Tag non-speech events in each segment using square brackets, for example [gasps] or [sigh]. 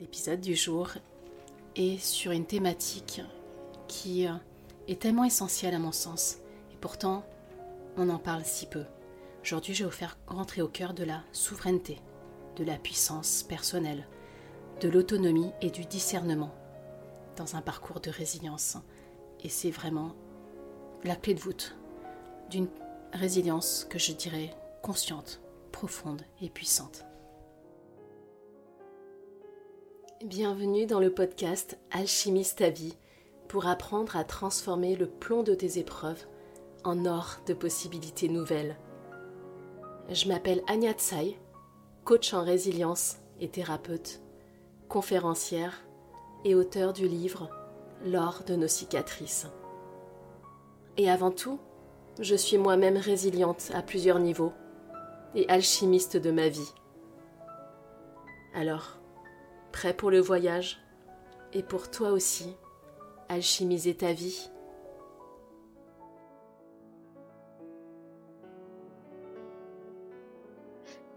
L'épisode du jour est sur une thématique qui euh, est tellement essentielle à mon sens, et pourtant on en parle si peu. Aujourd'hui, je vais vous faire rentrer au cœur de la souveraineté, de la puissance personnelle, de l'autonomie et du discernement dans un parcours de résilience. Et c'est vraiment la clé de voûte d'une résilience que je dirais consciente, profonde et puissante. Bienvenue dans le podcast Alchimiste ta vie pour apprendre à transformer le plomb de tes épreuves en or de possibilités nouvelles. Je m'appelle Anya Tsai, coach en résilience et thérapeute, conférencière et auteur du livre L'or de nos cicatrices. Et avant tout, je suis moi-même résiliente à plusieurs niveaux et alchimiste de ma vie. Alors, Prêt pour le voyage et pour toi aussi, alchimiser ta vie.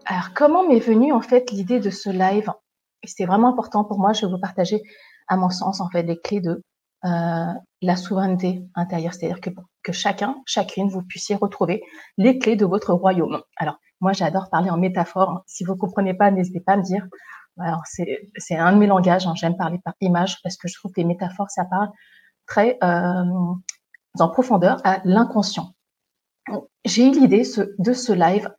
Alors, comment m'est venue en fait l'idée de ce live? C'était vraiment important pour moi. Je vais vous partager, à mon sens, en fait, les clés de euh, la souveraineté intérieure, c'est-à-dire que, chacun, chacune, vous puissiez retrouver les clés de votre royaume. Alors, moi, j'adore parler en métaphore. Si vous comprenez pas, n'hésitez pas à me dire. Alors, c'est un de mes langages. Hein. J'aime parler par image parce que je trouve que les métaphores, ça parle très euh, en profondeur à l'inconscient. J'ai eu l'idée de ce live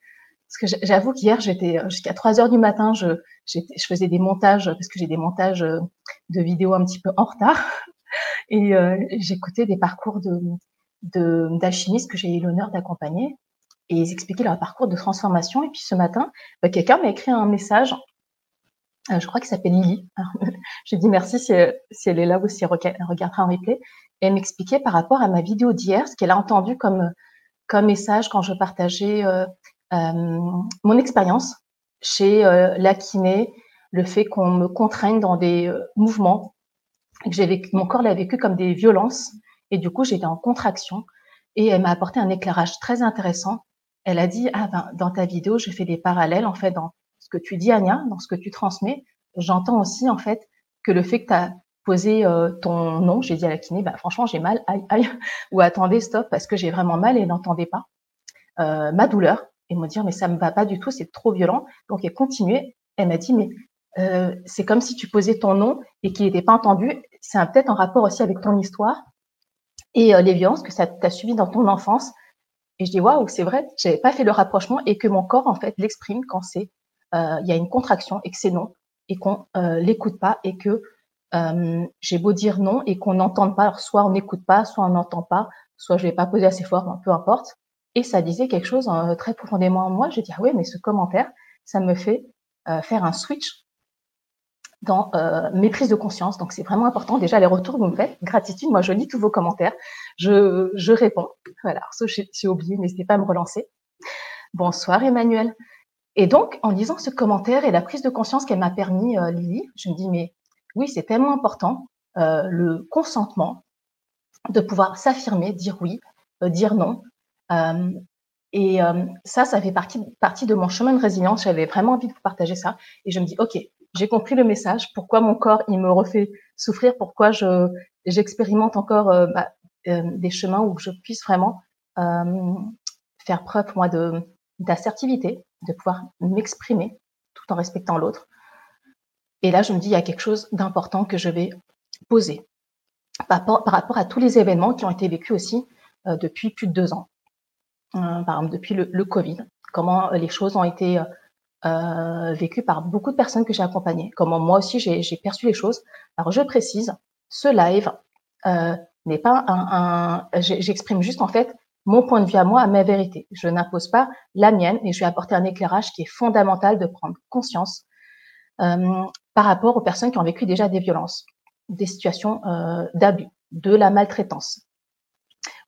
parce que j'avoue qu'hier, j'étais euh, jusqu'à 3 heures du matin, je, je faisais des montages parce que j'ai des montages euh, de vidéos un petit peu en retard [laughs] et euh, j'écoutais des parcours de d'alchimistes que j'ai eu l'honneur d'accompagner et ils expliquaient leur parcours de transformation. Et puis ce matin, bah, quelqu'un m'a écrit un message euh, je crois qu'il s'appelle Lily. [laughs] J'ai dit merci si, si, elle est là ou si elle regardera en replay. Et elle m'expliquait par rapport à ma vidéo d'hier, ce qu'elle a entendu comme, comme message quand je partageais euh, euh, mon expérience chez euh, la kiné, le fait qu'on me contraigne dans des euh, mouvements, que j'ai vécu, mon corps l'a vécu comme des violences, et du coup j'étais en contraction. Et elle m'a apporté un éclairage très intéressant. Elle a dit ah ben dans ta vidéo je fais des parallèles en fait dans ce que tu dis, Anya, dans ce que tu transmets, j'entends aussi en fait que le fait que tu as posé euh, ton nom, j'ai dit à la kiné, bah, franchement, j'ai mal, aïe, aïe, [laughs] ou attendez, stop, parce que j'ai vraiment mal et n'entendait pas euh, ma douleur, et me dire, mais ça me va pas du tout, c'est trop violent. Donc, elle continuait, elle m'a dit, mais euh, c'est comme si tu posais ton nom et qu'il n'était pas entendu. C'est peut-être en rapport aussi avec ton histoire et les violences que ça t'a suivi dans ton enfance. Et je dis, waouh, c'est vrai, j'avais pas fait le rapprochement et que mon corps, en fait, l'exprime quand c'est il y a une contraction et que c'est non et qu'on euh, l'écoute pas et que euh, j'ai beau dire non et qu'on n'entende pas, alors soit on n'écoute pas, soit on n'entend pas, soit je vais pas poser assez fort, peu importe. Et ça disait quelque chose très profondément en moi. Je dis ah ouais, mais ce commentaire, ça me fait faire un switch dans mes prises de conscience. Donc c'est vraiment important. Déjà les retours que vous me faites, gratitude. Moi je lis tous vos commentaires, je, je réponds. Voilà. Sauf j'ai oublié, n'hésitez pas à me relancer. Bonsoir Emmanuel. Et donc, en lisant ce commentaire et la prise de conscience qu'elle m'a permis, euh, Lily, je me dis, mais oui, c'est tellement important, euh, le consentement, de pouvoir s'affirmer, dire oui, euh, dire non. Euh, et euh, ça, ça fait partie, partie de mon chemin de résilience. J'avais vraiment envie de vous partager ça. Et je me dis, OK, j'ai compris le message, pourquoi mon corps, il me refait souffrir, pourquoi je j'expérimente encore bah, des chemins où je puisse vraiment faire preuve, moi, de d'assertivité, de pouvoir m'exprimer tout en respectant l'autre. Et là, je me dis, il y a quelque chose d'important que je vais poser par rapport, à tous les événements qui ont été vécus aussi euh, depuis plus de deux ans. Euh, par exemple, depuis le, Covid, comment les choses ont été euh, vécues par beaucoup de personnes que j'ai accompagnées, comment moi aussi j'ai perçu les choses. Alors, je précise, ce live n'est pas un j'exprime juste en fait mon point de vue à moi, à ma vérité. Je n'impose pas la mienne et je vais apporter un éclairage qui est fondamental de prendre conscience euh, par rapport aux personnes qui ont vécu déjà des violences, des situations euh, d'abus, de la maltraitance,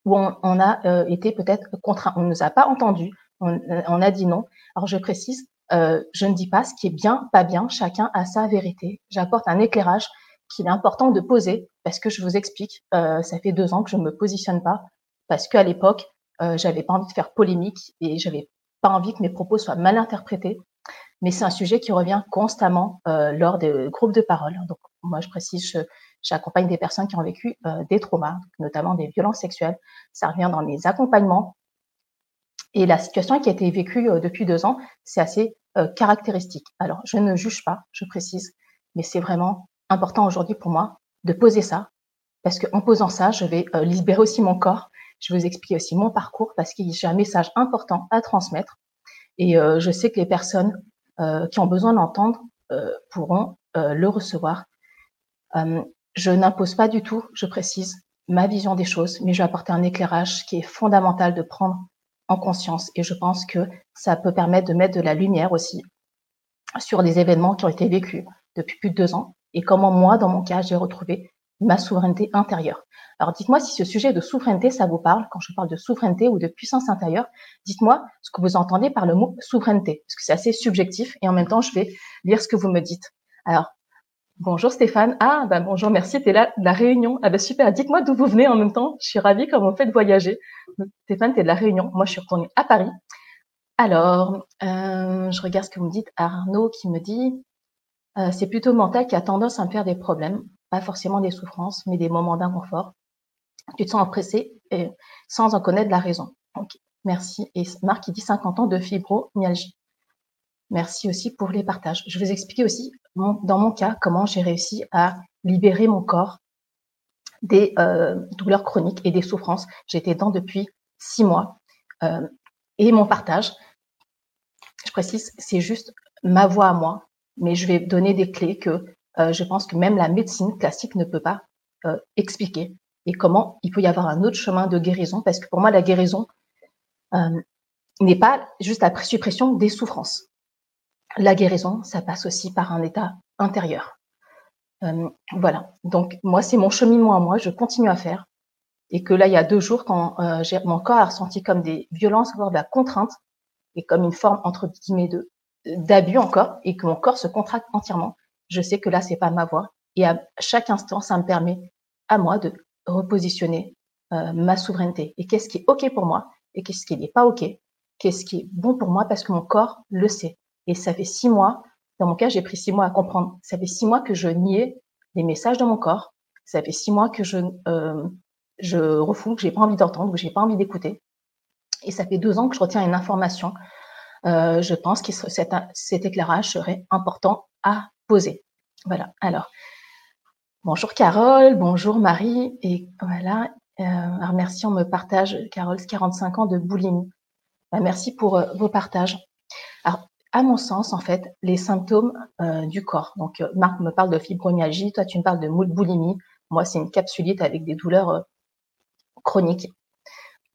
où on, on a euh, été peut-être contraint, on ne nous a pas entendu, on, on, a dit non. Alors je précise, euh, je ne dis pas ce qui est bien, pas bien, chacun a sa vérité. J'apporte un éclairage qu'il est important de poser parce que je vous explique, euh, ça fait deux ans que je ne me positionne pas parce qu'à l'époque, euh, j'avais pas envie de faire polémique et j'avais pas envie que mes propos soient mal interprétés. mais c'est un sujet qui revient constamment euh, lors des groupes de parole. Donc, moi, je précise, j'accompagne des personnes qui ont vécu euh, des traumas, notamment des violences sexuelles. Ça revient dans mes accompagnements. Et la situation qui a été vécue euh, depuis deux ans, c'est assez caractéristique. Alors, je ne juge pas, je précise, mais c'est vraiment important aujourd'hui pour moi de poser ça, parce qu'en posant ça, je vais libérer aussi mon corps. Je vous expliquer aussi mon parcours, parce que j'ai un message important à transmettre. Et je sais que les personnes euh, qui ont besoin d'entendre euh, pourront euh, le recevoir. je n'impose pas du tout, je précise, ma vision des choses, mais je vais apporter un éclairage qui est fondamental de prendre en conscience. Et je pense que ça peut permettre de mettre de la lumière aussi sur des événements qui ont été vécus depuis plus de deux ans et comment moi, dans mon cas, j'ai retrouvé ma souveraineté intérieure. Alors dites-moi si ce sujet de souveraineté, ça vous parle. Quand je parle de souveraineté ou de puissance intérieure, dites-moi ce que vous entendez par le mot souveraineté, parce que c'est assez subjectif et en même temps, je vais lire ce que vous me dites. Alors, bonjour Stéphane. Ah, ben bonjour, merci, tu es là de la Réunion. Ah ben super, dites-moi d'où vous venez en même temps. Je suis ravie comme vous faites voyager. Stéphane, tu es de la Réunion. Moi, je suis retournée à Paris. Alors, euh, je regarde ce que vous me dites. Arnaud qui me dit, euh, c'est plutôt mental qui a tendance à me faire des problèmes pas forcément des souffrances, mais des moments d'inconfort. Tu te sens oppressé et sans en connaître la raison. merci. Et Marc, qui dit 50 ans de fibromyalgie. Merci aussi pour les partages. Je vais vous expliquer aussi, dans mon cas, comment j'ai réussi à libérer mon corps des euh, douleurs chroniques et des souffrances. J'étais dedans depuis six mois. Euh, et mon partage, je précise, c'est juste ma voix à moi, mais je vais donner des clés que euh, je pense que même la médecine classique ne peut pas euh, expliquer et comment il peut y avoir un autre chemin de guérison, parce que pour moi, la guérison euh, n'est pas juste la suppression des souffrances. La guérison, ça passe aussi par un état intérieur. voilà. Donc moi, c'est mon cheminement à moi. Je continue à faire. Et que là, il y a deux jours, quand mon corps a ressenti comme des violences, voire de la contrainte, et comme une forme entre guillemets de d'abus encore, et que mon corps se contracte entièrement, je sais que là, c'est pas ma voix. Et à chaque instant, ça me permet à moi de repositionner euh, ma souveraineté. Et qu'est-ce qui est OK pour moi et qu'est-ce qui n'est pas OK? Qu'est-ce qui est bon pour moi parce que mon corps le sait. Et ça fait six mois, dans mon cas, j'ai pris six mois à comprendre. Ça fait six mois que je niais les messages de mon corps. Ça fait six mois que je, euh, je refoule, que j'ai pas envie d'entendre, que j'ai pas envie d'écouter. Et ça fait deux ans que je retiens une information. Euh, je pense que cet, cet éclairage serait important à poser. Voilà. Alors, bonjour Carole, bonjour Marie, et voilà. Euh, alors merci, on me partage, Carole, 45 ans de boulimie. Bah, merci pour euh, vos partages. Alors, à mon sens, en fait, les symptômes euh, du corps. Donc, Marc me parle de fibromyalgie, toi, tu me parles de boulimie. Moi, c'est une capsulite avec des douleurs chroniques.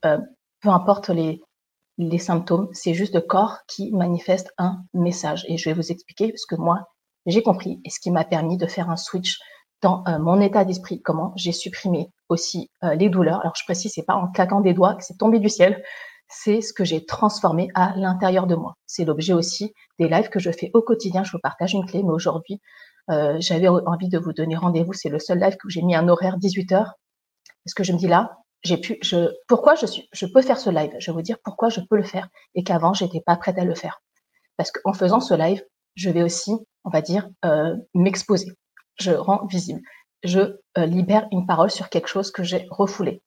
peu importe les, les symptômes, c'est juste le corps qui manifeste un message. Et je vais vous expliquer, parce que moi, j'ai compris et ce qui m'a permis de faire un switch dans euh, mon état d'esprit, comment j'ai supprimé aussi euh, les douleurs. Alors je précise, c'est pas en claquant des doigts que c'est tombé du ciel, c'est ce que j'ai transformé à l'intérieur de moi. C'est l'objet aussi des lives que je fais au quotidien. Je vous partage une clé, mais aujourd'hui, euh, j'avais envie de vous donner rendez-vous. C'est le seul live que j'ai mis un horaire 18 heures. Parce que je me dis là, j'ai pu, je, pourquoi je suis, je peux faire ce live? Je vais vous dire pourquoi je peux le faire et qu'avant j'étais pas prête à le faire. Parce qu'en faisant ce live, je vais aussi, on va dire, euh, m'exposer. Je rends visible. Je euh, libère une parole sur quelque chose que j'ai refoulé.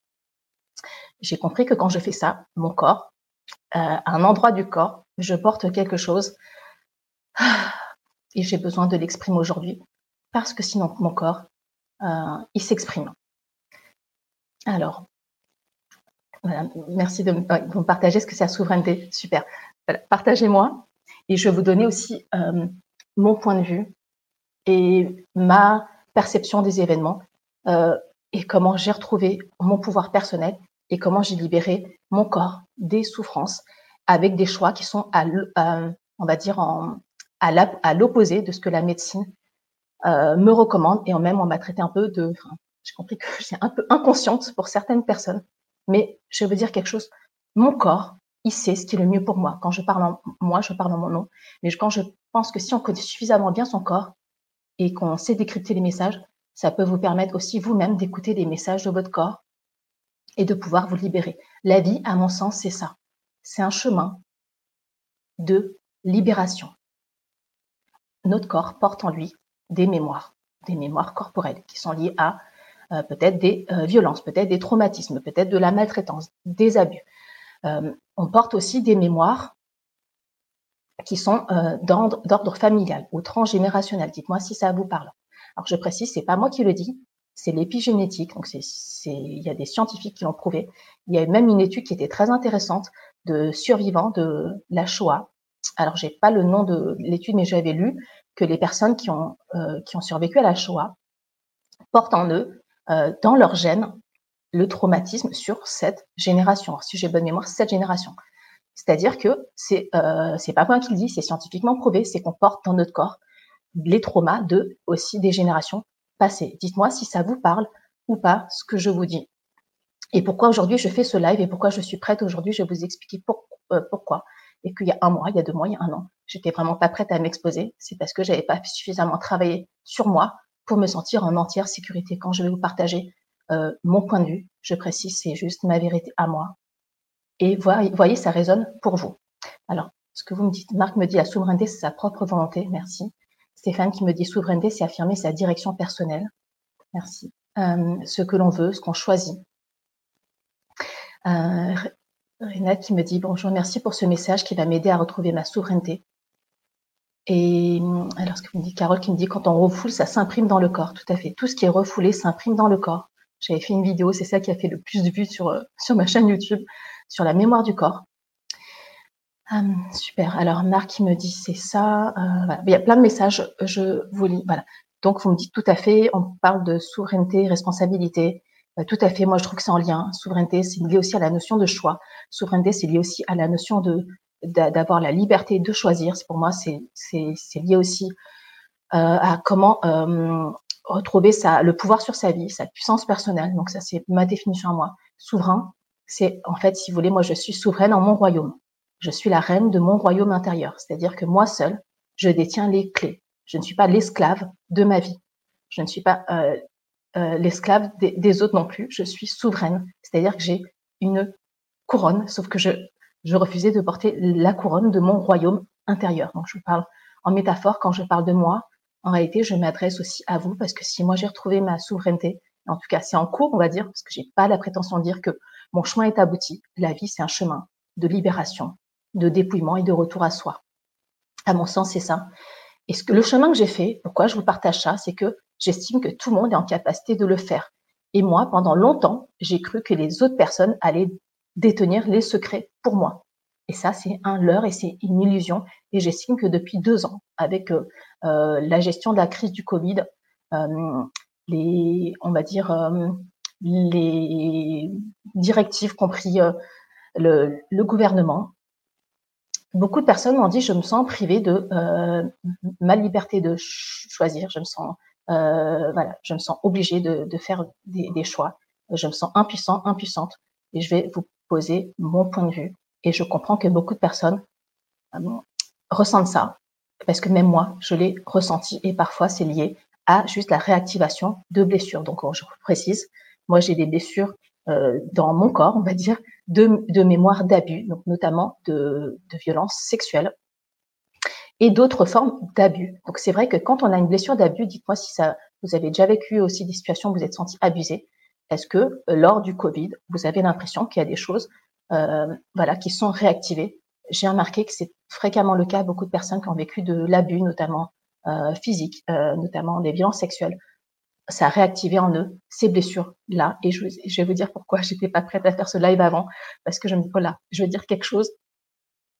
J'ai compris que quand je fais ça, mon corps, euh, à un endroit du corps, je porte quelque chose et j'ai besoin de l'exprimer aujourd'hui parce que sinon mon corps, il s'exprime. Alors, merci de me, partager ce que c'est la souveraineté. Super. Partagez-moi et je vais vous donner aussi euh, mon point de vue et ma perception des événements euh, et comment j'ai retrouvé mon pouvoir personnel et comment j'ai libéré mon corps des souffrances avec des choix qui sont à, on va dire à l'opposé de ce que la médecine euh, me recommande. Et en même on m'a traité un peu de j'ai compris que [laughs] c'est un peu inconsciente pour certaines personnes. Mais je veux dire quelque chose. Mon corps il sait ce qui est le mieux pour moi. Quand je parle en moi, je parle en mon nom. Mais quand je pense que si on connaît suffisamment bien son corps et qu'on sait décrypter les messages, ça peut vous permettre aussi vous-même d'écouter les messages de votre corps et de pouvoir vous libérer. La vie, à mon sens, c'est ça. C'est un chemin de libération. notre corps porte en lui des mémoires, des mémoires corporelles qui sont liées à euh, peut-être des euh, violences, peut-être des traumatismes, peut-être de la maltraitance, des abus. Euh, on porte aussi des mémoires qui sont d'ordre familial ou transgénérationnel. Dites-moi si ça vous parle. Alors je précise, c'est pas moi qui le dis, c'est l'épigénétique. Donc il y a des scientifiques qui l'ont prouvé. Il y a même une étude qui était très intéressante de survivants de la Shoah. Alors j'ai pas le nom de l'étude, mais j'avais lu que les personnes qui ont ont survécu à la Shoah portent en eux euh, dans leur gène le traumatisme sur cette génération. si j'ai bonne mémoire, cette génération. C'est-à-dire que c'est euh, pas moi qui le dis, c'est scientifiquement prouvé, c'est qu'on porte dans notre corps les traumas de aussi des générations passées. Dites-moi si ça vous parle ou pas ce que je vous dis. Et pourquoi aujourd'hui je fais ce live et pourquoi je suis prête aujourd'hui, je vais vous expliquer euh, pourquoi. Et qu'il y a un mois, il y a deux mois, il y a un an, j'étais vraiment pas prête à m'exposer. C'est parce que j'avais pas suffisamment travaillé sur moi pour me sentir en entière sécurité. Quand je vais vous partager euh, mon point de vue, je précise, c'est juste ma vérité à moi. Et voyez, ça résonne pour vous. Alors, ce que vous me dites, Marc me dit la souveraineté, c'est sa propre volonté. Merci. Stéphane qui me dit souveraineté, c'est affirmer sa direction personnelle. Merci. Euh, ce que l'on veut, ce qu'on choisit. Euh, Renate qui me dit bonjour, merci pour ce message qui va m'aider à retrouver ma souveraineté. Et alors, ce que me dit Carole qui me dit quand on refoule, ça s'imprime dans le corps. Tout à fait. Tout ce qui est refoulé s'imprime dans le corps. J'avais fait une vidéo, c'est ça qui a fait le plus de vues sur, euh, sur ma chaîne YouTube, sur la mémoire du corps. Hum, super. Alors, Marc qui me dit c'est ça. Euh, Il y a plein de messages, je vous lis. Voilà. Donc, vous me dites tout à fait, on parle de souveraineté, responsabilité. Euh, tout à fait, moi je trouve que c'est en lien. Souveraineté, c'est lié aussi à la notion de choix. Souveraineté, c'est lié aussi à la notion de d'avoir la liberté de choisir. Pour moi, c'est lié aussi à comment euh, retrouver sa, le pouvoir sur sa vie, sa puissance personnelle. Donc ça, c'est ma définition à moi. Souverain, c'est en fait, si vous voulez, moi, je suis souveraine en mon royaume. Je suis la reine de mon royaume intérieur. C'est-à-dire que moi seule, je détiens les clés. Je ne suis pas l'esclave de ma vie. Je ne suis pas euh, euh l'esclave des, autres non plus. Je suis souveraine. C'est-à-dire que j'ai une couronne, sauf que je je refusais de porter la couronne de mon royaume intérieur. Donc je parle en métaphore quand je parle de moi. En réalité, je m'adresse aussi à vous parce que si moi j'ai retrouvé ma souveraineté, en tout cas c'est en cours, on va dire, parce que j'ai pas la prétention de dire que mon chemin est abouti. La vie, c'est un chemin de libération, de dépouillement et de retour à soi. À mon sens, c'est ça. Et ce que le chemin que j'ai fait, pourquoi je vous partage ça, c'est que j'estime que tout le monde est en capacité de le faire. Et moi, pendant longtemps, j'ai cru que les autres personnes allaient détenir les secrets pour moi. Et ça, c'est un leurre et c'est une illusion. Et j'estime que depuis deux ans, avec euh, euh, la gestion de la crise du Covid, euh, les, on va dire, les directives compris le, gouvernement, beaucoup de personnes m'ont dit je me sens privée de ma liberté de choisir, je me sens, voilà, je me sens obligée de, de faire des, des choix, je me sens impuissant, impuissante. Et je vais vous poser mon point de vue. Et je comprends que beaucoup de personnes euh, ressentent ça, parce que même moi, je l'ai ressenti, et parfois c'est lié à juste la réactivation de blessures. Donc, je précise, moi j'ai des blessures euh, dans mon corps, on va dire, de, de mémoire d'abus, donc notamment de, de violence sexuelle et d'autres formes d'abus. Donc c'est vrai que quand on a une blessure d'abus, dites-moi si ça, vous avez déjà vécu aussi des situations où vous êtes senti abusé. Est-ce que euh, lors du Covid, vous avez l'impression qu'il y a des choses euh, voilà, qui sont réactivées J'ai remarqué que c'est fréquemment le cas. Beaucoup de personnes qui ont vécu de l'abus, notamment euh, physique, euh, notamment des violences sexuelles, ça a réactivé en eux ces blessures-là. Et je, vais vous dire pourquoi [laughs] j'étais pas prête à faire ce live avant, parce que je me dis, voilà, je vais dire quelque chose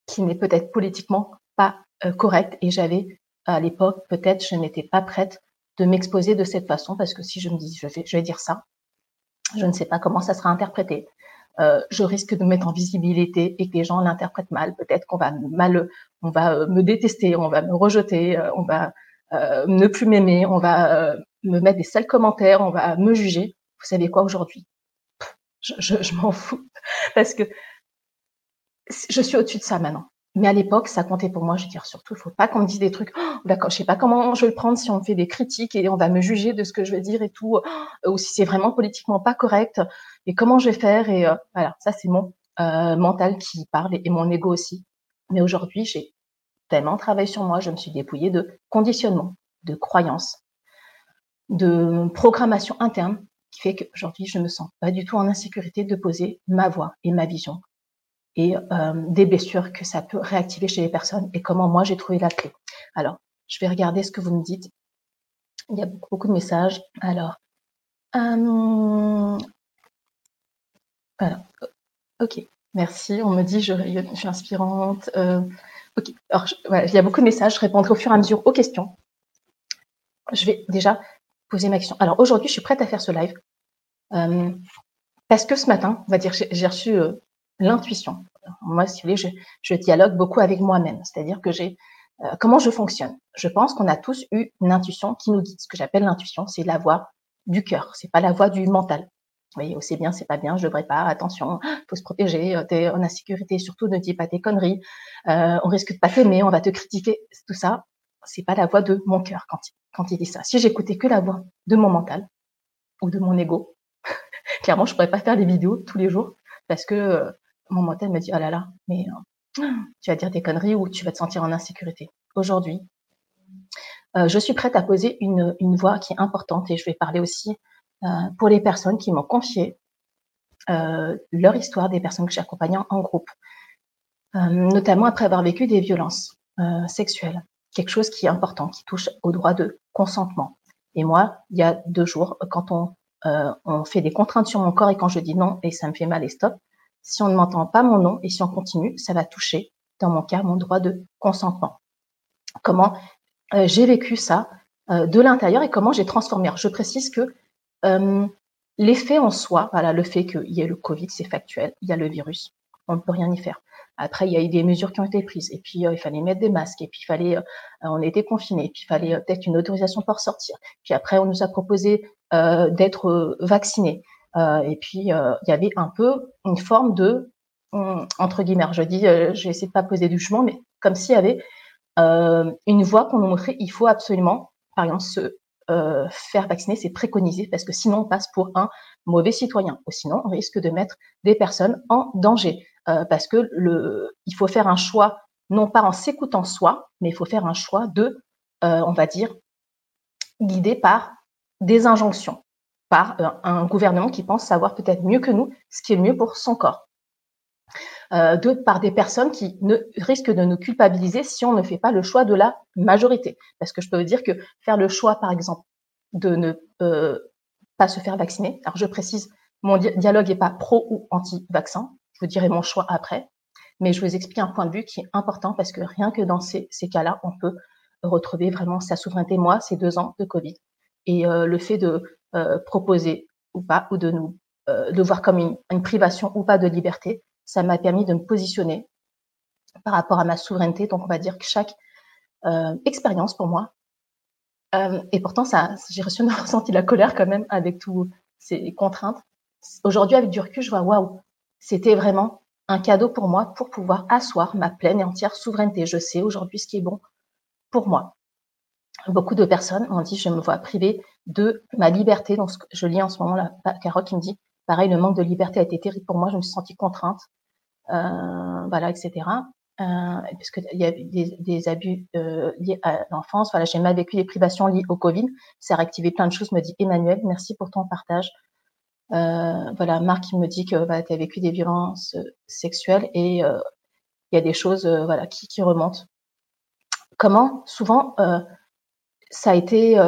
qui n'est peut-être politiquement pas euh, correct. Et j'avais, à l'époque, peut-être, je n'étais pas prête de m'exposer de cette façon, parce que si je me dis, je je vais dire ça, je ne sais pas comment ça sera interprété. Euh, je risque de mettre en visibilité et que les gens l'interprètent mal. Peut-être qu'on va mal, on va euh, me détester, on va me rejeter, euh, on va ne plus m'aimer, on va me mettre des sales commentaires, on va me juger. Vous savez quoi aujourd'hui? Je, je, je m'en fous parce que je suis au-dessus de ça maintenant. Mais à l'époque, ça comptait pour moi. Je veux dire, surtout, il faut pas qu'on me dise des trucs. Oh, d'accord, je sais pas comment je vais le prendre si on fait des critiques et on va me juger de ce que je vais dire et tout, euh, ou si c'est vraiment politiquement pas correct. Et comment je vais faire Et euh, voilà, ça c'est mon euh, mental qui parle et, mon ego aussi. Mais aujourd'hui, j'ai tellement travaillé sur moi, je me suis dépouillée de conditionnement, de croyances, de programmation interne qui fait qu'aujourd'hui, je ne me sens pas du tout en insécurité de poser ma voix et ma vision et euh, des blessures que ça peut réactiver chez les personnes et comment moi j'ai trouvé la clé. Alors, je vais regarder ce que vous me dites. Il y a beaucoup, de messages. Alors, euh. Ok, merci. On me dit je, je suis inspirante. Euh, ok, alors voilà, il y a beaucoup de messages. Je répondrai au fur et à mesure aux questions. Je vais déjà poser ma question. Alors aujourd'hui, je suis prête à faire ce live parce que ce matin, on va dire, j'ai reçu l'intuition. Moi, si vous voulez, je, dialogue beaucoup avec moi-même, c'est-à-dire que j'ai euh, comment je fonctionne? Je pense qu'on a tous eu une intuition qui nous guide. Ce que j'appelle l'intuition, c'est la voix du cœur, c'est pas la voix du mental. Vous voyez, oh, c'est bien, c'est pas bien, je devrais pas, attention, faut se protéger, t'es en insécurité, surtout ne dis pas tes conneries, euh, on risque de pas t'aimer, on va te critiquer, tout ça, c'est pas la voix de mon cœur quand, quand il dit ça. Si j'écoutais que la voix de mon mental ou de mon ego, [laughs] clairement, je pourrais pas faire des vidéos tous les jours parce que euh, mon mental me dit, oh là là, mais euh, [gasps] tu vas dire des conneries ou tu vas te sentir en insécurité. Aujourd'hui, euh, je suis prête à poser une, une voix qui est importante et je vais parler aussi euh, pour les personnes qui m'ont confié leur histoire, des personnes que j'accompagne en, groupe, notamment après avoir vécu des violences sexuelles, quelque chose qui est important, qui touche au droit de consentement. Et moi, il y a deux jours, quand on, on fait des contraintes sur mon corps et quand je dis non et ça me fait mal et stop, si on ne m'entend pas mon nom et si on continue, ça va toucher, dans mon cas, mon droit de consentement. Comment euh, j'ai vécu ça euh, de l'intérieur et comment j'ai transformé. je précise que euh, l'effet en soi, voilà, le fait qu'il y ait le Covid, c'est factuel, il y a le virus, on ne peut rien y faire. Après, il y a eu des mesures qui ont été prises, et puis il fallait mettre des masques, et puis il fallait, on était confinés, puis il fallait peut-être une autorisation pour sortir. Puis après, on nous a proposé d'être vaccinés. Et puis il y avait un peu une forme de entre guillemets, je dis, je vais de pas poser du jugement, mais comme s'il y avait euh, une voie qu'on nous montrait, il faut absolument, par exemple, se euh, faire vacciner, c'est préconisé parce que sinon on passe pour un mauvais citoyen. Ou sinon, on risque de mettre des personnes en danger. Euh, parce que le, il faut faire un choix non pas en s'écoutant soi, mais il faut faire un choix de, euh, on va dire, guidé par des injonctions, par euh, un gouvernement qui pense savoir peut-être mieux que nous ce qui est mieux pour son corps. Euh, de, par des personnes qui ne, risquent de nous culpabiliser si on ne fait pas le choix de la majorité. Parce que je peux vous dire que faire le choix, par exemple, de ne euh, pas se faire vacciner, alors je précise, mon dialogue n'est pas pro ou anti-vaccin, je vous dirai mon choix après, mais je vous explique un point de vue qui est important parce que rien que dans ces, ces cas-là, on peut retrouver vraiment sa souveraineté. Moi, ces deux ans de Covid et euh, le fait de euh, proposer ou pas, ou de nous euh, de voir comme une, privation ou pas de liberté, ça m'a permis de me positionner par rapport à ma souveraineté. Donc, on va dire que chaque expérience pour moi, et pourtant, j'ai [laughs] ressenti la colère quand même avec toutes ces contraintes. Aujourd'hui, avec du recul, je vois, waouh, c'était vraiment un cadeau pour moi pour pouvoir asseoir ma pleine et entière souveraineté. Je sais aujourd'hui ce qui est bon pour moi. Beaucoup de personnes m'ont dit, je me vois privée de ma liberté. Donc, je lis en ce moment la Carole qui me dit, Pareil, le manque de liberté a été terrible pour moi. Je me suis sentie contrainte, euh, voilà, etc. Euh, parce y a des, des abus euh, liés à l'enfance. Voilà, j'ai mal vécu des privations liées au Covid. Ça a réactivé plein de choses, me dit Emmanuel. Merci pour ton partage. Euh, voilà, Marc il me dit que bah, tu as vécu des violences euh, sexuelles et euh, il y a des choses voilà qui, qui, remontent. Comment souvent ça a été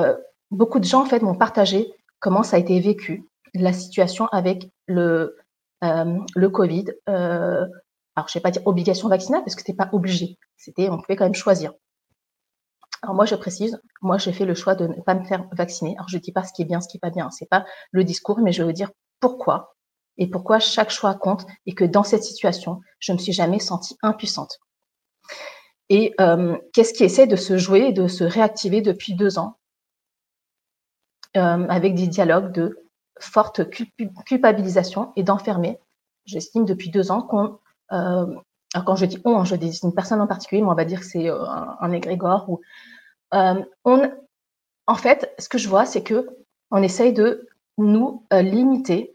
beaucoup de gens en fait m'ont partagé comment ça a été vécu la situation avec le, euh, le Covid. Euh, alors, je vais pas dire obligation vaccinale parce que c'était pas obligé. C'était, on pouvait quand même choisir. Alors moi, je précise, moi, j'ai fait le choix de ne pas me faire vacciner. Alors, je dis pas ce qui est bien, ce qui est pas bien. C'est pas le discours, mais je veux dire pourquoi et pourquoi chaque choix compte et que dans cette situation, je me suis jamais sentie impuissante. Et euh, qu'est-ce qui essaie de se jouer, de se réactiver depuis deux ans? Euh, avec des dialogues de forte culpabilisation et d'enfermer. J'estime depuis deux ans qu'on, euh, quand je dis on, je dis une personne en particulier, mais on va dire que c'est euh, un, un, égrégore. Ou, on, en fait, ce que je vois, c'est que on essaye de nous limiter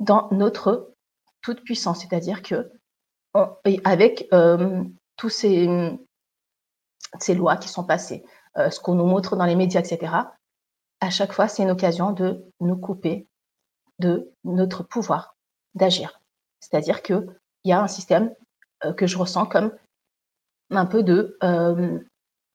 dans notre toute puissance, c'est-à-dire que avec tous ces ces lois qui sont passées, euh, ce qu'on nous montre dans les médias, etc., à chaque fois, c'est une occasion de nous couper de notre pouvoir d'agir. C'est-à-dire qu'il y a un système euh, que je ressens comme un peu de, euh,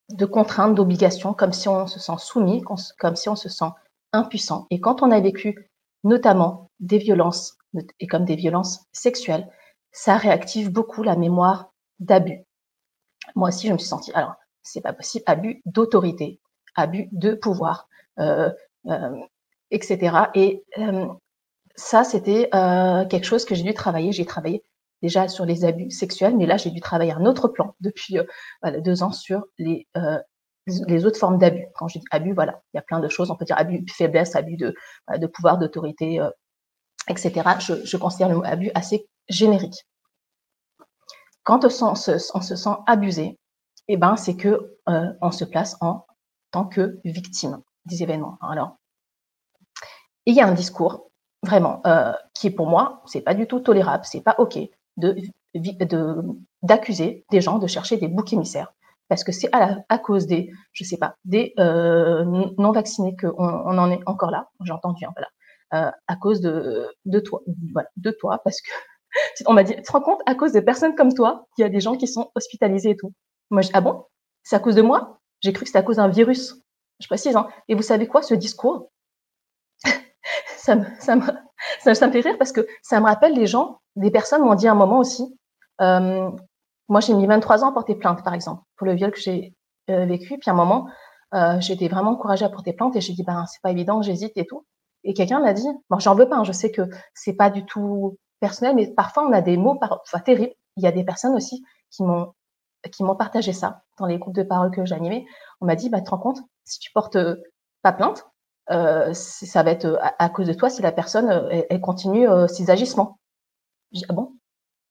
de contrainte, d'obligation, comme si on se sent soumis, comme si on se sent impuissant. Et quand on a vécu notamment des violences, et comme des violences sexuelles, ça réactive beaucoup la mémoire d'abus. Moi aussi, je me suis sentie, alors, c'est pas possible, abus d'autorité, abus de pouvoir, euh, euh, etc. Et euh, ça, c'était euh, quelque chose que j'ai dû travailler. J'ai travaillé déjà sur les abus sexuels, mais là, j'ai dû travailler un autre plan depuis voilà, deux ans sur les, les autres formes d'abus. Quand je dis abus, voilà, il y a plein de choses. On peut dire abus de faiblesse, abus de, de pouvoir, d'autorité, etc. Je, je, considère le mot abus assez générique. Quand on se, on se sent abusé, eh ben, c'est que on se place en tant que victime des événements. Alors, il y a un discours vraiment euh, qui pour moi, c'est pas du tout tolérable, c'est pas ok de d'accuser des gens de chercher des boucs émissaires parce que c'est à, cause des, je sais pas, des euh, non vaccinés qu'on on en est encore là. J'ai entendu, hein, voilà, euh, à cause de toi, de toi, parce que [laughs] on m'a dit, tu te rends compte, à cause de personnes comme toi, il y a des gens qui sont hospitalisés et tout. Moi, je, ah bon, c'est à cause de moi? J'ai cru que c'était à cause d'un virus je précise. Hein. Et vous savez quoi, ce discours, [laughs] ça, me, ça, me, ça, me fait rire parce que ça me rappelle les gens, des personnes m'ont dit à un moment aussi, euh, moi j'ai mis 23 ans à porter plainte, par exemple, pour le viol que j'ai euh, vécu. Puis à un moment, euh, j'étais vraiment encouragée à porter plainte et j'ai dit, ben c'est pas évident, j'hésite et tout. Et quelqu'un m'a dit, bon, j'en veux pas, hein, je sais que c'est pas du tout personnel, mais parfois on a des mots par, enfin, terribles. Il y a des personnes aussi qui m'ont qui m'ont partagé ça dans les groupes de parole que j'animais. On m'a dit, bah, te rends compte, si tu portes euh, pas plainte, euh, ça va être euh, à, cause de toi si la personne continue ses agissements. ah bon?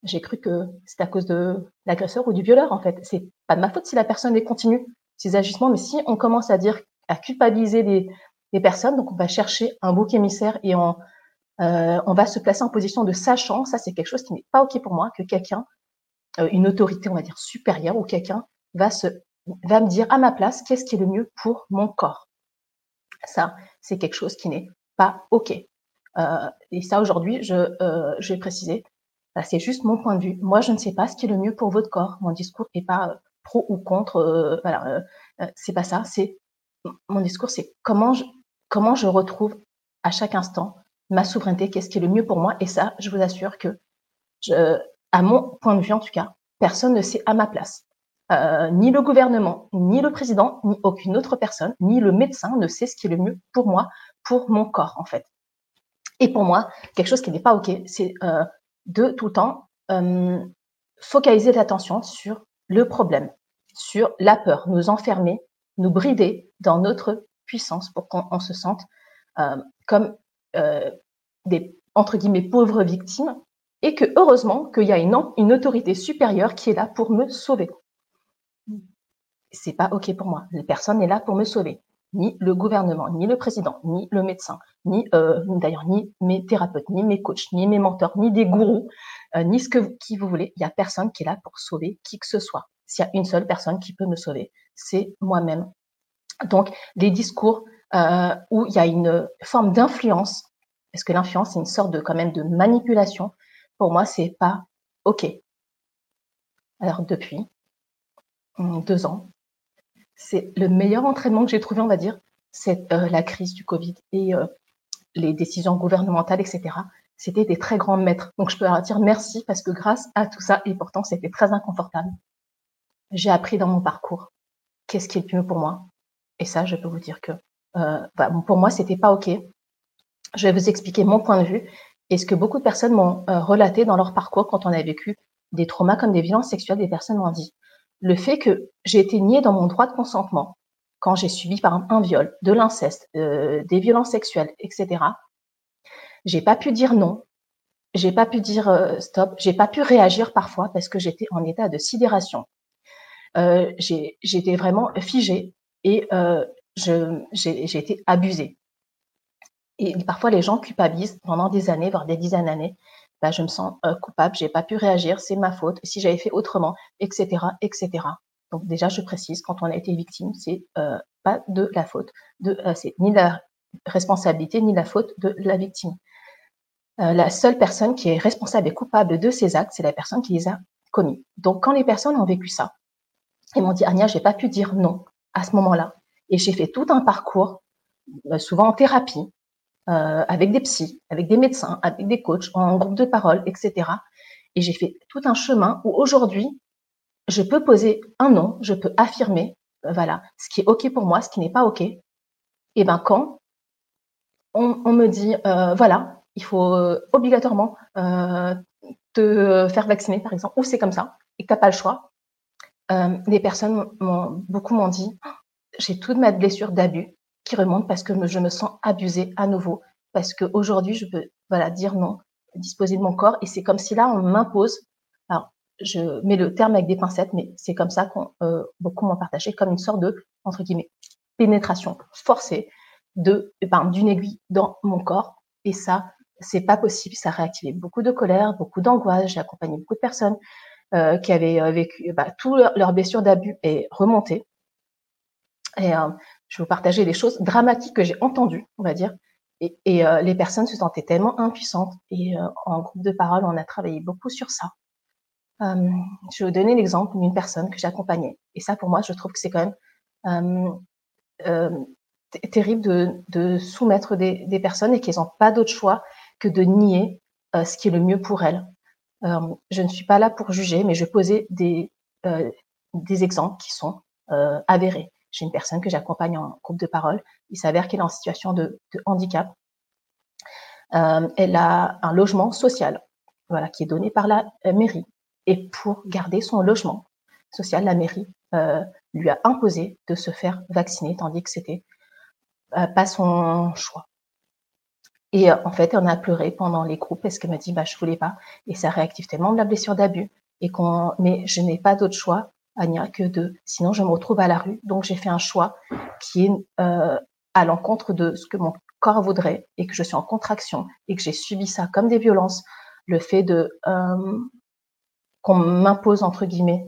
J'ai cru que c'était à cause de l'agresseur ou du violeur en fait. C'est pas de ma faute si la personne elle continue ses agissements, mais si on commence à dire à culpabiliser des, personnes, donc on va chercher un bouc émissaire et on on va se placer en position de sachant. Ça c'est quelque chose qui n'est pas ok pour moi que quelqu'un, une autorité on va dire supérieure ou quelqu'un va se va me dire à ma place qu'est-ce qui est le mieux pour mon corps. Ça, c'est quelque chose qui n'est pas OK. Euh, et ça, aujourd'hui, je, euh, je vais préciser, bah, c'est juste mon point de vue. Moi, je ne sais pas ce qui est le mieux pour votre corps. Mon discours n'est pas euh, pro ou contre. Euh, voilà, euh, euh, c'est pas ça. C'est mon discours, c'est comment je, comment je retrouve à chaque instant ma souveraineté, qu'est-ce qui est le mieux pour moi. Et ça, je vous assure que, je, à mon point de vue en tout cas, personne ne sait à ma place. Euh, ni le gouvernement, ni le président, ni aucune autre personne, ni le médecin ne sait ce qui est le mieux pour moi, pour mon corps en fait. Et pour moi, quelque chose qui n'est pas OK, c'est euh, de tout le temps euh, focaliser l'attention sur le problème, sur la peur, nous enfermer, nous brider dans notre puissance pour qu'on se sente comme des entre guillemets pauvres victimes et que heureusement qu'il y a une, autorité supérieure qui est là pour me sauver c'est pas ok pour moi. Personne n'est là pour me sauver. Ni le gouvernement, ni le président, ni le médecin, ni euh, d'ailleurs ni mes thérapeutes, ni mes coachs, ni mes mentors, ni des gourous, euh, ni ce que qui vous voulez. Il y a personne qui est là pour sauver qui que ce soit. S'il y a une seule personne qui peut me sauver, c'est moi-même. Donc les discours euh, où il y a une forme d'influence, parce que l'influence c'est une sorte de quand même de manipulation. Pour moi, c'est pas ok. Alors depuis deux ans, c'est le meilleur entraînement que j'ai trouvé, on va dire, c'est euh, la crise du Covid et euh, les décisions gouvernementales, etc. C'était des très grands maîtres. Donc je peux leur dire merci parce que grâce à tout ça, et pourtant c'était très inconfortable, j'ai appris dans mon parcours qu'est-ce qui est le mieux pour moi. Et ça, je peux vous dire que euh, bah, pour moi, c'était pas ok. Je vais vous expliquer mon point de vue et ce que beaucoup de personnes m'ont relaté dans leur parcours quand on a vécu des traumas comme des violences sexuelles. Des personnes m'ont dit le fait que j'ai été niée dans mon droit de consentement quand j'ai subi par exemple un viol, de l'inceste, euh, des violences sexuelles, etc. J'ai pas pu dire non, j'ai pas pu dire euh, stop, j'ai pas pu réagir parfois parce que j'étais en état de sidération. Euh, j'étais vraiment figée et euh, j'ai été abusée. Et parfois les gens culpabilisent pendant des années, voire des dizaines d'années, bah, je me sens euh, coupable, j'ai pas pu réagir, c'est ma faute, si j'avais fait autrement, etc., etc. Donc déjà, je précise, quand on a été victime, c'est euh, pas de la faute, euh, c'est ni la responsabilité ni la faute de la victime. Euh, la seule personne qui est responsable et coupable de ces actes, c'est la personne qui les a commis. Donc quand les personnes ont vécu ça, ils m'ont dit Anya, j'ai pas pu dire non à ce moment-là, et j'ai fait tout un parcours, souvent en thérapie, avec des psys, avec des médecins, avec des coachs, en groupe de parole, etc. Et j'ai fait tout un chemin où aujourd'hui, je peux poser un nom, je peux affirmer, euh, voilà, ce qui est OK pour moi, ce qui n'est pas OK. Et ben quand on, me dit, euh, voilà, il faut euh, obligatoirement te faire vacciner, par exemple, ou c'est comme ça, et que tu n'as pas le choix, les personnes beaucoup m'ont dit, j'ai toute ma blessure d'abus qui remonte parce que je me sens abusée à nouveau, parce qu'aujourd'hui, je peux voilà, dire non, disposer de mon corps, et c'est comme si là, on m'impose je mets le terme avec des pincettes, mais c'est comme ça qu'on euh, beaucoup m'ont partagé comme une sorte de entre guillemets pénétration forcée de ben, d'une aiguille dans mon corps. Et ça, c'est pas possible. Ça a beaucoup de colère, beaucoup d'angoisse. J'ai accompagné beaucoup de personnes euh, qui avaient euh, vécu bah, tout leur, blessure d'abus est remontée. Et euh, je vais vous partager des choses dramatiques que j'ai entendues, on va dire. Et, euh, les personnes se sentaient tellement impuissantes. Et en groupe de parole, on a travaillé beaucoup sur ça. Euh, je vais vous donner l'exemple d'une personne que j'accompagnais. Et ça, pour moi, je trouve que c'est quand même euh, euh, terrible de, de, soumettre des, des personnes et qu'elles n'ont pas d'autre choix que de nier euh, ce qui est le mieux pour elles. Euh, je ne suis pas là pour juger, mais je posais des, euh, des exemples qui sont avérés. J'ai une personne que j'accompagne en groupe de parole. Il s'avère qu'elle est en situation de, handicap. elle a un logement social, voilà, qui est donné par la mairie et pour garder son logement social, la mairie euh, lui a imposé de se faire vacciner, tandis que c'était euh, pas son choix. Et euh, en fait, on a pleuré pendant les groupes parce qu'elle m'a dit, bah, je voulais pas. Et ça réactive tellement de la blessure d'abus. Et qu'on, mais je n'ai pas d'autre choix, Que de, sinon je me retrouve à la rue. Donc j'ai fait un choix qui est euh, à l'encontre de ce que mon corps voudrait et que je suis en contraction et que j'ai subi ça comme des violences. Le fait de euh, qu'on m'impose entre guillemets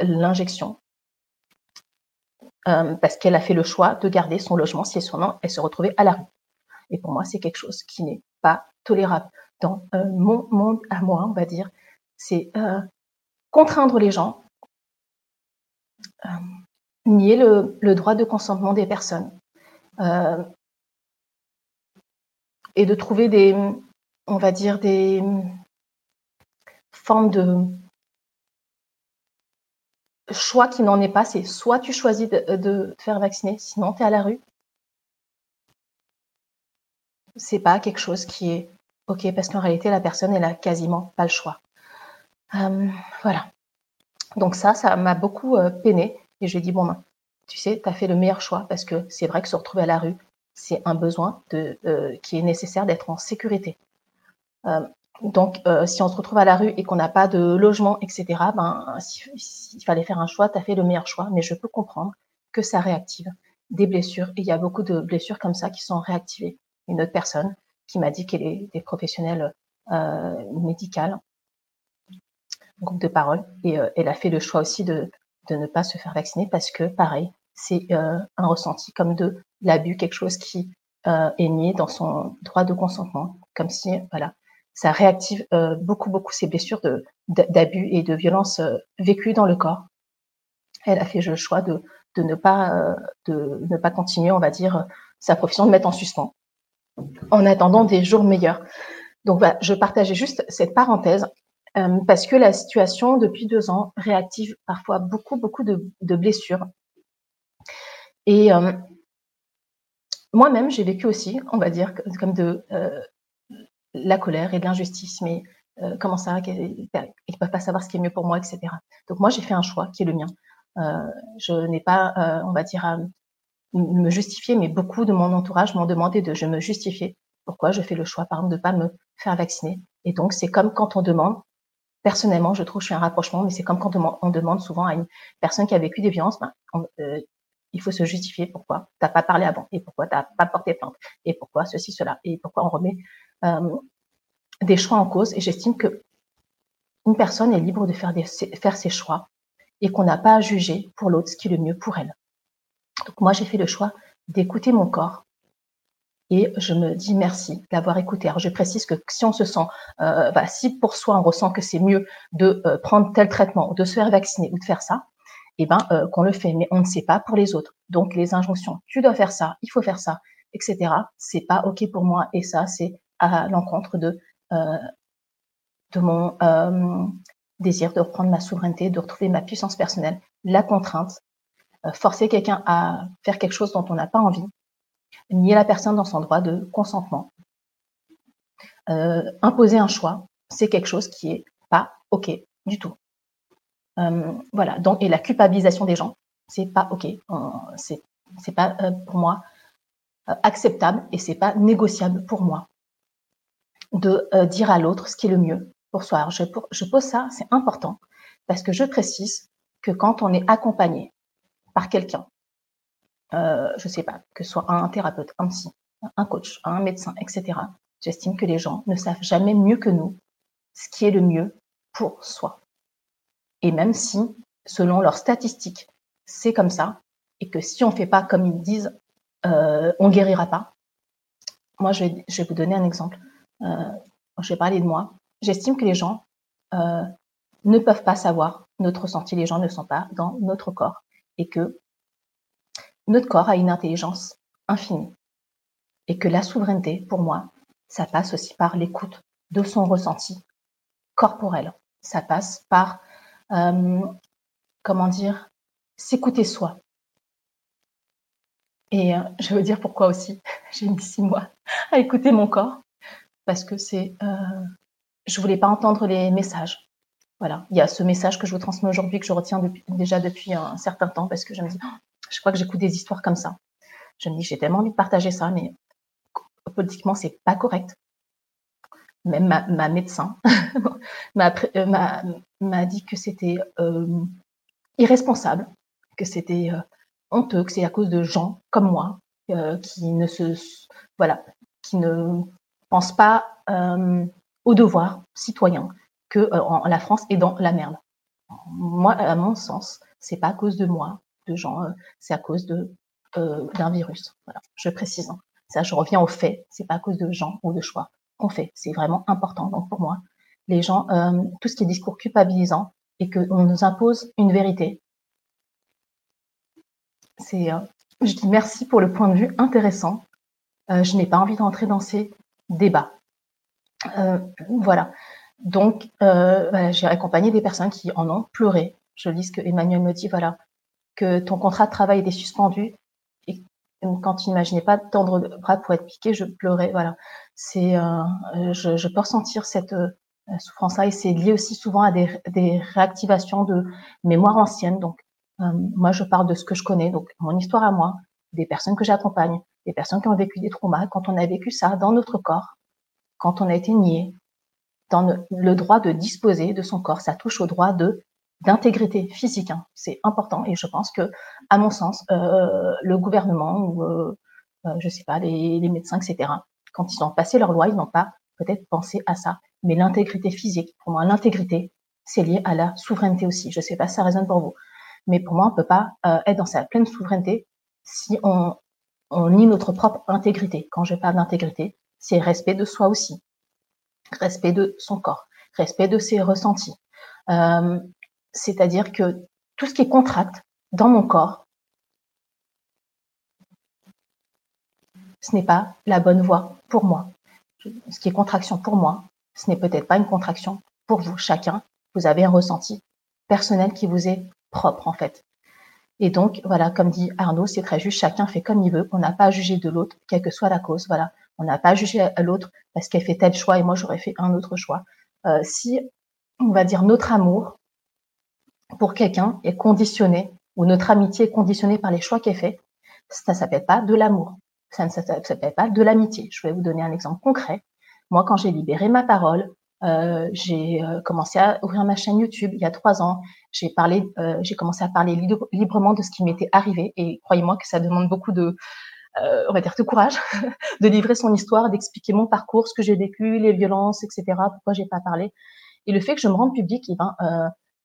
l'injection euh, parce qu'elle a fait le choix de garder son logement si son nom elle se retrouvait à la rue. Et pour moi, c'est quelque chose qui n'est pas tolérable dans mon monde à moi, on va dire. C'est contraindre les gens, nier le, droit de consentement des personnes et de trouver des, on va dire des forme de choix qui n'en est pas. C'est soit tu choisis de, te faire vacciner, sinon tu es à la rue. C'est pas quelque chose qui est OK parce qu'en réalité, la personne, elle a quasiment pas le choix. Euh, voilà. Donc ça, ça m'a beaucoup euh, peiné et je lui ai dit, bon, ben, tu sais, tu as fait le meilleur choix parce que c'est vrai que se retrouver à la rue, c'est un besoin euh, qui est nécessaire d'être en sécurité. Donc, euh, si on se retrouve à la rue et qu'on n'a pas de logement, etc., ben, s'il fallait faire un choix, tu as fait le meilleur choix, mais je peux comprendre que ça réactive des blessures. Et il y a beaucoup de blessures comme ça qui sont réactivées. Une autre personne qui m'a dit qu'elle est des professionnels médicales, groupe de parole, et euh, elle a fait le choix aussi de, de ne pas se faire vacciner parce que, pareil, c'est euh, un ressenti comme de l'abus, quelque chose qui euh, est nié dans son droit de consentement, comme si, voilà, ça réactive euh, beaucoup, beaucoup ces blessures d'abus et de violences euh, vécues dans le corps. Elle a fait le choix de, de, ne pas, euh, de ne pas continuer, on va dire, sa profession, de mettre en suspens, en attendant des jours meilleurs. Donc, bah, je partageais juste cette parenthèse parce que la situation depuis deux ans réactive parfois beaucoup, beaucoup de, blessures. Et moi-même, j'ai vécu aussi, on va dire, comme de, la colère et de l'injustice, mais euh, comment ça, ils ne peuvent pas savoir ce qui est mieux pour moi, etc. Donc moi, j'ai fait un choix qui est le mien. Euh, je n'ai pas, euh, on va dire, à me justifier, mais beaucoup de mon entourage m'ont demandé de je me justifier. Pourquoi je fais le choix, par exemple, de ne pas me faire vacciner. Et donc, c'est comme quand on demande, personnellement, je trouve que je suis un rapprochement, mais c'est comme quand on demande souvent à une personne qui a vécu des violences, ben, euh, il faut se justifier pourquoi tu n'as pas parlé avant, et pourquoi tu n'as pas porté plainte, et pourquoi ceci, cela, et pourquoi on remet euh, des choix en cause et j'estime que une personne est libre de faire, faire ses choix et qu'on n'a pas à juger pour l'autre ce qui est le mieux pour elle. Donc moi, j'ai fait le choix d'écouter mon corps et je me dis merci d'avoir écouté. Alors je précise que si on se sent, euh, bah, si pour soi on ressent que c'est mieux de euh, prendre tel traitement, de se faire vacciner ou de faire ça, eh ben euh, qu'on le fait. Mais on ne sait pas pour les autres. Donc les injonctions, tu dois faire ça, il faut faire ça, etc. C'est pas ok pour moi et ça c'est à l'encontre de euh, de mon désir de reprendre ma souveraineté, de retrouver ma puissance personnelle, la contrainte, forcer quelqu'un à faire quelque chose dont on n'a pas envie, nier la personne dans son droit de consentement. Euh, imposer un choix, c'est quelque chose qui est pas ok du tout. Euh, voilà. Donc et la culpabilisation des gens, c'est pas ok. C'est c'est pas euh, pour moi acceptable et c'est pas négociable pour moi de dire à l'autre ce qui est le mieux pour soi. Alors je pose ça, c'est important parce que je précise que quand on est accompagné par quelqu'un euh, je sais pas, que ce soit un thérapeute, un psy, un coach, un médecin, etc. J'estime que les gens ne savent jamais mieux que nous ce qui est le mieux pour soi. Et même si, selon leurs statistiques, c'est comme ça, et que si on ne fait pas comme ils disent, euh, on guérira pas. Moi, je vais, je vais vous donner un exemple. Euh, je vais parler de moi. J'estime que les gens euh, ne peuvent pas savoir notre ressenti. Les gens ne sont pas dans notre corps et que notre corps a une intelligence infinie. Et que la souveraineté, pour moi, ça passe aussi par l'écoute de son ressenti corporel. Ça passe par, euh, comment dire, s'écouter soi. Et euh, je veux dire pourquoi aussi [laughs] j'ai mis six mois [laughs] à écouter mon corps, parce que c'est, euh, je voulais pas entendre les messages. Voilà, il y a ce message que je vous transmets aujourd'hui que je retiens déjà depuis un certain temps, parce que je me dis, je crois que j'écoute des histoires comme ça. Je me dis, j'ai tellement envie de partager ça, mais politiquement, c'est pas correct. Même ma, médecin [laughs] euh, m'a dit que c'était euh, irresponsable, que c'était euh, honteux, que c'est à cause de gens comme moi qui ne se, voilà, qui ne pensent pas au devoir citoyen que la France est dans la merde. Moi, à mon sens, c'est pas à cause de moi, de gens, euh, c'est à cause euh, d'un virus. Je précise. Hein. Ça, je reviens au fait. C'est pas à cause de gens ou de choix qu'on fait. C'est vraiment important. Donc pour moi, les gens, euh, tout ce qui est discours culpabilisant et qu'on nous impose une vérité. C'est, je dis merci pour le point de vue intéressant. je n'ai pas envie d'entrer dans ces débats. voilà. Donc, j'ai accompagné des personnes qui en ont pleuré. Je lis ce que Emmanuel me dit, voilà, que ton contrat de travail était suspendu et quand tu n'imaginais pas tendre le bras pour être piqué, je pleurais. Voilà, c'est, euh, je, je, peux ressentir cette euh, souffrance-là et c'est lié aussi souvent à des, des réactivations de mémoire ancienne. Donc, euh, moi, je parle de ce que je connais, donc mon histoire à moi, des personnes que j'accompagne, des personnes qui ont vécu des traumas. Quand on a vécu ça dans notre corps, quand on a été nié, dans le droit de disposer de son corps, ça touche au droit de d'intégrité physique. Hein. C'est important et je pense que, à mon sens, euh, le gouvernement ou euh, euh, je sais pas les, médecins, etc. Quand ils ont passé leur loi, ils n'ont pas peut-être pensé à ça. Mais l'intégrité physique, pour moi, l'intégrité, c'est lié à la souveraineté aussi. Je sais pas si ça résonne pour vous, mais pour moi, on peut pas être dans sa pleine souveraineté si on, nie notre propre intégrité. Quand je parle d'intégrité, c'est respect de soi aussi, respect de son corps, respect de ses ressentis. C'est-à-dire que tout ce qui est contracte dans mon corps, ce n'est pas la bonne voie pour moi. Ce qui est contraction pour moi, ce n'est peut-être pas une contraction pour vous. Chacun, vous avez un ressenti personnel qui vous est propre en fait. Et donc, voilà, comme dit Arnaud, c'est très juste, chacun fait comme il veut, on n'a pas à juger de l'autre, quelle que soit la cause, voilà. On n'a pas à juger l'autre parce qu'elle fait tel choix et moi j'aurais fait un autre choix. Euh, si, on va dire, notre amour pour quelqu'un est conditionné ou notre amitié est conditionnée par les choix qu'elle fait, ça ne s'appelle pas de l'amour. Ça ne s'appelle pas de l'amitié. Je vais vous donner un exemple concret. Moi, quand j'ai libéré ma parole, euh, j'ai euh, commencé à ouvrir ma chaîne YouTube il y a trois ans. J'ai parlé, euh, j'ai commencé à parler librement de ce qui m'était arrivé et croyez-moi que ça demande beaucoup de, euh, on va dire, de courage [laughs] de livrer son histoire, d'expliquer mon parcours, ce que j'ai vécu, les violences, etc. Pourquoi j'ai pas parlé. Et le fait que je me rende public, eh ben,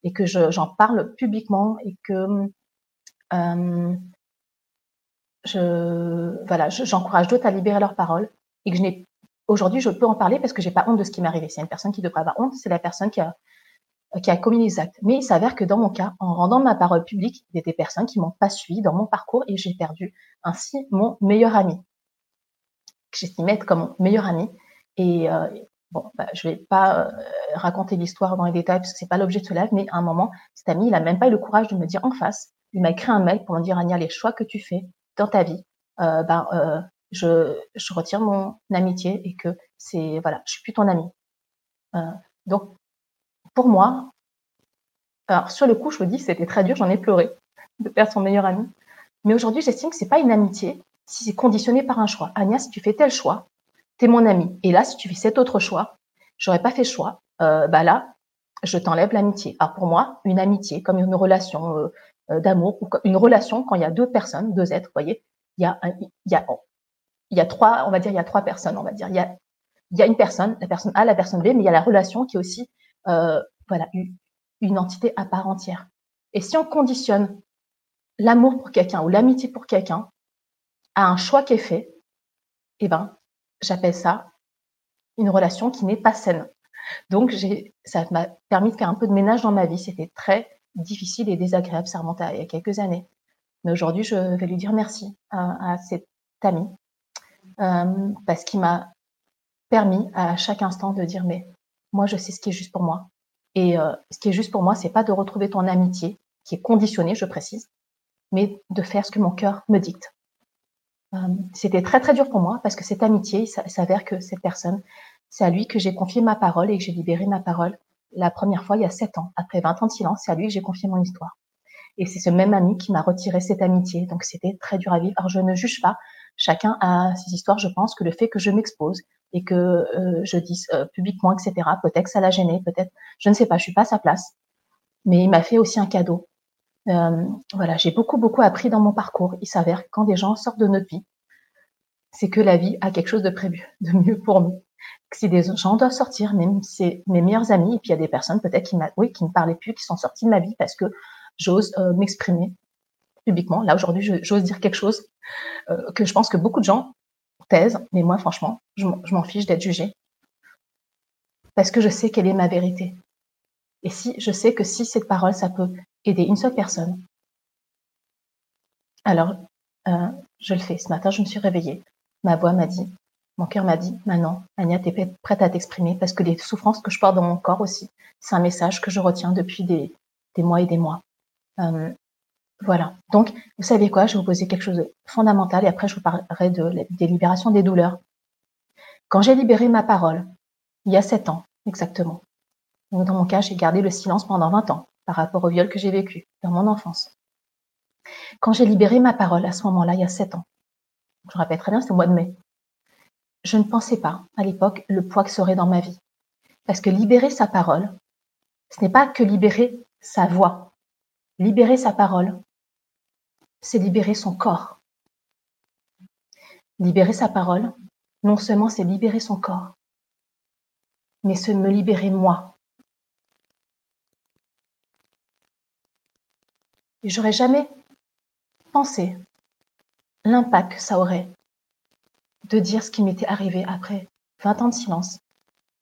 et que j'en parle publiquement et que euh, je voilà, j'encourage d'autres à libérer leur parole et que je n'ai aujourd'hui je peux en parler parce que j'ai pas honte de ce qui m'est arrivé. C'est une personne qui devrait avoir honte, c'est la personne qui a qui a commis les actes. Mais il s'avère que dans mon cas, en rendant ma parole publique, il y a des personnes qui m'ont pas suivi dans mon parcours et j'ai perdu ainsi mon meilleur ami, que j'estimais être comme mon meilleur ami. Et euh, bon, bah, je vais pas euh, raconter l'histoire dans les détails parce que c'est pas l'objet de ce live, mais à un moment, cet ami, il a même pas eu le courage de me dire en face. Il m'a écrit un mail pour me dire Ania, les choix que tu fais dans ta vie, euh, ben, euh, je, retire mon amitié et que c'est voilà, je suis plus ton ami. Euh, donc pour moi, alors sur le coup, je me dis c'était très dur, j'en ai pleuré de perdre son meilleur ami. Mais aujourd'hui, j'estime que c'est pas une amitié si c'est conditionné par un choix. Agnès, si tu fais tel choix, tu es mon ami. Et là, si tu fais cet autre choix, j'aurais pas fait choix. Euh, bah là, je t'enlève l'amitié. Alors pour moi, une amitié, comme une relation euh, euh, d'amour, ou une relation quand il y a deux personnes, deux êtres, voyez, il y a, il y a, il y a trois, on va dire, il y a trois personnes, on va dire. Il y a, il y a une personne, la personne A, la personne B, mais il y a la relation qui est aussi euh, voilà, une entité à part entière. Et si on conditionne l'amour pour quelqu'un ou l'amitié pour quelqu'un à un choix qui est fait, eh ben, j'appelle ça une relation qui n'est pas saine. Donc, ça m'a permis de faire un peu de ménage dans ma vie. C'était très difficile et désagréable. Ça remonte à il y a quelques années. Mais aujourd'hui, je vais lui dire merci à, cet ami euh, parce qu'il m'a permis à chaque instant de dire mais moi, je sais ce qui est juste pour moi. Et euh, ce qui est juste pour moi, c'est pas de retrouver ton amitié, qui est conditionnée, je précise, mais de faire ce que mon cœur me dicte. Euh, c'était très très dur pour moi parce que cette amitié, il s'avère que cette personne, c'est à lui que j'ai confié ma parole et que j'ai libéré ma parole la première fois il y a sept ans. Après 20 ans de silence, c'est à lui que j'ai confié mon histoire. Et c'est ce même ami qui m'a retiré cette amitié. Donc c'était très dur à vivre. Alors je ne juge pas. Chacun a ses histoires. Je pense que le fait que je m'expose, et que euh, je dise euh, publiquement, etc. Peut-être que ça l'a gêné, peut-être, je ne sais pas, je suis pas à sa place. Mais il m'a fait aussi un cadeau. Euh, voilà, j'ai beaucoup beaucoup appris dans mon parcours. Il s'avère que quand des gens sortent de notre vie, c'est que la vie a quelque chose de prévu, de mieux pour nous. Si des gens doivent sortir, même c'est mes meilleurs amis, et puis il y a des personnes peut-être qui, oui, qui ne parlaient plus, qui sont sorties de ma vie parce que j'ose euh, m'exprimer publiquement. Là aujourd'hui, j'ose dire quelque chose euh, que je pense que beaucoup de gens thèse, mais moi, franchement, je m'en fiche d'être jugée. Parce que je sais quelle est ma vérité. Et si je sais que si cette parole, ça peut aider une seule personne, alors euh, je le fais. Ce matin, je me suis réveillée. Ma voix m'a dit, mon cœur m'a dit, maintenant, Ania, tu es prête à t'exprimer parce que les souffrances que je porte dans mon corps aussi, c'est un message que je retiens depuis des, mois et des mois. Euh, voilà. Donc, vous savez quoi? Je vais vous poser quelque chose de fondamental et après, je vous parlerai de, des libérations des douleurs. Quand j'ai libéré ma parole, il y a sept ans exactement, dans mon cas, j'ai gardé le silence pendant 20 ans par rapport au viol que j'ai vécu dans mon enfance. Quand j'ai libéré ma parole à ce moment-là, il y a sept ans, je rappelle très bien, c'était au mois de mai, je ne pensais pas à l'époque le poids que ça aurait dans ma vie. Parce que libérer sa parole, ce n'est pas que libérer sa voix. Libérer sa parole, c'est libérer son corps. Libérer sa parole, non seulement c'est libérer son corps, mais c'est me libérer moi. Et j'aurais jamais pensé l'impact que ça aurait de dire ce qui m'était arrivé après 20 ans de silence.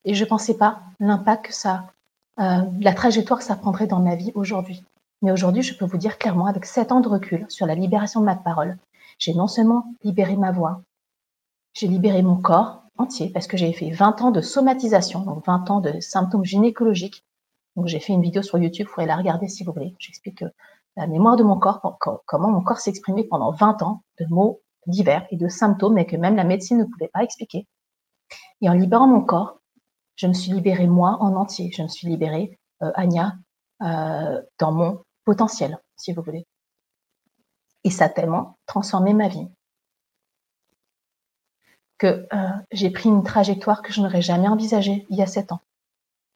Et je ne pensais pas l'impact que ça, euh, la trajectoire que ça prendrait dans ma vie aujourd'hui. Mais aujourd'hui, je peux vous dire clairement, avec sept ans de recul sur la libération de ma parole, j'ai non seulement libéré ma voix, j'ai libéré mon corps entier parce que j'ai fait 20 ans de somatisation, donc 20 ans de symptômes gynécologiques. Donc j'ai fait une vidéo sur YouTube, vous pourrez la regarder si vous voulez. J'explique la mémoire de mon corps, comment mon corps s'exprimait pendant 20 ans de mots divers et de symptômes, mais que même la médecine ne pouvait pas expliquer. Et en libérant mon corps, je me suis libérée moi en entier. Je me suis libérée, euh, euh, dans mon potentiel, si vous voulez. Et ça a tellement transformé ma vie que euh, j'ai pris une trajectoire que je n'aurais jamais envisagée il y a sept ans.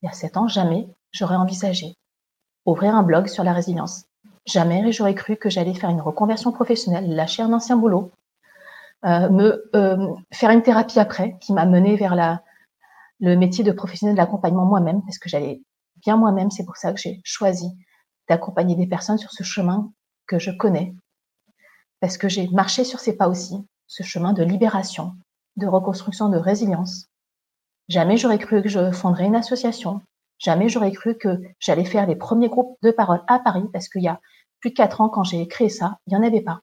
Il y a sept ans, jamais j'aurais envisagé ouvrir un blog sur la résilience. Jamais j'aurais cru que j'allais faire une reconversion professionnelle, lâcher un ancien boulot, euh, me euh, faire une thérapie après qui m'a mené vers le métier de professionnel de l'accompagnement moi-même parce que j'allais bien moi-même. C'est pour ça que j'ai choisi d'accompagner des personnes sur ce chemin que je connais. Parce que j'ai marché sur ces pas aussi, ce chemin de libération, de reconstruction, de résilience. Jamais j'aurais cru que je fonderais une association. Jamais j'aurais cru que j'allais faire les premiers groupes de parole à Paris parce qu'il y a plus de quatre ans, quand j'ai créé ça, il n'y en avait pas.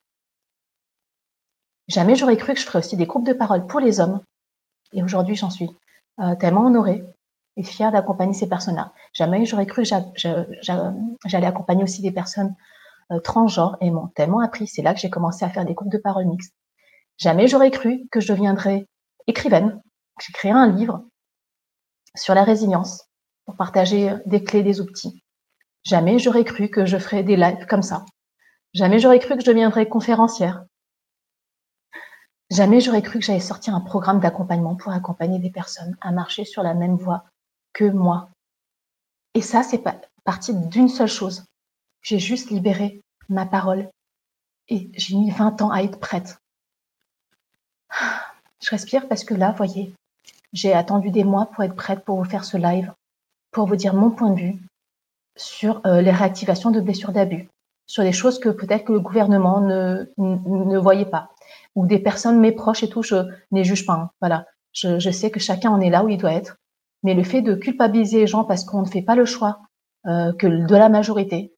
Jamais j'aurais cru que je ferais aussi des groupes de parole pour les hommes. Et aujourd'hui, j'en suis euh, tellement honorée et fière d'accompagner ces personnes-là. Jamais j'aurais cru que j'allais accompagner aussi des personnes euh, transgenres et m'ont tellement appris. C'est là que j'ai commencé à faire des groupes de parole mixtes. Jamais j'aurais cru que je deviendrais écrivaine. J'ai créé un livre sur la résilience pour partager des clés, des outils. Jamais j'aurais cru que je ferais des lives comme ça. Jamais j'aurais cru que je deviendrais conférencière. Jamais j'aurais cru que j'allais sortir un programme d'accompagnement pour accompagner des personnes à marcher sur la même voie que moi. Et ça, c'est parti d'une seule chose. J'ai juste libéré ma parole. Et j'ai mis 20 ans à être prête. [sighs] Je respire parce que là, voyez, j'ai attendu des mois pour être prête pour vous faire ce live, pour vous dire mon point de vue sur euh, les réactivations de blessures d'abus, sur des choses que peut-être que le gouvernement ne, ne voyait pas, ou des personnes, mes proches et tout, je ne juge pas. Hein. Voilà. Je, je, sais que chacun en est là où il doit être. Mais le fait de culpabiliser les gens parce qu'on ne fait pas le choix euh, que de la majorité,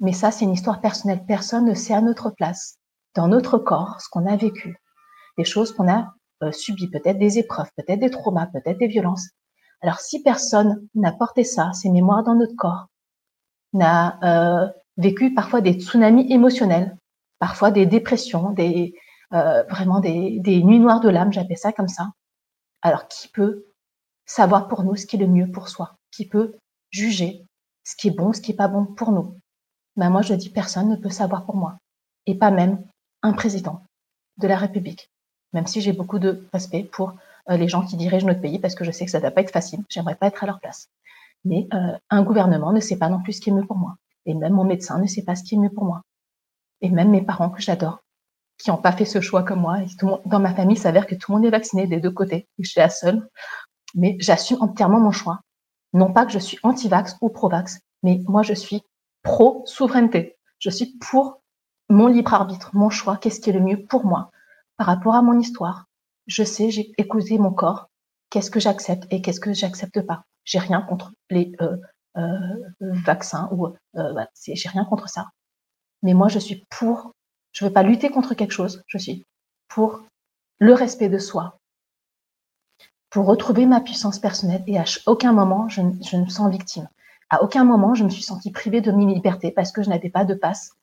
mais ça, c'est une histoire personnelle. Personne ne sait à notre place, dans notre corps, ce qu'on a vécu, des choses qu'on a euh, subies, peut-être des épreuves, peut-être des traumas, peut-être des violences. Alors, si personne n'a porté ça, ces mémoires dans notre corps, n'a euh, vécu parfois des tsunamis émotionnels, parfois des dépressions, des, euh, vraiment des, des nuits noires de l'âme, j'appelle ça comme ça. Alors, qui peut savoir pour nous ce qui est le mieux pour soi? Qui peut juger ce qui est bon, ce qui est pas bon pour nous? Ben Moi, je dis personne ne peut savoir pour moi. Et pas même un président de la République. Même si j'ai beaucoup de respect pour les gens qui dirigent notre pays, parce que je sais que ça ne doit pas être facile. J'aimerais pas être à leur place. Mais euh, un gouvernement ne sait pas non plus ce qui est mieux pour moi. Et même mon médecin ne sait pas ce qui est mieux pour moi. Et même mes parents que j'adore qui n'ont pas fait ce choix comme moi. Et dans ma famille, il s'avère que tout le monde est vacciné des deux côtés. Je suis la seule. Mais j'assume entièrement mon choix. Non pas que je suis anti-vax ou pro-vax, mais moi, je suis pro-souveraineté. Je suis pour mon libre arbitre, mon choix, qu'est-ce qui est le mieux pour moi par rapport à mon histoire. Je sais, j'ai écouté mon corps, qu'est-ce que j'accepte et qu'est-ce que j'accepte pas? J'ai rien contre les euh, euh, vaccins ou euh, j'ai rien contre ça. Mais moi, je suis pour je ne veux pas lutter contre quelque chose, je suis pour le respect de soi, pour retrouver ma puissance personnelle et à aucun moment je, ne me sens victime. À aucun moment je me suis sentie privée de mes libertés parce que je n'avais pas de passe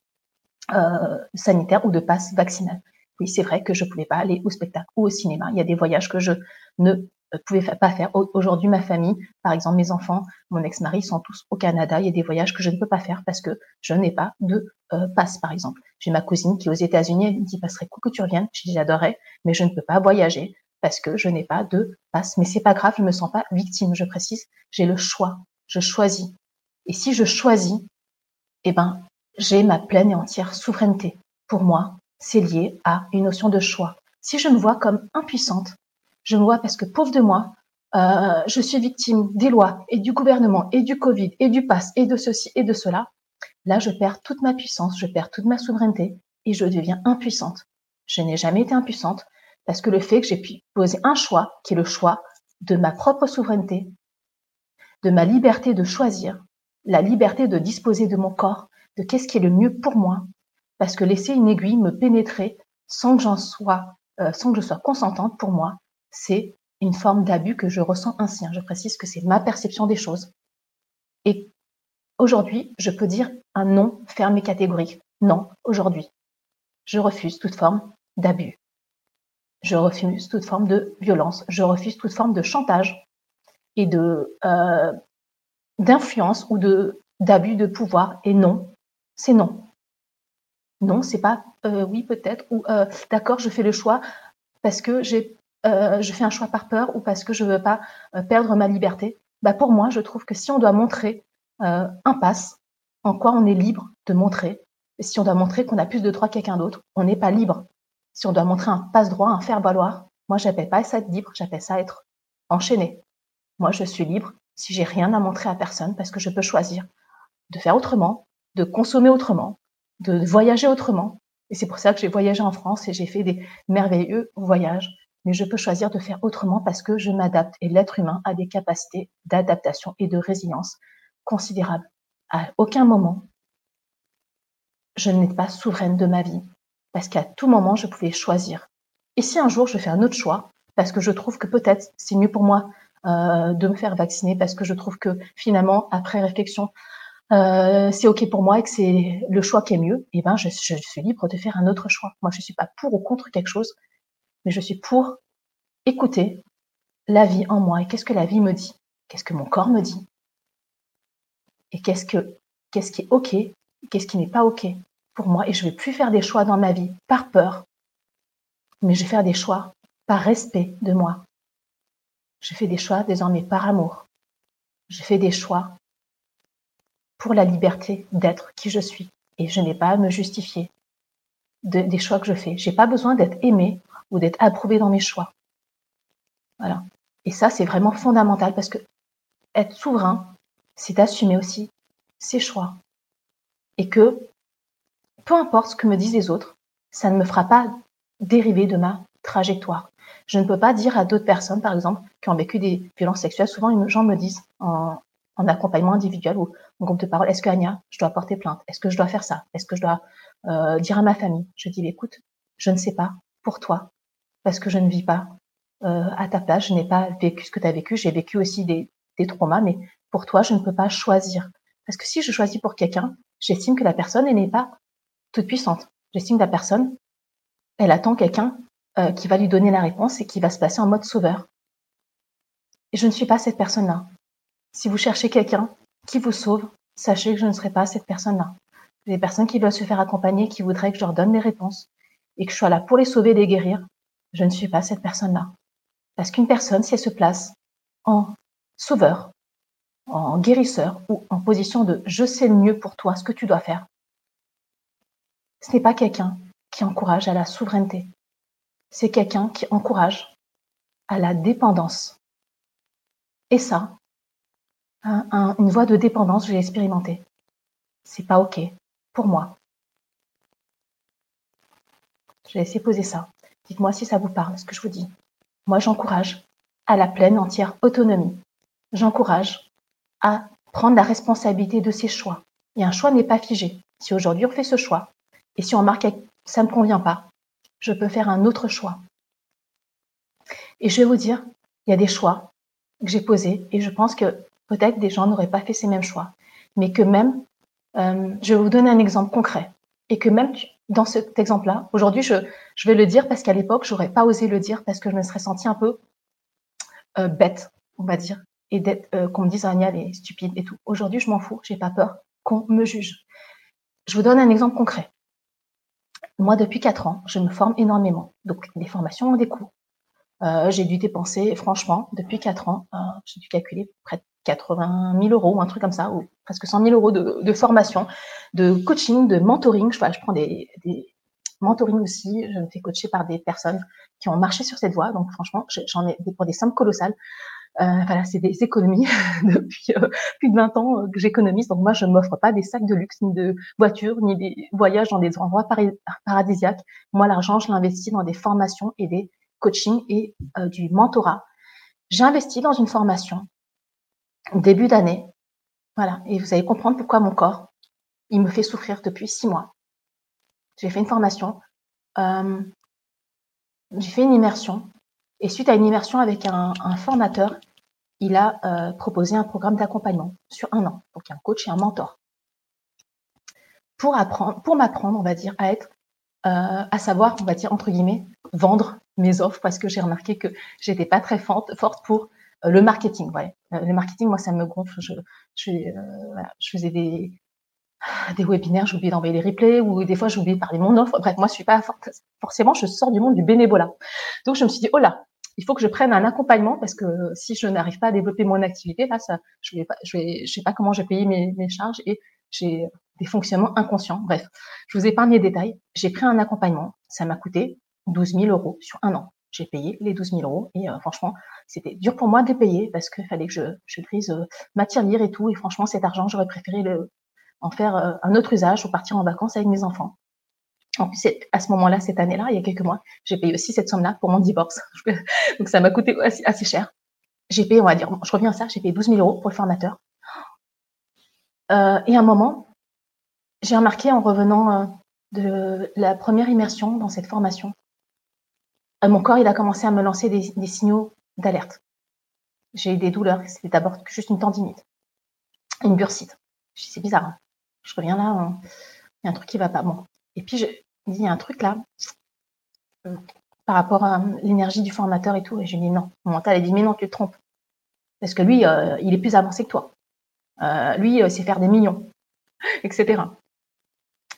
sanitaire ou de passe vaccinal. Oui, c'est vrai que je ne pouvais pas aller au spectacle ou au cinéma. Il y a des voyages que je ne euh, pouvais pas faire. Aujourd'hui, ma famille, par exemple, mes enfants, mon ex-mari sont tous au Canada. Il y a des voyages que je ne peux pas faire parce que je n'ai pas de euh, passe, par exemple. J'ai ma cousine qui est aux États-Unis. Elle me dit, pas serait cool que tu reviennes. J'adorerais, mais je ne peux pas voyager parce que je n'ai pas de passe. Mais c'est pas grave, je me sens pas victime. Je précise, j'ai le choix. Je choisis. Et si je choisis, eh ben, j'ai ma pleine et entière souveraineté. Pour moi, c'est lié à une notion de choix. Si je me vois comme impuissante, je me vois parce que pauvre de moi, euh, je suis victime des lois et du gouvernement et du Covid et du pass et de ceci et de cela. Là, je perds toute ma puissance, je perds toute ma souveraineté et je deviens impuissante. Je n'ai jamais été impuissante parce que le fait que j'ai pu poser un choix, qui est le choix de ma propre souveraineté, de ma liberté de choisir, la liberté de disposer de mon corps, de qu'est-ce qui est le mieux pour moi, parce que laisser une aiguille me pénétrer sans que j'en sois, euh, sans que je sois consentante pour moi, c'est une forme d'abus que je ressens ainsi. Hein. Je précise que c'est ma perception des choses. Et aujourd'hui, je peux dire un non ferme et catégorique. Non, aujourd'hui, je refuse toute forme d'abus. Je refuse toute forme de violence. Je refuse toute forme de chantage et de euh, d'influence ou de d'abus de pouvoir. Et non, c'est non. Non, c'est pas euh, oui peut-être ou euh, d'accord, je fais le choix parce que j'ai euh, je fais un choix par peur ou parce que je veux pas perdre ma liberté, bah pour moi, je trouve que si on doit montrer un passe, en quoi on est libre de montrer, et si on doit montrer qu'on a plus de droits que quelqu'un d'autre, on n'est pas libre. Si on doit montrer un passe-droit, un faire-valoir, moi, j'appelle pas ça être libre, j'appelle ça être enchaîné. Moi, je suis libre si j'ai rien à montrer à personne, parce que je peux choisir de faire autrement, de consommer autrement, de voyager autrement. Et c'est pour ça que j'ai voyagé en France et j'ai fait des merveilleux voyages. Mais je peux choisir de faire autrement parce que je m'adapte et l'être humain a des capacités d'adaptation et de résilience considérables. À aucun moment, je n'étais pas souveraine de ma vie parce qu'à tout moment, je pouvais choisir. Et si un jour je fais un autre choix, parce que je trouve que peut-être c'est mieux pour moi euh, de me faire vacciner, parce que je trouve que finalement, après réflexion, euh, c'est ok pour moi et que c'est le choix qui est mieux, et eh ben je, suis libre de faire un autre choix. Moi, je suis pas pour ou contre quelque chose, mais je suis pour écouter la vie en moi et qu'est-ce que la vie me dit, qu'est-ce que mon corps me dit, et qu'est-ce que qu'est-ce qui est ok, qu'est-ce qui n'est pas ok pour moi, et je vais plus faire des choix dans ma vie par peur, mais je vais faire des choix par respect de moi. Je fais des choix désormais par amour. Je fais des choix pour la liberté d'être qui je suis. Et je n'ai pas à me justifier des choix que je fais. J'ai pas besoin d'être aimé ou d'être approuvé dans mes choix. Voilà. Et ça, c'est vraiment fondamental parce que être souverain, c'est d'assumer aussi ses choix. Et que, peu importe ce que me disent les autres, ça ne me fera pas dériver de ma trajectoire. Je ne peux pas dire à d'autres personnes, par exemple, qui ont vécu des violences sexuelles, souvent les gens me disent en, en accompagnement individuel ou en groupe de parole, est-ce que Anya, je dois porter plainte? Est-ce que je dois faire ça? Est-ce que je dois euh, dire à ma famille? Je dis, écoute, je ne sais pas pour toi, parce que je ne vis pas euh, à ta place, je n'ai pas vécu ce que tu as vécu, j'ai vécu aussi des, traumas, mais pour toi, je ne peux pas choisir. Parce que si je choisis pour quelqu'un, j'estime que la personne, n'est pas toute puissante. J'estime que la personne, elle attend quelqu'un euh, qui va lui donner la réponse et qui va se placer en mode sauveur. Et je ne suis pas cette personne-là. Si vous cherchez quelqu'un qui vous sauve, sachez que je ne serai pas cette personne-là. Des personnes qui veulent se faire accompagner, qui voudraient que je leur donne des réponses et que je sois là pour les sauver, les guérir, je ne suis pas cette personne-là. Parce qu'une personne, si elle se place en sauveur, en guérisseur ou en position de je sais le mieux pour toi ce que tu dois faire, ce n'est pas quelqu'un qui encourage à la souveraineté. C'est quelqu'un qui encourage à la dépendance. Et ça, une voie de dépendance, j'ai expérimenté. C'est pas OK pour moi. Je vais de poser ça. Dites-moi si ça vous parle, ce que je vous dis. Moi, j'encourage à la pleine, entière autonomie. J'encourage à prendre la responsabilité de ses choix. Et un choix n'est pas figé. Si aujourd'hui on fait ce choix, et si on marque que ça ne me convient pas, je peux faire un autre choix. Et je vais vous dire, il y a des choix que j'ai posés et je pense que peut-être des gens n'auraient pas fait ces mêmes choix, mais que même, euh, je vais vous donner un exemple concret, et que même dans cet exemple-là, aujourd'hui, je, je vais le dire parce qu'à l'époque, j'aurais pas osé le dire parce que je me serais sentie un peu euh, bête, on va dire, et euh, qu'on me dise Anya est stupide et tout. Aujourd'hui, je m'en fous, j'ai pas peur qu'on me juge. Je vous donne un exemple concret. Moi, depuis quatre ans, je me forme énormément. Donc, les formations des. Euh, j'ai dû dépenser, franchement, depuis quatre ans, j'ai dû calculer près de 80 000 euros ou un truc comme ça, ou presque 100 000 euros de, formation, de coaching, de mentoring. Je, je prends des, des mentoring aussi. Je me fais coacher par des personnes qui ont marché sur cette voie. Donc, franchement, j'en ai pour des sommes colossales. Euh, voilà, c'est des économies [laughs] depuis euh, plus de 20 ans euh, que j'économise. Donc moi, je m'offre pas des sacs de luxe, ni de voitures, ni des voyages dans des endroits paradisiaques. Moi, l'argent, je l'investis dans des formations et des coachings et du mentorat. J'ai investi dans une formation début d'année. Voilà, et vous allez comprendre pourquoi mon corps, il me fait souffrir depuis six mois. J'ai fait une formation, euh, j'ai fait une immersion, et suite à une immersion avec un, formateur, il a euh, proposé un programme d'accompagnement sur un an, donc un coach et un mentor, pour apprendre, pour m'apprendre, on va dire, à être, euh, à savoir, on va dire entre guillemets, vendre mes offres, parce que j'ai remarqué que j'étais pas très forte, forte pour le marketing. Ouais, euh, le marketing, moi, ça me gonfle. Je, je, voilà, je faisais des [sighs] des webinaires, j'oublie d'envoyer les replays ou des fois j'oublie de parler de mon offre. Bref, moi je suis pas forcément, je sors du monde du bénévolat. Donc je me suis dit oh là, il faut que je prenne un accompagnement parce que si je n'arrive pas à développer mon activité, là, ça, je vais pas, je vais, je sais pas comment j'ai payé mes, mes charges et j'ai des fonctionnements inconscients. Bref, je vous épargne les détails. J'ai pris un accompagnement. Ça m'a coûté 12 000 euros sur un an. J'ai payé les 12 000 euros et euh, franchement, c'était dur pour moi de les payer parce qu'il fallait que je, je grise euh, ma tirelire et tout. Et franchement, cet argent, j'aurais préféré en faire euh, un autre usage ou partir en vacances avec mes enfants. En plus, à ce moment-là, cette année-là, il y a quelques mois, j'ai payé aussi cette somme-là pour mon divorce. [laughs] Donc, ça m'a coûté assez, cher. J'ai payé, on va dire, je reviens à ça, j'ai payé 12 000 euros pour le formateur. Euh, et à un moment, j'ai remarqué en revenant de la première immersion dans cette formation, mon corps, il a commencé à me lancer des, signaux d'alerte. J'ai eu des douleurs, c'était d'abord juste une tendinite, une bursite. C'est bizarre. Hein. Je reviens là, il y a un truc qui va pas. Bon. Et puis, je, il y a un truc là, euh, par rapport à l'énergie du formateur et tout. Et je lui dis non. Mon mental a dit mais non, tu te trompes. Parce que lui, euh, il est plus avancé que toi. Euh, lui, c'est faire des millions, [laughs] etc.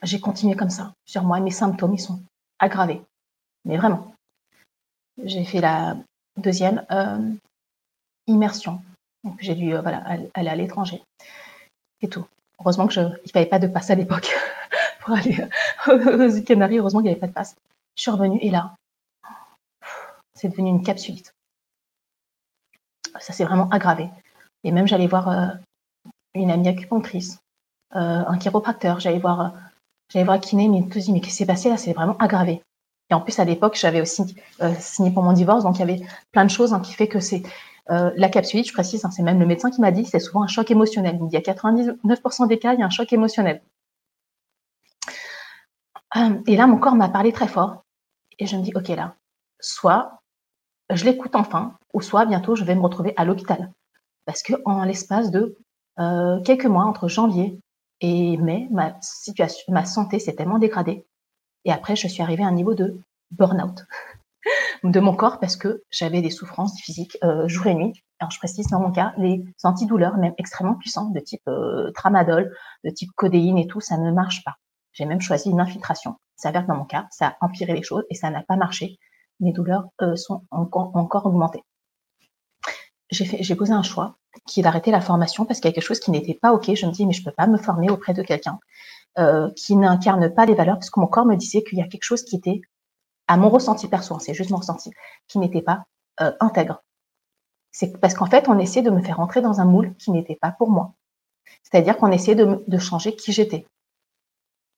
J'ai continué comme ça sur moi. Mes symptômes, ils sont aggravés. Mais vraiment. J'ai fait la deuxième immersion. Donc j'ai dû voilà, aller à l'étranger et tout. Heureusement que je, il n'y avait pas de passe à l'époque [laughs] pour aller aux Canaries. Heureusement qu'il n'y avait pas de passe. Je suis revenue et là, c'est devenu une capsulite. Ça s'est vraiment aggravé. Et même, j'allais voir euh, une amie acupunctrice, euh, un chiropracteur, j'allais voir, euh, j'allais voir un kiné, mais tout dit, mais qu'est-ce qui s'est passé là? C'est vraiment aggravé. Et en plus, à l'époque, j'avais aussi signé pour mon divorce, donc il y avait plein de choses hein, qui fait que c'est la capsulite, je précise, hein, c'est même le médecin qui m'a dit, c'est souvent un choc émotionnel. Il y a 99% des cas, il y a un choc émotionnel. et là, mon corps m'a parlé très fort. Et je me dis, OK, là, soit je l'écoute enfin, ou soit bientôt je vais me retrouver à l'hôpital. Parce que en l'espace de euh, quelques mois, entre janvier et mai, ma situation, ma santé s'est tellement dégradée. Et après, je suis arrivée à un niveau de burn-out [laughs] de mon corps parce que j'avais des souffrances physiques euh, jour et nuit. Alors, je précise dans mon cas, les antidouleurs, même extrêmement puissants, de type euh, tramadol, de type codéine et tout, ça ne marche pas. J'ai même choisi une infiltration. Ça que dans mon cas, ça a empiré les choses et ça n'a pas marché. Mes douleurs euh, sont encore, encore augmentées. J'ai posé un choix qui est d'arrêter la formation parce qu'il y a quelque chose qui n'était pas ok. Je me dis mais je peux pas me former auprès de quelqu'un euh, qui n'incarne pas les valeurs parce que mon corps me disait qu'il y a quelque chose qui était à mon ressenti perso, hein, c'est juste mon ressenti, qui n'était pas euh, intègre. C'est parce qu'en fait, on essaie de me faire entrer dans un moule qui n'était pas pour moi. C'est-à-dire qu'on essaie de, de changer qui j'étais.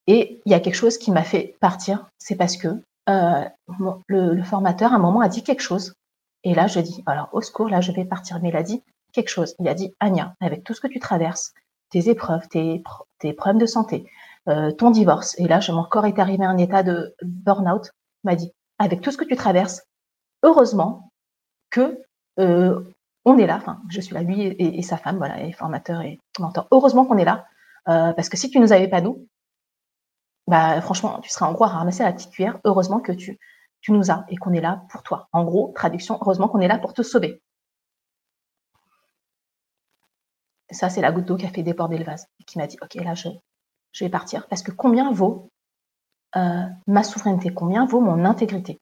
Et il y a quelque chose qui m'a fait partir, c'est parce que euh, le, formateur, à un moment, a dit quelque chose. Et là, je dis, alors, au secours, là, je vais partir. Mais il a dit quelque chose. Il a dit, Anya, avec tout ce que tu traverses, tes épreuves, tes, tes problèmes de santé, euh, ton divorce, et là, je, mon corps est arrivé à un état de burn-out, m'a dit, avec tout ce que tu traverses, heureusement que euh, on est là, enfin, je suis là, lui et, sa femme, voilà, et formateur et mentor. Heureusement qu'on est là, parce que si tu nous avais pas nous, bah, franchement, tu seras en gros à ramasser la petite cuillère. Heureusement que tu, tu nous as et qu'on est là pour toi. En gros, traduction, heureusement qu'on est là pour te sauver. Ça, c'est la goutte d'eau qui a fait déborder le vase qui m'a dit, OK, là, je, vais partir. Parce que combien vaut euh, ma souveraineté? Combien vaut mon intégrité?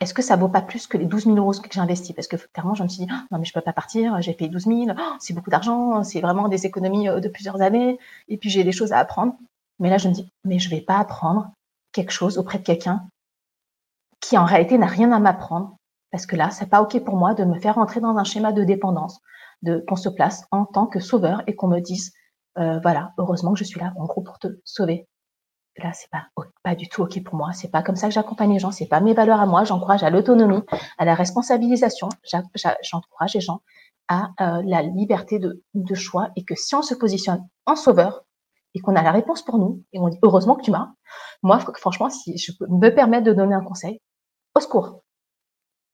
Est-ce que ça vaut pas plus que les 12 000 euros que j'ai investi Parce que clairement, je me suis dit, non, mais je peux pas partir, j'ai payé 12 000, c'est beaucoup d'argent, c'est vraiment des économies euh, de plusieurs années, et puis j'ai des choses à apprendre. Mais là, je me dis, mais je vais pas apprendre quelque chose auprès de quelqu'un qui en réalité n'a rien à m'apprendre. Parce que là, c'est pas OK pour moi de me faire rentrer dans un schéma de dépendance, qu'on se place en tant que sauveur et qu'on me dise, euh, voilà, heureusement que je suis là, en gros, pour te sauver. Là, c'est pas, pas du tout OK pour moi. C'est pas comme ça que j'accompagne les gens. C'est pas mes valeurs à moi. J'encourage à l'autonomie, à la responsabilisation. J'encourage les gens à euh, la liberté de, choix et que si on se positionne en sauveur, et qu'on a la réponse pour nous, et on dit heureusement que tu m'as. Moi, franchement, si je peux me permettre de donner un conseil, au secours,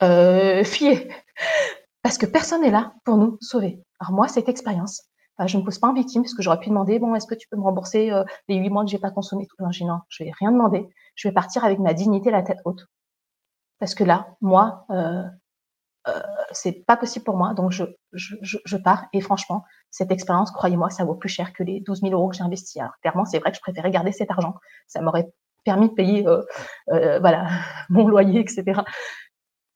euh, [laughs] parce que personne n'est là pour nous sauver. Alors moi, cette expérience, je ne me pose pas en victime parce que j'aurais pu demander bon, est-ce que tu peux me rembourser euh, les huit mois que j'ai pas consommé tout non, je vais rien demander. Je vais partir avec ma dignité la tête haute. Parce que là, moi, euh, euh, c'est pas possible pour moi, donc je, je, je, pars. Et franchement, cette expérience, croyez-moi, ça vaut plus cher que les 12 000 euros que j'ai investis. Alors clairement, c'est vrai que je préférais garder cet argent. Ça m'aurait permis de payer, euh, euh, voilà, [laughs] mon loyer, etc.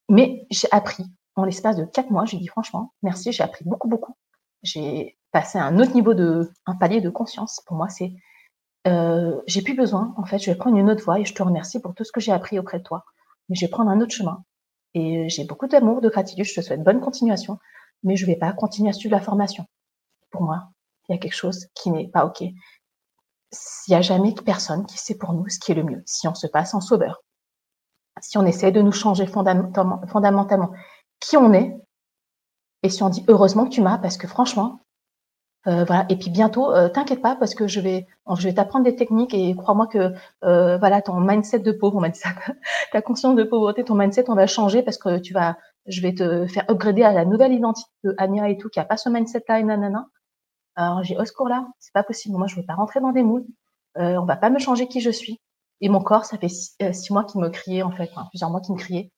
Mais j'ai appris en l'espace de quatre mois. J'ai dit franchement, merci. J'ai appris beaucoup, beaucoup. J'ai passé à un autre niveau de, un palier de conscience. Pour moi, c'est, euh, j'ai plus besoin. En fait, je vais prendre une autre voie et je te remercie pour tout ce que j'ai appris auprès de toi. mais je vais prendre un autre chemin. Et j'ai beaucoup d'amour, de gratitude, je te souhaite bonne continuation, mais je vais pas continuer à suivre la formation. Pour moi, il y a quelque chose qui n'est pas OK. Il n'y a jamais personne qui sait pour nous ce qui est le mieux. Si on se passe en sauveur, si on essaie de nous changer fondamentalement qui on est, et si on dit heureusement que tu m'as, parce que franchement, euh, voilà. Et puis bientôt, euh, t'inquiète pas parce que je vais, je vais t'apprendre des techniques et crois-moi que euh, voilà, ton mindset de pauvre, on m'a dit ça, [laughs] ta conscience de pauvreté, ton mindset, on va changer parce que tu vas, je vais te faire upgrader à la nouvelle identité de Anya et tout, qui a pas ce mindset-là et nanana. Alors j'ai au secours là, c'est pas possible. Moi, je veux pas rentrer dans des moules. On va pas me changer qui je suis. Et mon corps, ça fait six, mois qu'il me criait en fait, plusieurs mois qu'il me criait.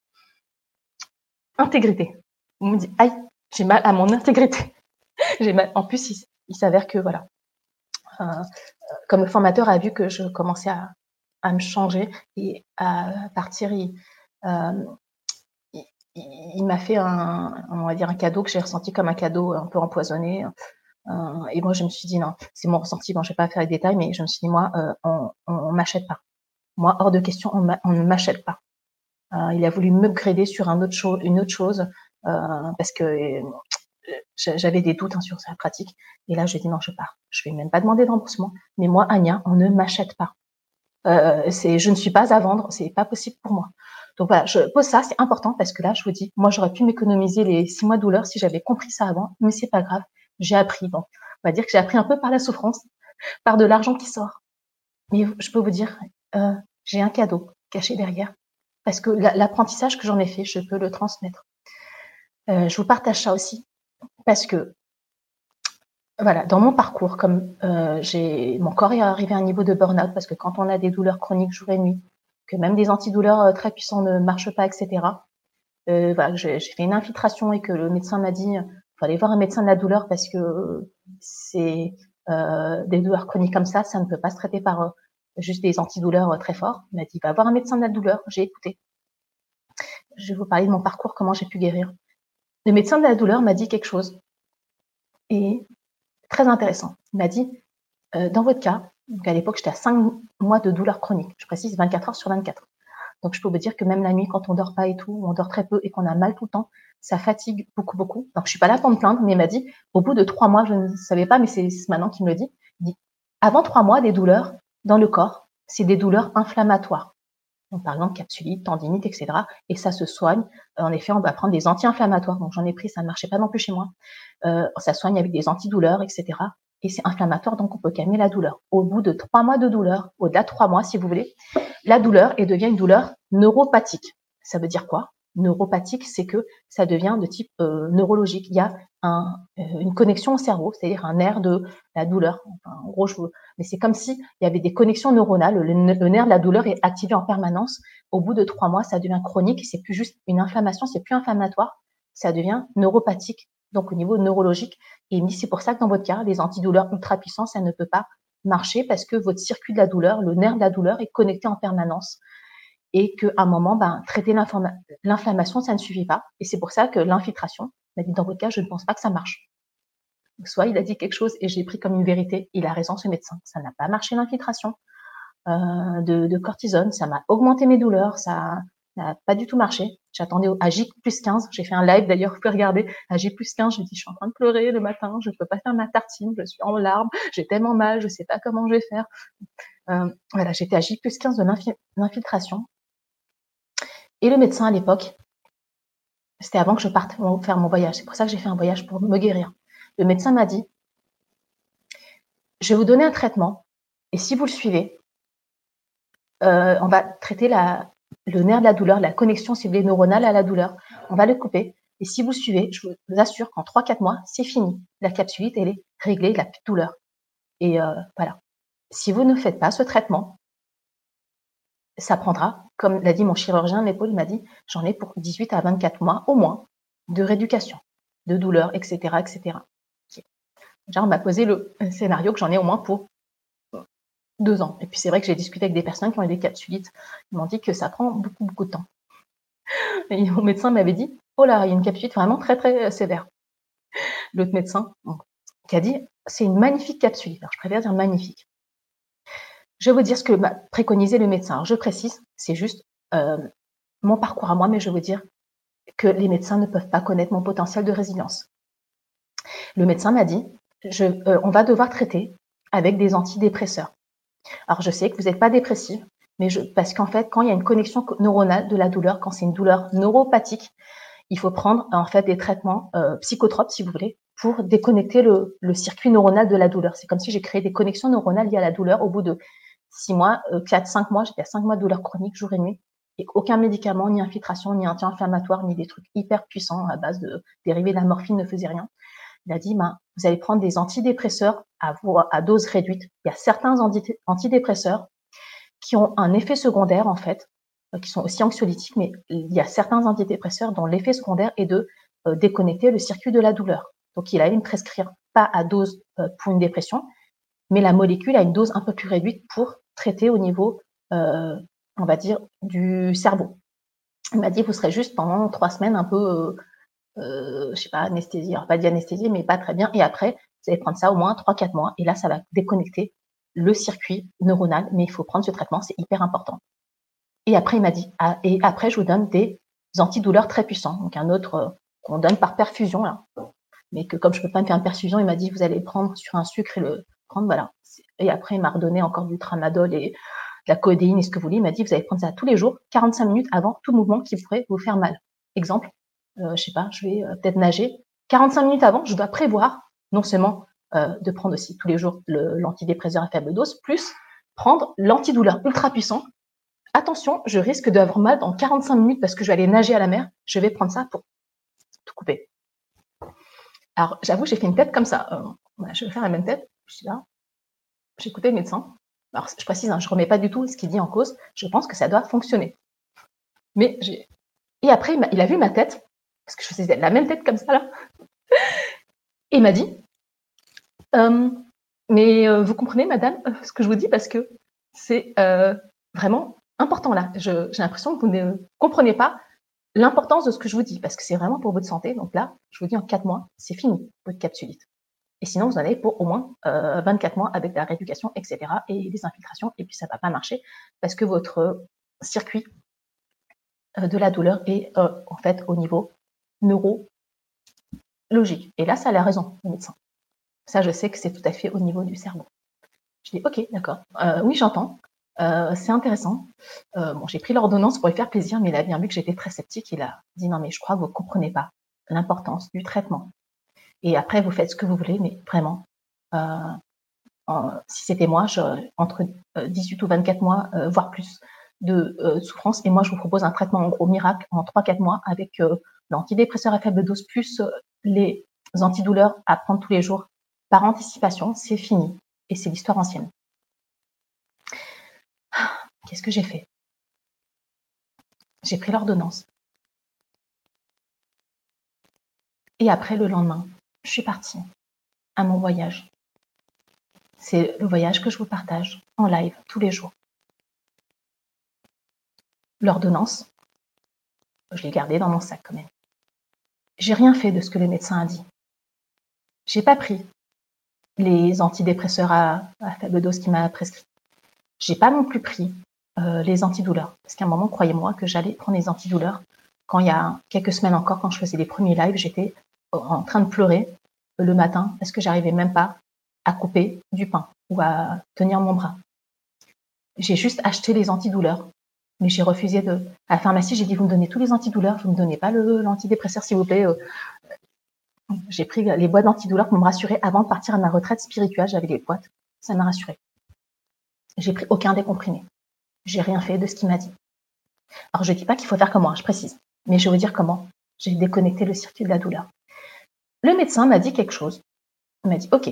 Intégrité. On me dit, aïe, j'ai mal à mon intégrité. [laughs] j'ai mal. En plus, il s'avère que voilà, euh, comme le formateur a vu que je commençais à, à me changer et à partir, il, euh, il, m'a fait un, on va dire un cadeau que j'ai ressenti comme un cadeau un peu empoisonné. Euh, et moi, je me suis dit non, c'est mon ressenti. Bon, je vais pas faire les détails, mais je me suis dit moi, on, on, m'achète pas. Moi, hors de question, on, on ne m'achète pas. Euh, il a voulu m'upgrader sur un autre une autre chose, parce que j'avais des doutes hein, sur sa pratique. Et là, je dit non, je pars. Je vais même pas demander de remboursement. Mais moi, Anya, on ne m'achète pas. Euh, c'est, je ne suis pas à vendre. C'est pas possible pour moi. Donc voilà, je pose ça. C'est important parce que là, je vous dis, moi, j'aurais pu m'économiser les six mois de douleur si j'avais compris ça avant. Mais c'est pas grave. J'ai appris. Donc, on va dire que j'ai appris un peu par la souffrance, par de l'argent qui sort. Mais je peux vous dire, euh, j'ai un cadeau caché derrière parce que l'apprentissage que j'en ai fait, je peux le transmettre. Euh, je vous partage ça aussi parce que voilà, dans mon parcours, comme euh, j'ai mon corps est arrivé à un niveau de burn-out, parce que quand on a des douleurs chroniques jour et nuit, que même des antidouleurs euh, très puissants ne marchent pas, etc. J'ai fait une infiltration et que le médecin m'a dit, faut aller voir un médecin de la douleur parce que c'est des douleurs chroniques comme ça, ça ne peut pas se traiter par juste des antidouleurs euh, très forts. Il m'a dit, va voir un médecin de la douleur. J'ai écouté. Je vais vous parler de mon parcours, comment j'ai pu guérir. Le médecin de la douleur m'a dit quelque chose et très intéressant. Il m'a dit, euh, dans votre cas, donc à l'époque j'étais à 5 mois de douleur chronique, je précise 24 heures sur 24. Donc je peux vous dire que même la nuit, quand on dort pas et tout, on dort très peu et qu'on a mal tout le temps, ça fatigue beaucoup, beaucoup. Donc je suis pas là pour me plaindre, mais il m'a dit, au bout de trois mois, je ne savais pas, mais c'est maintenant qu'il me le dit, il dit, avant trois mois, des douleurs dans le corps, c'est des douleurs inflammatoires donc par exemple capsulite, tendinite, etc. Et ça se soigne. En effet, on va prendre des anti-inflammatoires. Donc j'en ai pris, ça ne marchait pas non plus chez moi. Euh, ça soigne avec des antidouleurs, etc. Et c'est inflammatoire, donc on peut calmer la douleur. Au bout de trois mois de douleur, au-delà de trois mois si vous voulez, la douleur et devient une douleur neuropathique. Ça veut dire quoi? Neuropathique, c'est que ça devient de type euh, neurologique. Il y a euh, une connexion au cerveau, c'est-à-dire un nerf de la douleur. En gros, je mais c'est comme si il y avait des connexions neuronales. Le, le, nerf de la douleur est activé en permanence. Au bout de trois mois, ça devient chronique. C'est plus juste une inflammation, c'est plus inflammatoire, ça devient neuropathique. Donc au niveau neurologique. Et c'est pour ça que dans votre cas, les antidouleurs ultra puissants, ça ne peut pas marcher parce que votre circuit de la douleur, le nerf de la douleur est connecté en permanence et qu'à un moment, ben, traiter l'inflammation, ça ne suffit pas. Et c'est pour ça que l'infiltration, m'a dit dans votre cas, je ne pense pas que ça marche. Soit il a dit quelque chose et j'ai pris comme une vérité, il a raison ce médecin, ça n'a pas marché l'infiltration euh, de, de, cortisone, ça m'a augmenté mes douleurs, ça n'a pas du tout marché. J'attendais à J plus 15, j'ai fait un live d'ailleurs, vous pouvez regarder, à J plus 15, je dis je suis en train de pleurer le matin, je ne peux pas faire ma tartine, je suis en larmes, j'ai tellement mal, je ne sais pas comment je vais faire. Euh, voilà, j'étais à J plus 15 de l'infiltration et le médecin à l'époque, c'était avant que je parte faire mon voyage. C'est pour ça que j'ai fait un voyage pour me guérir. Le médecin m'a dit, je vais vous donner un traitement et si vous le suivez, euh, on va traiter le nerf de la douleur, la connexion ciblée neuronale à la douleur. On va le couper. Et si vous suivez, je vous assure qu'en 3-4 mois, c'est fini. La capsulite, elle est réglée, la douleur. Et euh, voilà. Si vous ne faites pas ce traitement, ça prendra, comme l'a dit mon chirurgien de l'épaule, il m'a dit, j'en ai pour 18 à 24 mois au moins de rééducation, de douleur, etc., etc. On m'a posé le scénario que j'en ai au moins pour deux ans. Et puis c'est vrai que j'ai discuté avec des personnes qui ont eu des capsulites. Ils m'ont dit que ça prend beaucoup, beaucoup de temps. [laughs] Et mon médecin m'avait dit, oh là, il y a une capsulite vraiment très, très sévère. L'autre médecin, qui a dit, c'est une magnifique capsulite. Alors, je préfère dire magnifique. Je vais vous dire ce que m'a préconisé le médecin. je précise, c'est juste, euh, mon parcours à moi, mais je veux dire que les médecins ne peuvent pas connaître mon potentiel de résilience. Le médecin m'a dit, euh, on va devoir traiter avec des antidépresseurs. Alors je sais que vous n'êtes pas dépressive, mais parce qu'en fait, quand il y a une connexion neuronale de la douleur, quand c'est une douleur neuropathique, il faut prendre en fait des traitements euh, psychotropes, si vous voulez, pour déconnecter le circuit neuronal de la douleur. C'est comme si j'ai créé des connexions neuronales liées à la douleur au bout de six mois, euh, quatre, cinq mois, j'étais à cinq mois de douleur chronique jour et nuit, et aucun médicament, ni infiltration, ni anti-inflammatoire, ni des trucs hyper puissants à base de dérivés de la morphine ne faisaient rien. Il a dit, ben, vous allez prendre des antidépresseurs à, à dose réduite. Il y a certains antidépresseurs qui ont un effet secondaire, en fait, euh, qui sont aussi anxiolytiques, mais il y a certains antidépresseurs dont l'effet secondaire est de euh, déconnecter le circuit de la douleur. Donc, il allait me prescrire pas à dose pour une dépression, mais la molécule a une dose un peu plus réduite pour traiter au niveau, euh, on va dire, du cerveau. Il m'a dit, vous serez juste pendant trois semaines un peu, euh, euh je sais pas, anesthésie, alors pas d'anesthésie, mais pas très bien. Et après, vous allez prendre ça au moins trois, quatre mois. Et là, ça va déconnecter le circuit neuronal. Mais il faut prendre ce traitement, c'est hyper important. Et après, il m'a dit, ah, et après, je vous donne des antidouleurs très puissants. Donc, un autre euh, qu'on donne par perfusion, là. Mais que comme je peux pas me faire une perfusion, il m'a dit, vous allez prendre sur un sucre et le prendre, voilà, et après, il m'a redonné encore du tramadol et de la codéine et ce que vous voulez. Il m'a dit, vous allez prendre ça tous les jours, 45 minutes avant tout mouvement qui pourrait vous faire mal. Exemple, euh, je sais pas, je vais euh, peut-être nager. 45 minutes avant, je dois prévoir non seulement euh, de prendre aussi tous les jours l'antidépresseur à faible dose, plus prendre l'antidouleur ultra puissant. Attention, je risque d'avoir mal dans 45 minutes parce que je vais aller nager à la mer. Je vais prendre ça pour tout couper. Alors, j'avoue, j'ai fait une tête comme ça. Euh, je vais faire la même tête. Je suis là, j'ai écouté le médecin. Alors, je précise, hein, je ne remets pas du tout ce qu'il dit en cause. Je pense que ça doit fonctionner. Mais j'ai. Et après, il a, vu ma tête, parce que je faisais la même tête comme ça, là. [laughs] Et il m'a dit euh, Mais euh, vous comprenez, madame, ce que je vous dis, parce que c'est euh, vraiment important là. J'ai l'impression que vous ne comprenez pas l'importance de ce que je vous dis, parce que c'est vraiment pour votre santé. Donc là, je vous dis en quatre mois, c'est fini, votre capsulite. Et sinon, vous en avez pour au moins euh, 24 mois avec la rééducation, etc. et les infiltrations. Et puis, ça va pas marcher parce que votre circuit euh, de la douleur est euh, en fait au niveau neurologique. Et là, ça a la raison, le médecin. Ça, je sais que c'est tout à fait au niveau du cerveau. Je dis, OK, d'accord. Euh, oui, j'entends. c'est intéressant. bon, j'ai pris l'ordonnance pour lui faire plaisir, mais il a bien vu que j'étais très sceptique. Il a dit, non, mais je crois que vous ne comprenez pas l'importance du traitement et après, vous faites ce que vous voulez, mais vraiment, euh, si c'était moi, je, entre 18 euh, ou 24 mois, euh, voire plus de souffrance. Et moi, je vous propose un traitement en gros miracle en 3-4 mois avec l'antidépresseur à faible dose plus les antidouleurs à prendre tous les jours par anticipation. C'est fini. Et c'est l'histoire ancienne. Qu'est-ce que j'ai fait? J'ai pris l'ordonnance. Et après, le lendemain, je suis partie à mon voyage. C'est le voyage que je vous partage en live tous les jours. L'ordonnance, je l'ai gardée dans mon sac quand même. J'ai rien fait de ce que le médecin a dit. J'ai pas pris les antidépresseurs à, faible dose qu'il m'a prescrit. J'ai pas non plus pris euh, les antidouleurs. Parce qu'à un moment, croyez-moi que j'allais prendre les antidouleurs. Quand il y a quelques semaines encore, quand je faisais les premiers lives, j'étais en train de pleurer le matin parce que j'arrivais même pas à couper du pain ou à tenir mon bras. J'ai juste acheté les antidouleurs, mais j'ai refusé de. À la pharmacie, j'ai dit vous me donnez tous les antidouleurs, vous me donnez pas l'antidépresseur s'il vous plaît. Euh. J'ai pris les boîtes d'antidouleurs pour me rassurer avant de partir à ma retraite spirituelle. J'avais les boîtes, ça m'a rassuré. J'ai pris aucun des comprimés. J'ai rien fait de ce qu'il m'a dit. Alors je dis pas qu'il faut faire comme moi, je précise, mais je veux dire comment. J'ai déconnecté le circuit de la douleur. Le médecin m'a dit quelque chose. Il m'a dit, OK,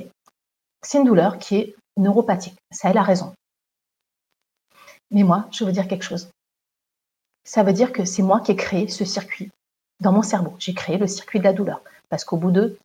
c'est une douleur qui est neuropathique. Ça, elle a raison. Mais moi, je veux dire quelque chose. Ça veut dire que c'est moi qui ai créé ce circuit dans mon cerveau. J'ai créé le circuit de la douleur. Parce qu'au bout de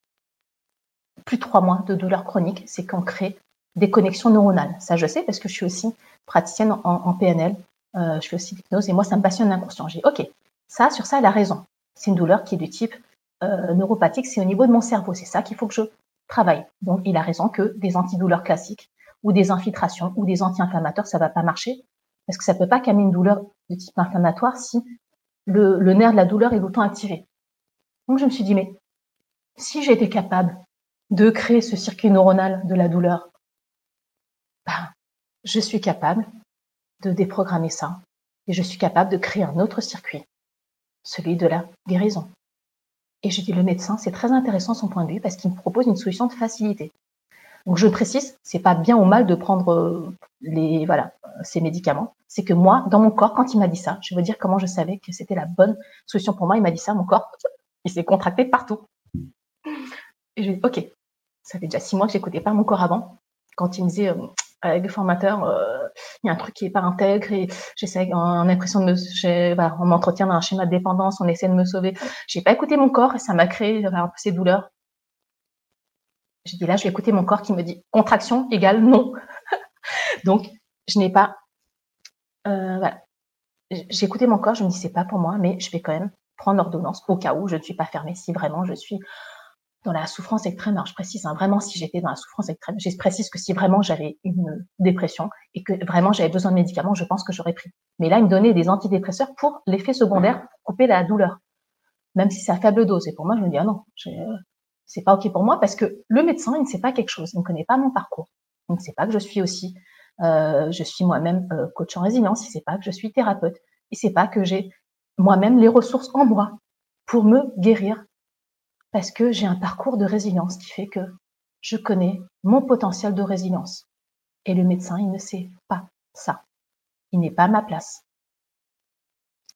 plus de trois mois de douleur chronique, c'est qu'on crée des connexions neuronales. Ça, je sais parce que je suis aussi praticienne en, PNL. Euh, je fais aussi l'hypnose et moi, ça me passionne l'inconscient. J'ai OK, ça, sur ça, elle a raison. C'est une douleur qui est du type euh, neuropathique, c'est au niveau de mon cerveau. C'est ça qu'il faut que je travaille. Donc, il a raison que des antidouleurs classiques ou des infiltrations ou des anti-inflammatoires, ça va pas marcher parce que ça peut pas calmer une douleur de type inflammatoire si le, nerf de la douleur est d'autant activé. Donc je me suis dit, mais si j'étais capable de créer ce circuit neuronal de la douleur, ben, je suis capable de déprogrammer ça et je suis capable de créer un autre circuit, celui de la guérison. Et je dis, le médecin, c'est très intéressant son point de vue parce qu'il me propose une solution de facilité. Donc je précise, c'est pas bien ou mal de prendre euh, les voilà ces médicaments. C'est que moi, dans mon corps, quand il m'a dit ça, je veux dire comment je savais que c'était la bonne solution pour moi. Il m'a dit ça, mon corps, [laughs] il s'est contracté partout. Et je dis ok, ça fait déjà six mois que j'écoutais pas mon corps avant. Quand il me disait euh, avec le formateur, euh, il y a un truc qui est pas intègre et j'essaie en impression de me, on m'entretient dans un schéma de dépendance, on essaie de me sauver. J'ai pas écouté mon corps et ça m'a créé ces douleurs. J'ai dit là, je vais écouter mon corps qui me dit contraction égale non. [laughs] Donc, je n'ai pas, euh, voilà. J'ai écouté mon corps, je me dis c'est pas pour moi, mais je vais quand même prendre l'ordonnance au cas où je ne suis pas fermée, si vraiment je suis dans la souffrance extrême. Alors, je précise, hein, vraiment, si j'étais dans la souffrance extrême, je précise que si vraiment j'avais une dépression et que vraiment j'avais besoin de médicaments, je pense que j'aurais pris. Mais là, il me donnait des antidépresseurs pour l'effet secondaire, pour couper la douleur. Même si c'est à faible dose. Et pour moi, je me dis, ah non, c'est pas OK pour moi parce que le médecin, il ne sait pas quelque chose. Il ne connaît pas mon parcours. Il ne sait pas que je suis aussi, euh, je suis moi-même euh, coach en résilience. Il ne sait pas que je suis thérapeute. Il ne sait pas que j'ai moi-même les ressources en moi pour me guérir parce que j'ai un parcours de résilience qui fait que je connais mon potentiel de résilience. Et le médecin, il ne sait pas ça. Il n'est pas à ma place.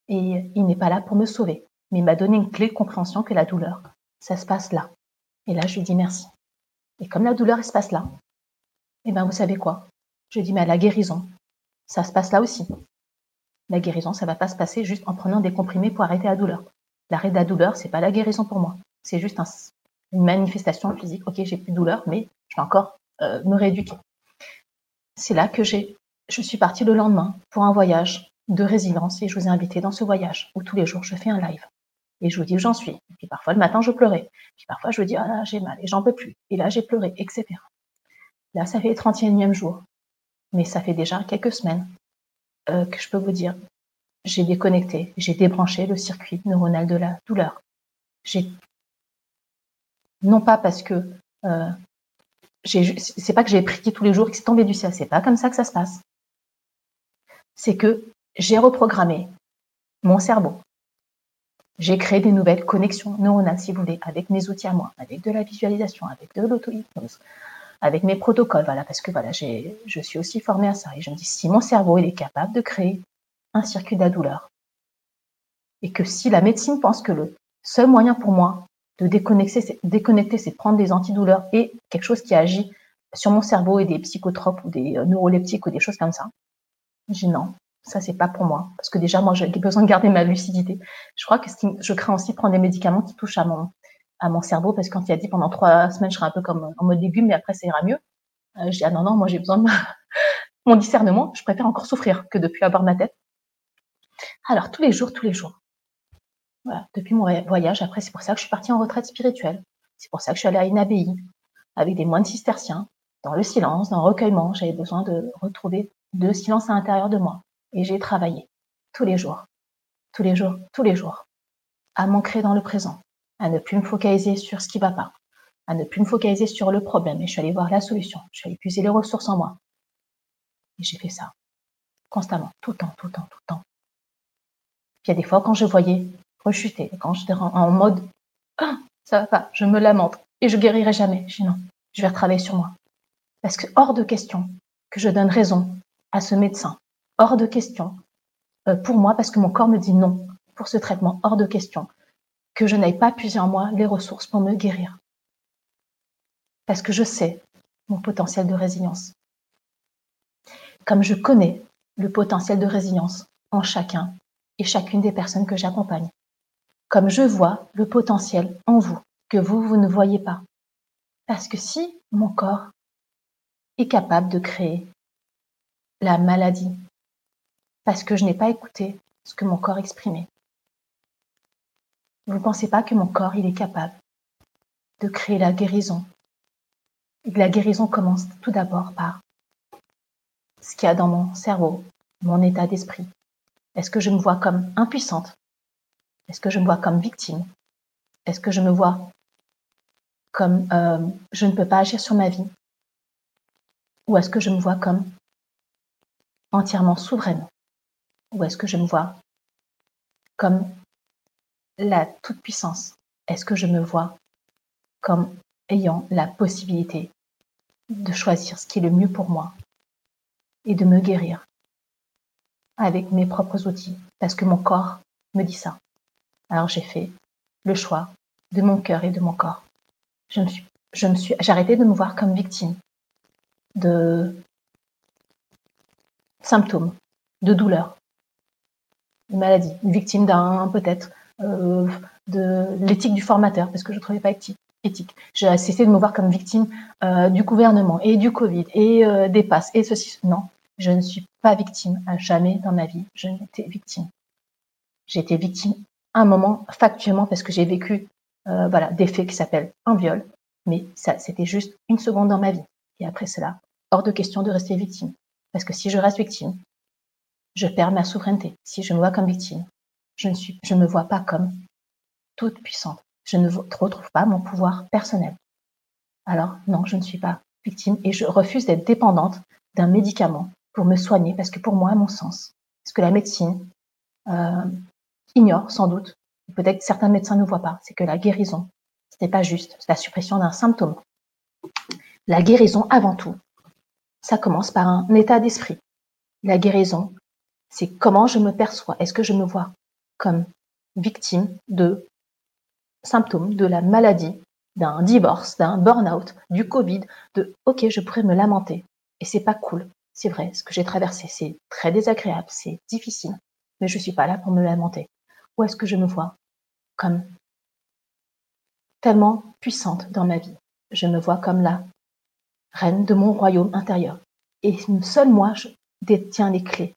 Et il n'est pas là pour me sauver. Mais il m'a donné une clé de compréhension que la douleur, ça se passe là. Et là, je lui dis merci. Et comme la douleur, elle se passe là, eh bien, vous savez quoi? Je dis, mais la guérison, ça se passe là aussi. La guérison, ça va pas se passer juste en prenant des comprimés pour arrêter la douleur. L'arrêt de la douleur, c'est pas la guérison pour moi. C'est juste une manifestation physique. Ok, j'ai plus de douleur, mais je vais encore euh, me rééduquer. C'est là que j'ai, je suis partie le lendemain pour un voyage de résilience et je vous ai invité dans ce voyage où tous les jours je fais un live et je vous dis où j'en suis. Et puis parfois le matin je pleurais. Puis parfois je vous dis ah là j'ai mal et j'en peux plus. Et là j'ai pleuré, etc. Là ça fait le 31e jour, mais ça fait déjà quelques semaines euh, que je peux vous dire j'ai déconnecté, j'ai débranché le circuit neuronal de la douleur. J'ai non pas parce que euh, c'est pas que j'ai prié tous les jours que c'est tombé du ciel, c'est pas comme ça que ça se passe. C'est que j'ai reprogrammé mon cerveau. J'ai créé des nouvelles connexions neuronales, si vous voulez, avec mes outils à moi, avec de la visualisation, avec de l'auto-hypnose, avec mes protocoles, voilà, parce que voilà, je suis aussi formée à ça. Et je me dis, si mon cerveau est capable de créer un circuit de la douleur, et que si la médecine pense que le seul moyen pour moi de déconnecter, c'est, déconnecter, c'est prendre des antidouleurs et quelque chose qui agit sur mon cerveau et des psychotropes ou des euh, neuroleptiques ou des choses comme ça. Dis non, ça c'est pas pour moi parce que déjà moi j'ai besoin de garder ma lucidité. Je crois que je crains aussi prendre des médicaments qui touchent à mon à mon cerveau parce que quand il a dit pendant trois semaines je serai un peu comme en mode légume mais après ça ira mieux. Euh, je dis ah non non moi j'ai besoin de [laughs] mon discernement. Je préfère encore souffrir que de plus avoir ma tête. Alors tous les jours tous les jours voilà, depuis mon voyage, après, c'est pour ça que je suis partie en retraite spirituelle. C'est pour ça que je suis allée à une abbaye avec des moines cisterciens, dans le silence, dans le recueillement. J'avais besoin de retrouver de silence à l'intérieur de moi. Et j'ai travaillé tous les jours, tous les jours, tous les jours, à m'ancrer dans le présent, à ne plus me focaliser sur ce qui va pas, à ne plus me focaliser sur le problème. Et je suis allée voir la solution. Je suis allée puiser les ressources en moi. Et j'ai fait ça constamment, tout le temps, tout le temps, tout le temps. Puis il y a des fois quand je voyais rechuter. quand j'étais en mode ah, ça va pas, je me lamente et je guérirai jamais. Je dis non, je vais retravailler sur moi. Parce que hors de question que je donne raison à ce médecin. Hors de question euh, pour moi, parce que mon corps me dit non pour ce traitement, hors de question que je n'aille pas puiser en moi les ressources pour me guérir. Parce que je sais mon potentiel de résilience. Comme je connais le potentiel de résilience en chacun et chacune des personnes que j'accompagne comme je vois le potentiel en vous que vous, vous ne voyez pas. Parce que si mon corps est capable de créer la maladie, parce que je n'ai pas écouté ce que mon corps exprimait, vous ne pensez pas que mon corps, il est capable de créer la guérison? La guérison commence tout d'abord par ce qu'il y a dans mon cerveau, mon état d'esprit. Est-ce que je me vois comme impuissante? Est-ce que je me vois comme victime? Est-ce que je me vois comme euh, je ne peux pas agir sur ma vie? Ou est-ce que je me vois comme entièrement souveraine? Ou est-ce que je me vois comme la toute-puissance? Est-ce que je me vois comme ayant la possibilité de choisir ce qui est le mieux pour moi et de me guérir avec mes propres outils? Parce que mon corps me dit ça. Alors j'ai fait le choix de mon cœur et de mon corps. Je me suis, je me suis, j'ai arrêté de me voir comme victime de symptômes, de douleurs, de maladies, victime d'un peut-être euh, de l'éthique du formateur parce que je ne trouvais pas éthique. éthique. J'ai cessé de me voir comme victime euh, du gouvernement et du Covid et euh, des passes et ceci. Non, je ne suis pas victime à jamais dans ma vie. Je n'étais victime. Été victime un moment factuellement parce que j'ai vécu euh, voilà des faits qui s'appellent un viol, mais ça c'était juste une seconde dans ma vie. Et après cela, hors de question de rester victime parce que si je reste victime, je perds ma souveraineté. Si je me vois comme victime, je ne suis, je me vois pas comme toute puissante. Je ne retrouve pas mon pouvoir personnel. Alors non, je ne suis pas victime et je refuse d'être dépendante d'un médicament pour me soigner parce que pour moi, à mon sens, ce que la médecine euh, ignore sans doute, peut-être certains médecins ne voient pas, c'est que la guérison, ce n'est pas juste la suppression d'un symptôme. La guérison, avant tout, ça commence par un état d'esprit. La guérison, c'est comment je me perçois. Est-ce que je me vois comme victime de symptômes de la maladie, d'un divorce, d'un burn-out, du Covid, de OK, je pourrais me lamenter. Et c'est pas cool. C'est vrai, ce que j'ai traversé, c'est très désagréable, c'est difficile, mais je suis pas là pour me lamenter. Où est-ce que je me vois comme tellement puissante dans ma vie Je me vois comme la reine de mon royaume intérieur. Et seul moi, je détiens les clés.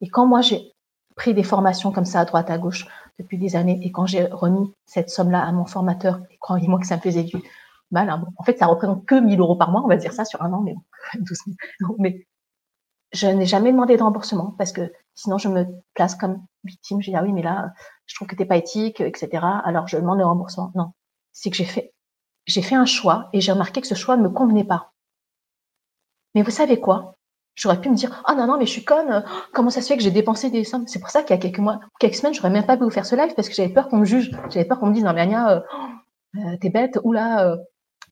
Et quand moi, j'ai pris des formations comme ça à droite, à gauche depuis des années, et quand j'ai remis cette somme-là à mon formateur, croyez-moi que ça me faisait du mal, hein, en fait, ça représente que 1000 euros par mois, on va dire ça sur un an, mais bon, [laughs] 12 000. Mais je n'ai jamais demandé de remboursement parce que sinon je me place comme victime. Je dis ah oui mais là je trouve que t'es pas éthique, etc. Alors je demande le remboursement. Non, c'est que j'ai fait j'ai fait un choix et j'ai remarqué que ce choix ne me convenait pas. Mais vous savez quoi? J'aurais pu me dire ah non non mais je suis conne. Comment ça se fait que j'ai dépensé des sommes? C'est pour ça qu'il y a quelques mois, quelques semaines, j'aurais même pas pu vous faire ce live parce que j'avais peur qu'on me juge. J'avais peur qu'on me dise non mais Ania, euh, euh, t'es bête ou là euh,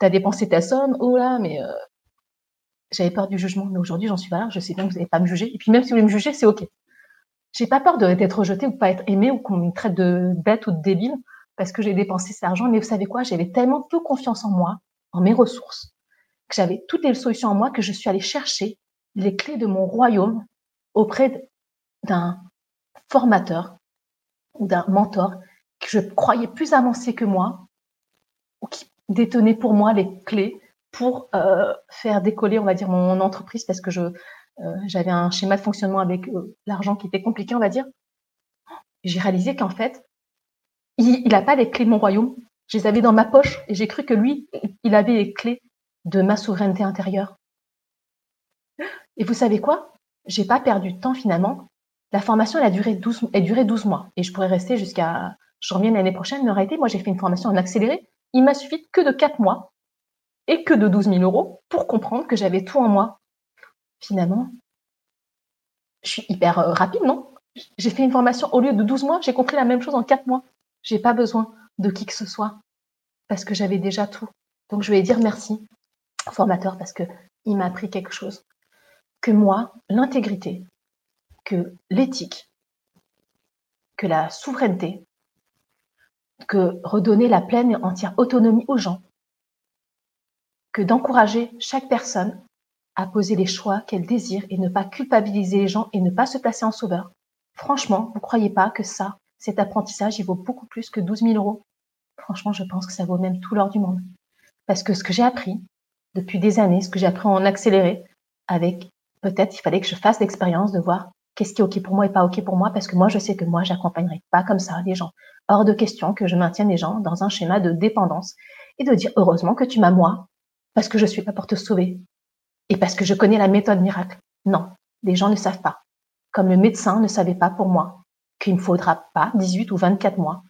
t'as dépensé ta somme ou là mais j'avais peur du jugement, mais aujourd'hui, j'en suis pas là. Je sais bien que vous n'allez pas me juger. Et puis, même si vous voulez me juger, c'est OK. J'ai pas peur d'être rejetée ou pas être aimée ou qu'on me traite de bête ou de débile parce que j'ai dépensé cet argent. Mais vous savez quoi? J'avais tellement peu confiance en moi, en mes ressources, que j'avais toutes les solutions en moi que je suis allée chercher les clés de mon royaume auprès d'un formateur ou d'un mentor que je croyais plus avancé que moi ou qui détenait pour moi les clés pour euh, faire décoller, on va dire, mon entreprise parce que je euh, j'avais un schéma de fonctionnement avec euh, l'argent qui était compliqué, on va dire. J'ai réalisé qu'en fait, il n'a pas les clés de mon royaume. Je les avais dans ma poche et j'ai cru que lui, il avait les clés de ma souveraineté intérieure. Et vous savez quoi? J'ai pas perdu de temps finalement. La formation, elle a duré 12, elle a duré 12 mois et je pourrais rester jusqu'à janvier l'année prochaine. Mais en réalité, moi, j'ai fait une formation en accéléré. Il m'a suffi que de 4 mois et que de 12 000 euros pour comprendre que j'avais tout en moi. Finalement, je suis hyper euh, rapide, non? J'ai fait une formation au lieu de 12 mois, j'ai compris la même chose en 4 mois. J'ai pas besoin de qui que ce soit parce que j'avais déjà tout. Donc je vais dire merci au formateur parce que il m'a appris quelque chose. Que moi, l'intégrité, que l'éthique, que la souveraineté, que redonner la pleine et entière autonomie aux gens, que d'encourager chaque personne à poser les choix qu'elle désire et ne pas culpabiliser les gens et ne pas se placer en sauveur. Franchement, vous croyez pas que ça, cet apprentissage, il vaut beaucoup plus que 12 000 euros Franchement, je pense que ça vaut même tout l'or du monde. Parce que ce que j'ai appris depuis des années, ce que j'ai appris en accéléré, avec peut-être il fallait que je fasse l'expérience de voir qu'est-ce qui est OK pour moi et pas OK pour moi, parce que moi, je sais que moi, j'accompagnerai pas comme ça les gens. Hors de question que je maintienne les gens dans un schéma de dépendance et de dire heureusement que tu m'as moi, parce que je suis là pour te sauver et parce que je connais la méthode miracle. Non, les gens ne savent pas. Comme le médecin ne savait pas pour moi qu'il ne faudra pas 18 ou 24 mois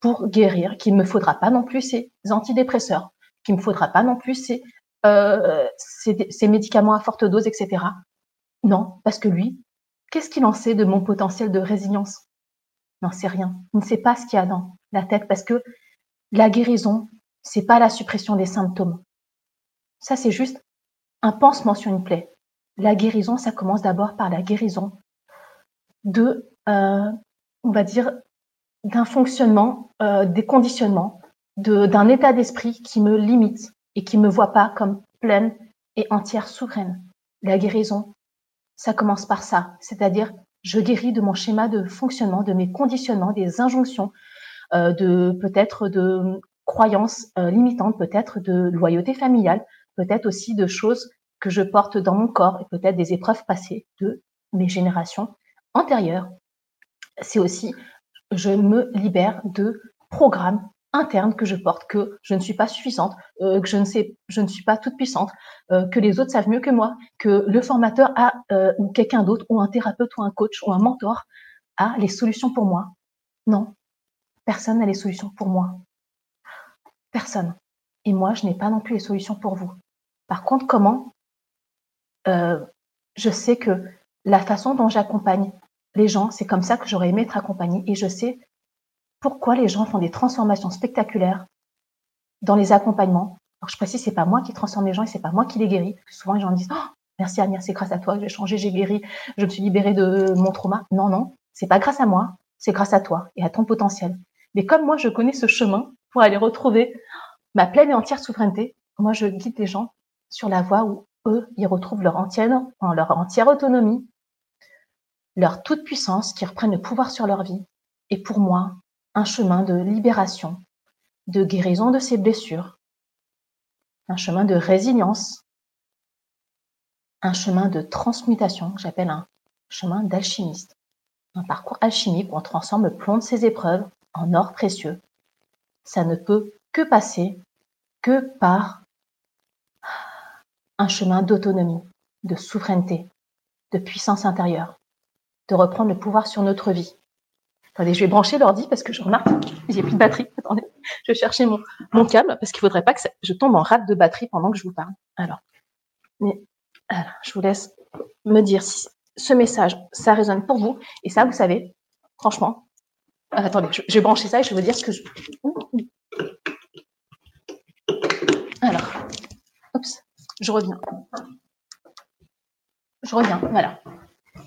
pour guérir, qu'il ne me faudra pas non plus ces antidépresseurs, qu'il ne me faudra pas non plus ces, euh, médicaments à forte dose, etc. Non, parce que lui, qu'est-ce qu'il en sait de mon potentiel de résilience? Non, c'est rien. Il ne sait pas ce qu'il y a dans la tête parce que la guérison, c'est pas la suppression des symptômes. Ça, c'est juste un pansement sur une plaie. La guérison, ça commence d'abord par la guérison de, euh, on va dire, d'un fonctionnement, euh, des conditionnements, d'un état d'esprit qui me limite et qui me voit pas comme pleine et entière souveraine. La guérison, ça commence par ça, c'est-à-dire je guéris de mon schéma de fonctionnement, de mes conditionnements, des injonctions, euh, de peut-être de croyances limitantes, peut-être de loyauté familiale, peut-être aussi de choses que je porte dans mon corps et peut-être des épreuves passées de mes générations antérieures. C'est aussi je me libère de programmes internes que je porte, que je ne suis pas suffisante, euh, que je ne sais, je ne suis pas toute puissante, euh, que les autres savent mieux que moi, que le formateur a euh, ou quelqu'un d'autre ou un thérapeute ou un coach ou un mentor a les solutions pour moi. Non, personne n'a les solutions pour moi. Personne. Et moi, je n'ai pas non plus les solutions pour vous. Par contre, comment Je sais que la façon dont j'accompagne les gens, c'est comme ça que j'aurais aimé être accompagnée et je sais pourquoi les gens font des transformations spectaculaires dans les accompagnements. Alors je précise, c'est pas moi qui transforme les gens et c'est pas moi qui les guéris. souvent les gens disent oh, merci Amir, c'est grâce à toi que j'ai changé, j'ai guéri, je me suis libérée de mon trauma. Non, non, c'est pas grâce à moi, c'est grâce à toi et à ton potentiel. Mais comme moi je connais ce chemin pour aller retrouver ma pleine et entière souveraineté, moi je guide les gens sur la voie où eux, ils retrouvent leur entière, autonomie, leur toute puissance, qui reprennent le pouvoir sur leur vie. Et pour moi, un chemin de libération, de guérison de ces blessures, un chemin de résilience, un chemin de transmutation, que j'appelle un chemin d'alchimiste, un parcours alchimique où on transforme le plomb de ses épreuves en or précieux. Ça ne peut que passer que par un chemin d'autonomie, de souveraineté, de puissance intérieure de reprendre le pouvoir sur notre vie. Attendez, je vais brancher l'ordi parce que je remarque j'ai plus de batterie. Attendez, je vais chercher mon, mon câble parce qu'il faudrait pas que je tombe en rate de batterie pendant que je vous parle. Alors, mais je vous laisse me dire si ce message, ça résonne pour vous. Et ça, vous savez, franchement, euh, attendez, je, vais brancher ça et je vais vous dire ce que je. Je reviens. Je reviens, voilà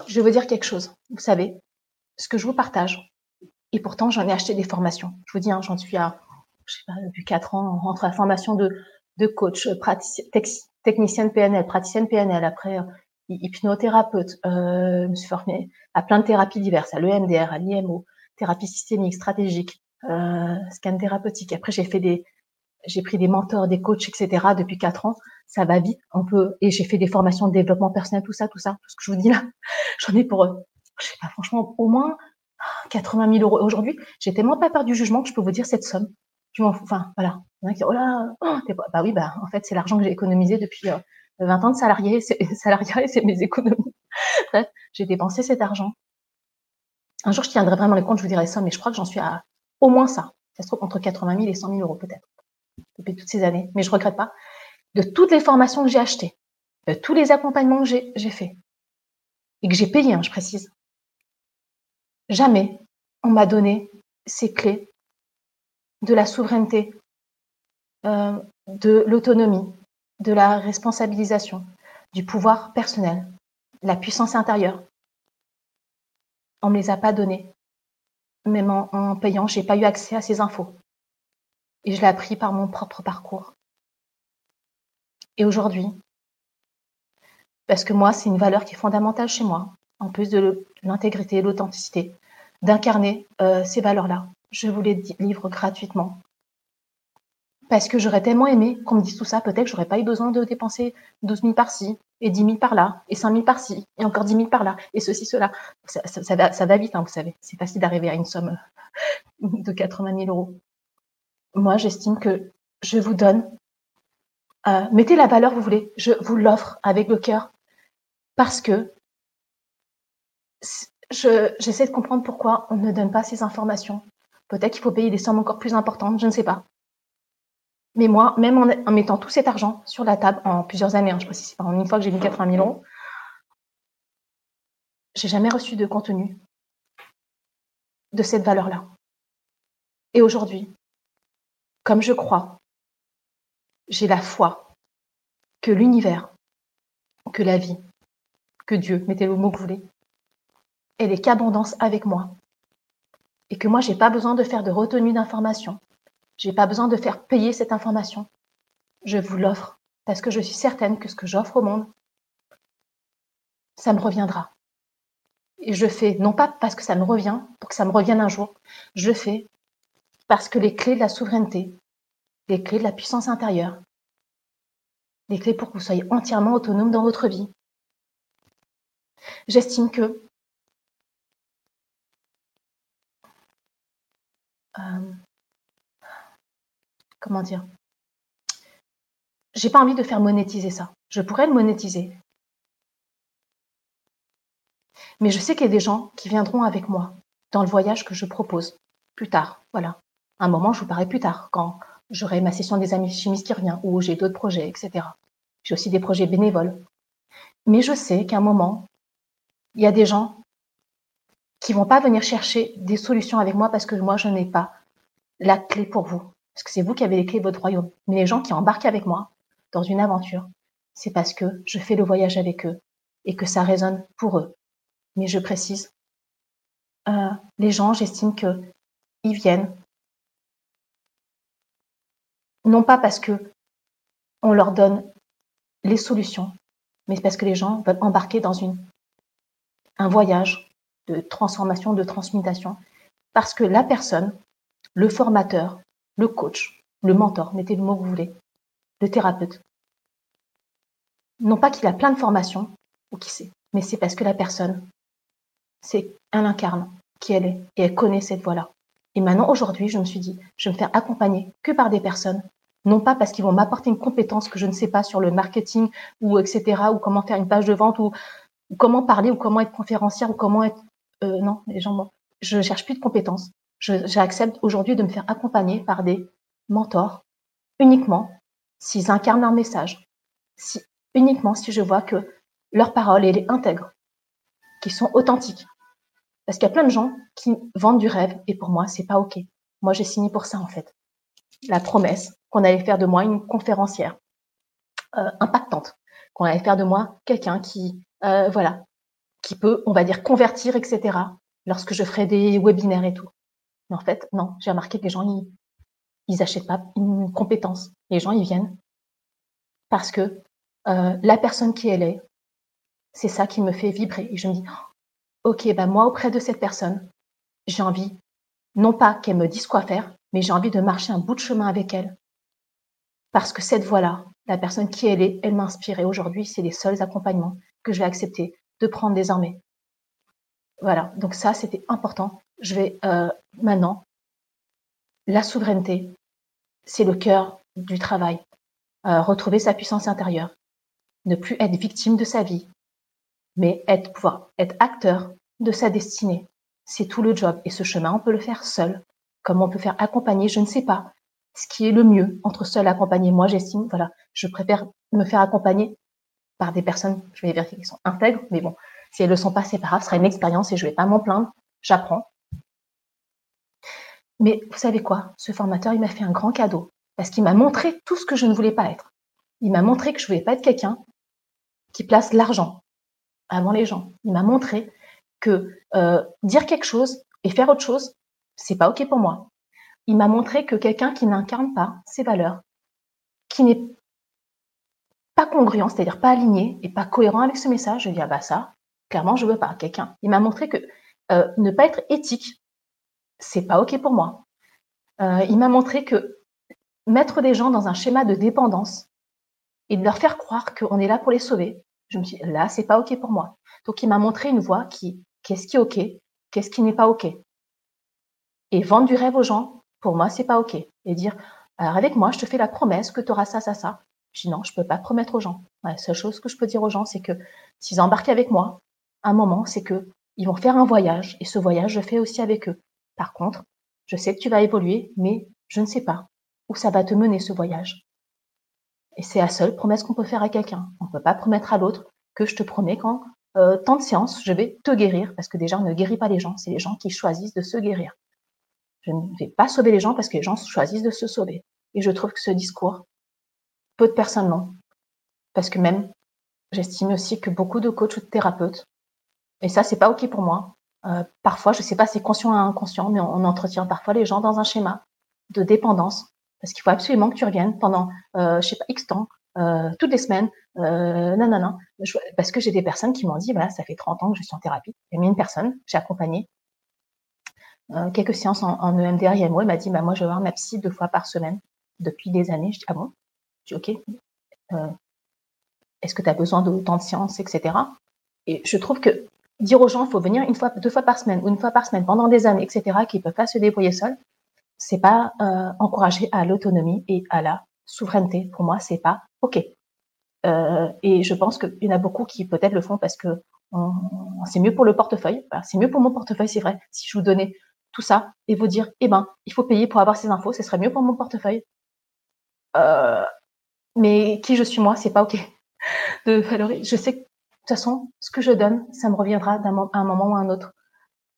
je vais vous dire quelque chose. Vous savez, ce que je vous partage, et pourtant j'en ai acheté des formations. Je vous dis, hein, j'en suis à, je sais pas, depuis quatre ans, entre la formation de, de coach, technicienne PNL, praticienne PNL, après euh, hypnothérapeute, euh, je me suis formée à plein de thérapies diverses, à l'EMDR, à l'IMO, thérapie systémique, stratégique, euh, scan thérapeutique. Après, j'ai fait des, j'ai pris des mentors, des coachs, etc. depuis quatre ans. Ça va vite. On peut, et j'ai fait des formations de développement personnel, tout ça, tout ça. Tout ce que je vous dis là, [laughs] j'en ai pour, je sais pas, franchement, au moins 80 000 euros. Aujourd'hui, j'ai tellement pas peur du jugement que je peux vous dire cette somme. Je m'en Enfin, voilà. Il y en a qui disent, oh là, oh, bah oui, bah, en fait, c'est l'argent que j'ai économisé depuis 20 euh, ans de salarié, [laughs] salariat c'est mes économies. [laughs] Bref, j'ai dépensé cet argent. Un jour, je tiendrai vraiment les comptes, je vous dirai ça, mais je crois que j'en suis à au moins ça. Ça se trouve entre 80 000 et 100 000 euros peut-être depuis toutes ces années, mais je regrette pas, de toutes les formations que j'ai achetées, de tous les accompagnements que j'ai faits, et que j'ai payé, hein, je précise. Jamais on m'a donné ces clés de la souveraineté, euh, de l'autonomie, de la responsabilisation, du pouvoir personnel, la puissance intérieure. On ne me les a pas données. Même en, en payant, j'ai pas eu accès à ces infos. Et je l'ai appris par mon propre parcours. Et aujourd'hui, parce que moi, c'est une valeur qui est fondamentale chez moi, en plus de l'intégrité, l'authenticité, d'incarner euh, ces valeurs-là. Je vous les livre gratuitement. Parce que j'aurais tellement aimé qu'on me dise tout ça, peut-être que j'aurais pas eu besoin de dépenser 12 000 par-ci, et 10 000 par-là, et 5 000 par-ci, et encore 10 000 par-là, et ceci, cela. Ça, va, vite, hein, vous savez. C'est facile d'arriver à une somme [laughs] de 80 000 euros moi, j'estime que je vous donne, euh, mettez la valeur que vous voulez, je vous l'offre avec le cœur, parce que j'essaie de comprendre pourquoi on ne donne pas ces informations. Peut-être qu'il faut payer des sommes encore plus importantes, je ne sais pas. Mais moi, même en, mettant tout cet argent sur la table en plusieurs années, hein, je précise pas, en une fois que j'ai mis 80 000 euros, j'ai jamais reçu de contenu de cette valeur-là. Et aujourd'hui, comme je crois, j'ai la foi que l'univers, que la vie, que Dieu, mettez le mot que vous voulez, elle est qu'abondance avec moi. Et que moi, j'ai pas besoin de faire de retenue d'informations. J'ai pas besoin de faire payer cette information. Je vous l'offre parce que je suis certaine que ce que j'offre au monde, ça me reviendra. Et je fais, non pas parce que ça me revient, pour que ça me revienne un jour, je fais parce que les clés de la souveraineté, les clés de la puissance intérieure, les clés pour que vous soyez entièrement autonome dans votre vie. J'estime que euh, comment dire J'ai pas envie de faire monétiser ça. Je pourrais le monétiser. Mais je sais qu'il y a des gens qui viendront avec moi dans le voyage que je propose plus tard. Voilà. Un moment, je vous parlerai plus tard, quand j'aurai ma session des amis chimistes qui revient, ou j'ai d'autres projets, etc. J'ai aussi des projets bénévoles. Mais je sais qu'à un moment, il y a des gens qui vont pas venir chercher des solutions avec moi parce que moi, je n'ai pas la clé pour vous. Parce que c'est vous qui avez les clés de votre royaume. Mais les gens qui embarquent avec moi dans une aventure, c'est parce que je fais le voyage avec eux et que ça résonne pour eux. Mais je précise, euh, les gens, j'estime qu'ils viennent non pas parce que on leur donne les solutions, mais parce que les gens veulent embarquer dans un voyage de transformation, de transmutation, parce que la personne, le formateur, le coach, le mentor, mettez le mot que vous voulez, le thérapeute, non pas qu'il a plein de formations ou qui sait, mais c'est parce que la personne, c'est elle incarne qui elle est et elle connaît cette voie-là. Et maintenant, aujourd'hui, je me suis dit, je vais me faire accompagner que par des personnes. Non pas parce qu'ils vont m'apporter une compétence que je ne sais pas sur le marketing ou etc. ou comment faire une page de vente ou, comment parler ou comment être conférencière ou comment être euh, non les gens je cherche plus de compétences. J'accepte aujourd'hui de me faire accompagner par des mentors uniquement s'ils incarnent leur message. Si uniquement si je vois que leur parole elle est intègre qu'ils sont authentiques parce qu'il y a plein de gens qui vendent du rêve et pour moi c'est pas ok moi j'ai signé pour ça en fait la promesse qu'on allait faire de moi une conférencière euh, impactante, qu'on allait faire de moi quelqu'un qui, euh, voilà, qui peut, on va dire, convertir, etc. Lorsque je ferai des webinaires et tout. Mais en fait, non, j'ai remarqué que les gens, ils, ils achètent pas une compétence. Les gens, ils viennent parce que euh, la personne qui elle est, c'est ça qui me fait vibrer. Et je me dis, ok, bah moi auprès de cette personne, j'ai envie, non pas qu'elle me dise quoi faire, mais j'ai envie de marcher un bout de chemin avec elle parce que cette voie-là, la personne qui elle est, elle m'inspire. Et aujourd'hui, c'est les seuls accompagnements que je vais accepter de prendre désormais. Voilà, donc ça, c'était important. Je vais euh, maintenant, la souveraineté, c'est le cœur du travail. Euh, retrouver sa puissance intérieure, ne plus être victime de sa vie, mais être, pouvoir être acteur de sa destinée. C'est tout le job. Et ce chemin, on peut le faire seul, comme on peut faire accompagner, je ne sais pas ce qui est le mieux entre seul accompagner. Moi, j'estime, voilà, je préfère me faire accompagner par des personnes, je vais vérifier qu'elles sont intègres, mais bon, si elles ne le sont pas, c'est pas grave, ce sera une expérience et je vais pas m'en plaindre, j'apprends. Mais vous savez quoi? Ce formateur, il m'a fait un grand cadeau parce qu'il m'a montré tout ce que je ne voulais pas être. Il m'a montré que je ne voulais pas être quelqu'un qui place l'argent avant les gens. Il m'a montré que euh, dire quelque chose et faire autre chose, c'est pas ok pour moi il m'a montré que quelqu'un qui n'incarne pas ses valeurs, qui n'est pas congruent, c'est-à-dire pas aligné et pas cohérent avec ce message, je dis ah bah ça, clairement je veux pas quelqu'un. Il m'a montré que euh, ne pas être éthique, c'est pas ok pour moi. Euh, il m'a montré que mettre des gens dans un schéma de dépendance et de leur faire croire qu'on est là pour les sauver, je me dis là c'est pas ok pour moi. Donc il m'a montré une voie qui qu'est-ce qui est ok, qu'est-ce qui n'est pas ok. Et vendre du rêve aux gens, pour moi, c'est pas OK. Et dire, alors avec moi, je te fais la promesse que tu auras ça, ça, ça. Je dis non, je peux pas promettre aux gens. La seule chose que je peux dire aux gens, c'est que s'ils embarquent avec moi, un moment, c'est que Ils vont faire un voyage et ce voyage, je fais aussi avec eux. Par contre, je sais que tu vas évoluer, mais je ne sais pas où ça va te mener ce voyage. Et c'est la seule promesse qu'on peut faire à quelqu'un. On ne peut pas promettre à l'autre que je te promets qu'en euh, temps de séance, je vais te guérir, parce que déjà, on ne guérit pas les gens, c'est les gens qui choisissent de se guérir. Je ne vais pas sauver les gens parce que les gens choisissent de se sauver. Et je trouve que ce discours, peu de personnes l'ont. Parce que même, j'estime aussi que beaucoup de coachs ou de thérapeutes, et ça, c'est pas OK pour moi. Euh, parfois, je sais pas, c'est conscient ou inconscient, mais on, entretient parfois les gens dans un schéma de dépendance parce qu'il faut absolument que tu reviennes pendant, euh, je sais pas, X temps, euh, toutes les semaines, non, non, non, parce que j'ai des personnes qui m'ont dit, voilà, ça fait 30 ans que je suis en thérapie. Il y a une personne, j'ai accompagné euh, quelques séances en, en EMDR, IMO, elle m'a dit, bah, moi, je vais voir ma psy deux fois par semaine depuis des années. Je dis, ah bon? Je dis, ok, euh, est-ce que tu as besoin d'autant de séances, etc. Et je trouve que dire aux gens, il faut venir une fois, deux fois par semaine ou une fois par semaine pendant des années, etc., qui ne peuvent pas se débrouiller seuls, c'est pas euh, encourager à l'autonomie et à la souveraineté. Pour moi, c'est pas ok. Euh, et je pense qu'il y en a beaucoup qui peut-être le font parce que c'est mieux pour le portefeuille. c'est mieux pour mon portefeuille, c'est vrai. Si je vous donnais tout ça et vous dire, eh ben, il faut payer pour avoir ces infos, ce serait mieux pour mon portefeuille. Euh, mais qui je suis moi, c'est pas ok. [laughs] De valoriser. Je sais que de toute façon, ce que je donne, ça me reviendra à un moment ou à un autre.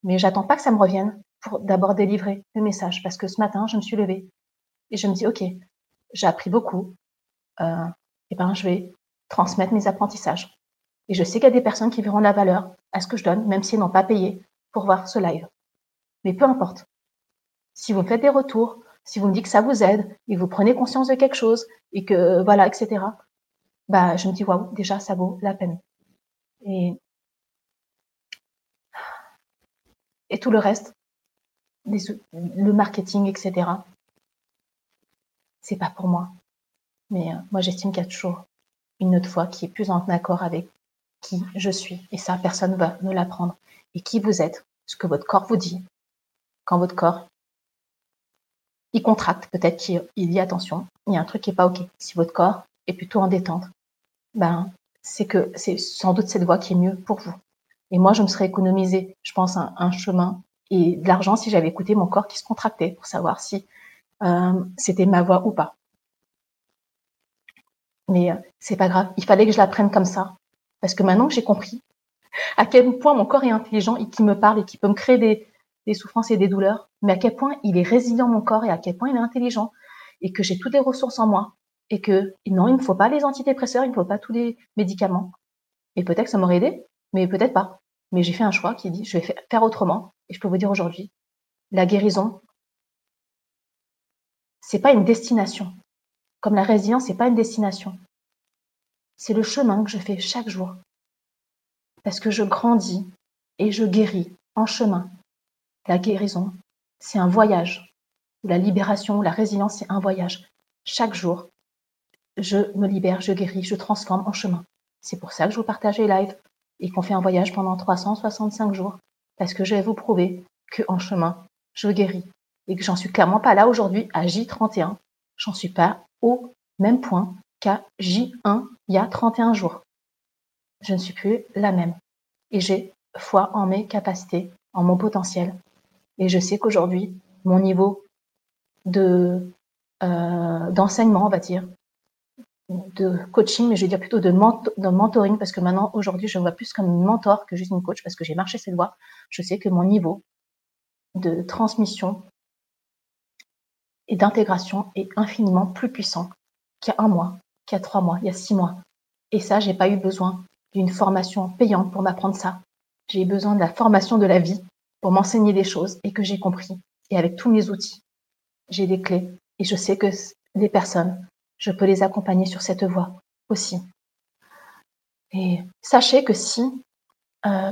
Mais j'attends pas que ça me revienne d'abord délivrer le message. Parce que ce matin, je me suis levée et je me dis, OK, j'ai appris beaucoup. Euh, et ben, je vais transmettre mes apprentissages. Et je sais qu'il y a des personnes qui verront la valeur à ce que je donne, même s'ils n'ont pas payé pour voir ce live. Mais peu importe. Si vous faites des retours, si vous me dites que ça vous aide et vous prenez conscience de quelque chose et que voilà, etc. Bah, je me dis waouh, déjà ça vaut la peine. Et et tout le reste, le marketing, etc. C'est pas pour moi. Mais euh, moi, j'estime qu'il y a toujours une autre fois qui est plus en accord avec qui je suis. Et ça, personne va me l'apprendre. Et qui vous êtes, ce que votre corps vous dit. Quand votre corps, il contracte, peut-être qu'il dit attention, il y a un truc qui est pas OK. Si votre corps est plutôt en détente, ben, c'est que c'est sans doute cette voie qui est mieux pour vous. Et moi, je me serais économisé, je pense, un chemin et de l'argent si j'avais écouté mon corps qui se contractait pour savoir si euh, c'était ma voix ou pas. Mais euh, c'est pas grave, il fallait que je l'apprenne comme ça. Parce que maintenant que j'ai compris à quel point mon corps est intelligent et qui me parle et qui peut me créer des, des souffrances et des douleurs, mais à quel point il est résilient mon corps et à quel point il est intelligent et que j'ai toutes les ressources en moi et que non, il ne faut pas les antidépresseurs, il ne faut pas tous les médicaments. Et peut-être que ça m'aurait aidé, mais peut-être pas. Mais j'ai fait un choix qui dit je vais faire autrement et je peux vous dire aujourd'hui, la guérison, c'est pas une destination. Comme la résilience, c'est pas une destination. C'est le chemin que je fais chaque jour. Parce que je grandis et je guéris en chemin. La guérison, c'est un voyage. La libération, la résilience, c'est un voyage. Chaque jour, je me libère, je guéris, je transforme en chemin. C'est pour ça que je vous partage les et qu'on fait un voyage pendant 365 jours parce que je vais vous prouver que en chemin, je guéris et que j'en suis clairement pas là aujourd'hui à J31. J'en suis pas au même point qu'à J1 il y a 31 jours. Je ne suis plus la même et j'ai foi en mes capacités, en mon potentiel. Et je sais qu'aujourd'hui, mon niveau de euh, d'enseignement, on va dire, de coaching, mais je vais dire plutôt de, mentoring, parce que maintenant, aujourd'hui, je me vois plus comme une mentor que juste une coach, parce que j'ai marché cette voie. Je sais que mon niveau de transmission et d'intégration est infiniment plus puissant qu'il y a un mois, qu'il y a trois mois, il y a six mois. Et ça, j'ai pas eu besoin d'une formation payante pour m'apprendre ça. J'ai eu besoin de la formation de la vie pour m'enseigner des choses et que j'ai compris. Et avec tous mes outils, j'ai des clés. Et je sais que les personnes je peux les accompagner sur cette voie aussi. Et sachez que si, euh,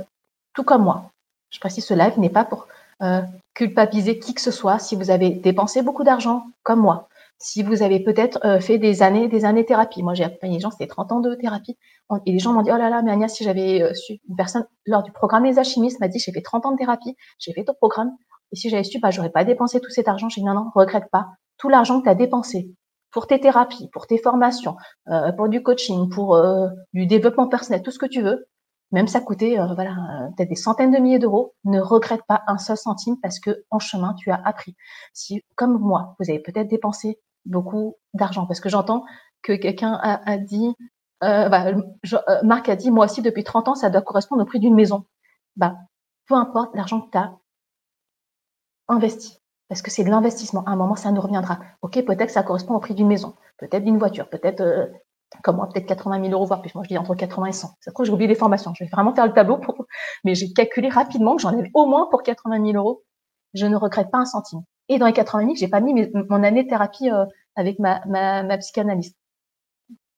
tout comme moi, je précise ce live n'est pas pour euh, culpabiliser qui que ce soit si vous avez dépensé beaucoup d'argent comme moi, si vous avez peut-être euh, fait des années des années de thérapie. Moi, j'ai accompagné les gens, c'était 30 ans de thérapie. Et les gens m'ont dit, oh là là, mais Agnès, si j'avais su, une personne lors du programme Les Alchimistes m'a dit, j'ai fait 30 ans de thérapie, j'ai fait ton programme. Et si j'avais su, bah, j'aurais pas dépensé tout cet argent. J'ai dit, non, non, regrette pas. Tout l'argent que tu as dépensé pour tes thérapies, pour tes formations, euh, pour du coaching, pour euh, du développement personnel, tout ce que tu veux, même ça coûtait euh, voilà peut-être des centaines de milliers d'euros, ne regrette pas un seul centime parce que en chemin tu as appris. Si comme moi, vous avez peut-être dépensé beaucoup d'argent parce que j'entends que quelqu'un a, dit, euh, bah, euh, Marc a dit, moi aussi depuis 30 ans, ça doit correspondre au prix d'une maison. Bah, peu importe l'argent que tu as investi, parce que c'est de l'investissement. À un moment, ça nous reviendra. Ok, peut-être que ça correspond au prix d'une maison, peut-être d'une voiture, peut-être euh, peut-être 80 000 euros, voire plus. Moi, je dis entre 80 et 100. C'est après, j'ai oublié les formations. Je vais vraiment faire le tableau, mais j'ai calculé rapidement que j'en avais au moins pour 80 000 euros. Je ne regrette pas un centime. Et dans les 80 000, j'ai pas mis mon année de thérapie euh, avec ma, psychanalyste.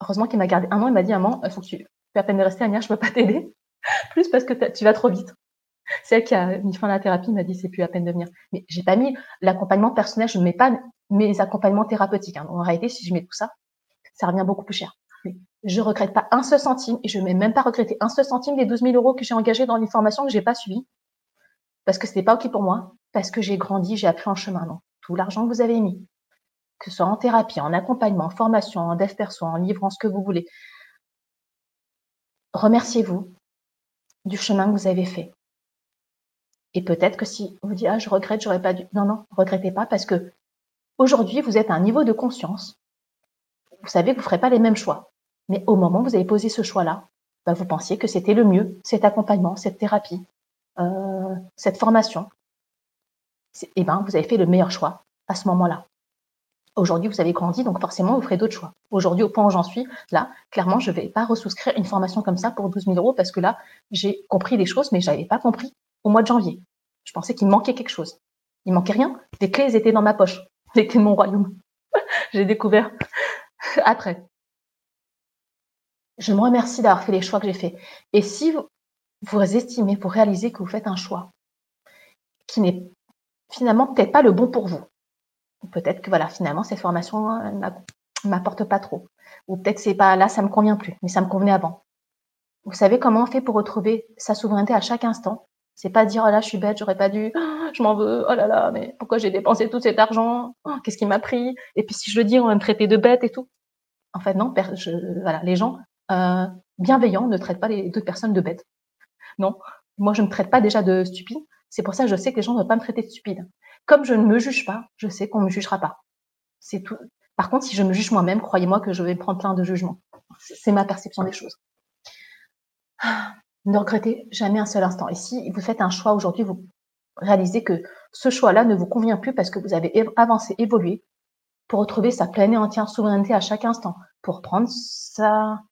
Heureusement qu'il m'a gardé un an. Il m'a dit, maman, il faut que tu fais à peine de rester, Ania, je peux pas t'aider. [laughs] Plus parce que tu vas trop vite. C'est elle qui a mis fin à la thérapie, m'a dit, c'est plus à peine de venir. Mais j'ai pas mis l'accompagnement personnel, je ne mets pas mes accompagnements thérapeutiques. Hein. En réalité, si je mets tout ça, ça revient beaucoup plus cher. Mais je regrette pas un seul centime et je ne vais même pas regretter un seul centime des 12 000 euros que j'ai engagés dans une formation que j'ai pas suivie. Parce que c'était pas OK pour moi. Parce que j'ai grandi, j'ai appris en chemin. Non. Tout l'argent que vous avez mis, que ce soit en thérapie, en accompagnement, en formation, en dev perso, en livre, en ce que vous voulez. Remerciez-vous du chemin que vous avez fait. Et peut-être que si vous dites, ah, je regrette, j'aurais pas dû. Non, non, regrettez pas parce que aujourd'hui, vous êtes à un niveau de conscience. Vous savez que vous ne ferez pas les mêmes choix. Mais au moment où vous avez posé ce choix-là, bah, vous pensiez que c'était le mieux, cet accompagnement, cette thérapie, euh, cette formation. Eh ben, vous avez fait le meilleur choix à ce moment-là. Aujourd'hui, vous avez grandi, donc forcément, vous ferez d'autres choix. Aujourd'hui, au point où j'en suis, là, clairement, je ne vais pas ressouscrire une formation comme ça pour 12 000 euros parce que là, j'ai compris des choses, mais je n'avais pas compris au mois de janvier. Je pensais qu'il manquait quelque chose. Il manquait rien. Les clés étaient dans ma poche. Les de mon royaume. [laughs] j'ai découvert [laughs] après. Je me remercie d'avoir fait les choix que j'ai faits. Et si vous, vous estimez, vous réalisez que vous faites un choix qui n'est finalement peut-être pas le bon pour vous, peut-être que voilà, finalement, cette formation ne euh, m'apporte pas trop. Ou peut-être c'est pas là, ça me convient plus, mais ça me convenait avant. Vous savez comment on fait pour retrouver sa souveraineté à chaque instant? C'est pas dire oh là, je suis bête, j'aurais pas dû, je m'en veux, oh là là, mais pourquoi j'ai dépensé tout cet argent oh, Qu'est-ce qui m'a pris? Et puis si je le dis, on va me traiter de bête et tout. En fait, non, voilà, les gens euh, bienveillants ne traitent pas les deux personnes de bêtes. Non, moi je ne me traite pas déjà de stupide. C'est pour ça que je sais que les gens ne doivent pas me traiter de stupide. Comme je ne me juge pas, je sais qu'on ne me jugera pas. C'est tout. Par contre, si je me juge moi-même, croyez-moi que je vais prendre plein de jugements. C'est ma perception des choses. Ne regrettez jamais un seul instant. Et si vous faites un choix aujourd'hui, vous réalisez que ce choix-là ne vous convient plus parce que vous avez avancé, évolué pour retrouver sa pleine et entière souveraineté à chaque instant, pour prendre sa,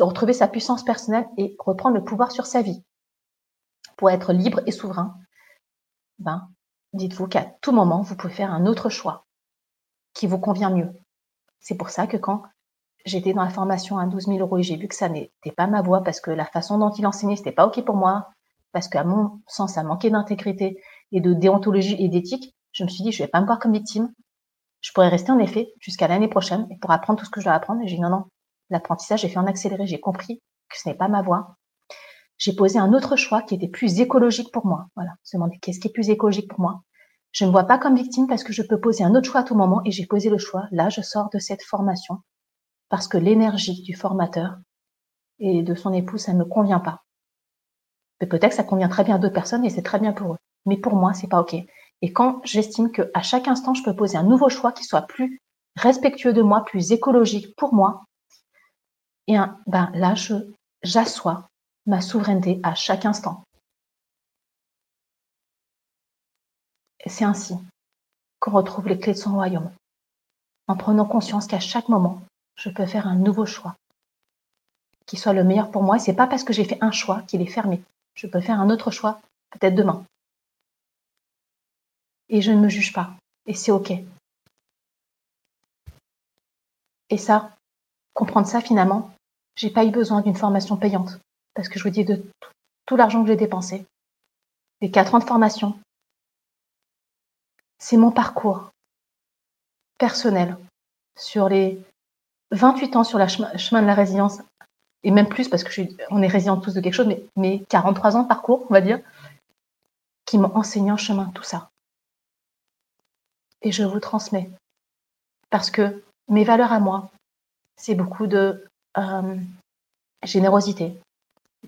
retrouver sa puissance personnelle et reprendre le pouvoir sur sa vie, pour être libre et souverain. Ben, dites-vous qu'à tout moment, vous pouvez faire un autre choix qui vous convient mieux. C'est pour ça que quand j'étais dans la formation à 12 000 euros et j'ai vu que ça n'était pas ma voie parce que la façon dont il enseignait, c'était pas OK pour moi, parce qu'à mon sens, ça manquait d'intégrité et de déontologie et d'éthique, je me suis dit, je vais pas me voir comme victime. Je pourrais rester en effet jusqu'à l'année prochaine et pour apprendre tout ce que je dois apprendre. J'ai dit, non, non, l'apprentissage, j'ai fait en accéléré, j'ai compris que ce n'est pas ma voie. J'ai posé un autre choix qui était plus écologique pour moi. Voilà, se demander qu'est-ce qui est plus écologique pour moi? Je ne me vois pas comme victime parce que je peux poser un autre choix à tout moment et j'ai posé le choix. Là, je sors de cette formation parce que l'énergie du formateur et de son épouse, ça ne me convient pas. Peut-être que ça convient très bien à d'autres personnes et c'est très bien pour eux. Mais pour moi, c'est pas OK. Et quand j'estime que à chaque instant, je peux poser un nouveau choix qui soit plus respectueux de moi, plus écologique pour moi, et ben là, j'assois ma souveraineté à chaque instant. c'est ainsi qu'on retrouve les clés de son royaume, en prenant conscience qu'à chaque moment, je peux faire un nouveau choix qui soit le meilleur pour moi. Et c'est pas parce que j'ai fait un choix qu'il est fermé. Je peux faire un autre choix, peut-être demain. Et je ne me juge pas. Et c'est OK. Et ça, comprendre ça finalement, j'ai pas eu besoin d'une formation payante. Parce que je vous dis de tout, l'argent que j'ai dépensé, les quatre ans de formation, c'est mon parcours personnel sur les 28 ans sur le chemin, de la résilience, et même plus parce que je suis, on est résilient tous de quelque chose, mais, mais 43 ans de parcours, on va dire, qui m'ont enseigné en chemin tout ça. Et je vous transmets. Parce que mes valeurs à moi, c'est beaucoup de euh, générosité,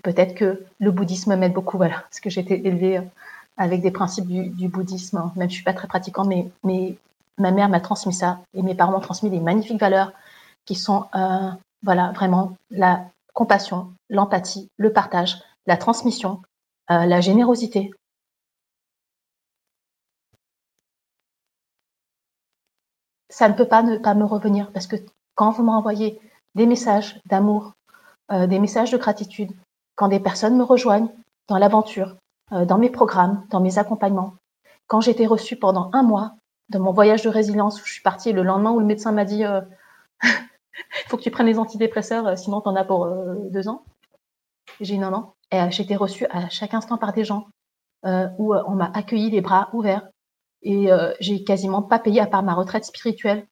Peut-être que le bouddhisme m'aide beaucoup, voilà, parce que j'ai été élevée euh, avec des principes du, bouddhisme. Hein. Même je suis pas très pratiquante, mais, mais ma mère m'a transmis ça et mes parents m'ont transmis des magnifiques valeurs qui sont, euh, voilà, vraiment la compassion, l'empathie, le partage, la transmission, euh, la générosité. Ça ne peut pas ne pas me revenir parce que quand vous m'envoyez des messages d'amour, euh, des messages de gratitude, quand des personnes me rejoignent dans l'aventure, dans mes programmes, dans mes accompagnements, quand j'ai été reçue pendant un mois de mon voyage de résilience où je suis partie le lendemain où le médecin m'a dit il [laughs] faut que tu prennes les antidépresseurs, euh, sinon tu en as pour euh, deux ans. J'ai dit non, non. Et euh, j'ai été reçue à chaque instant par des gens où on m'a accueilli les bras ouverts. Et j'ai quasiment pas payé à part ma retraite spirituelle.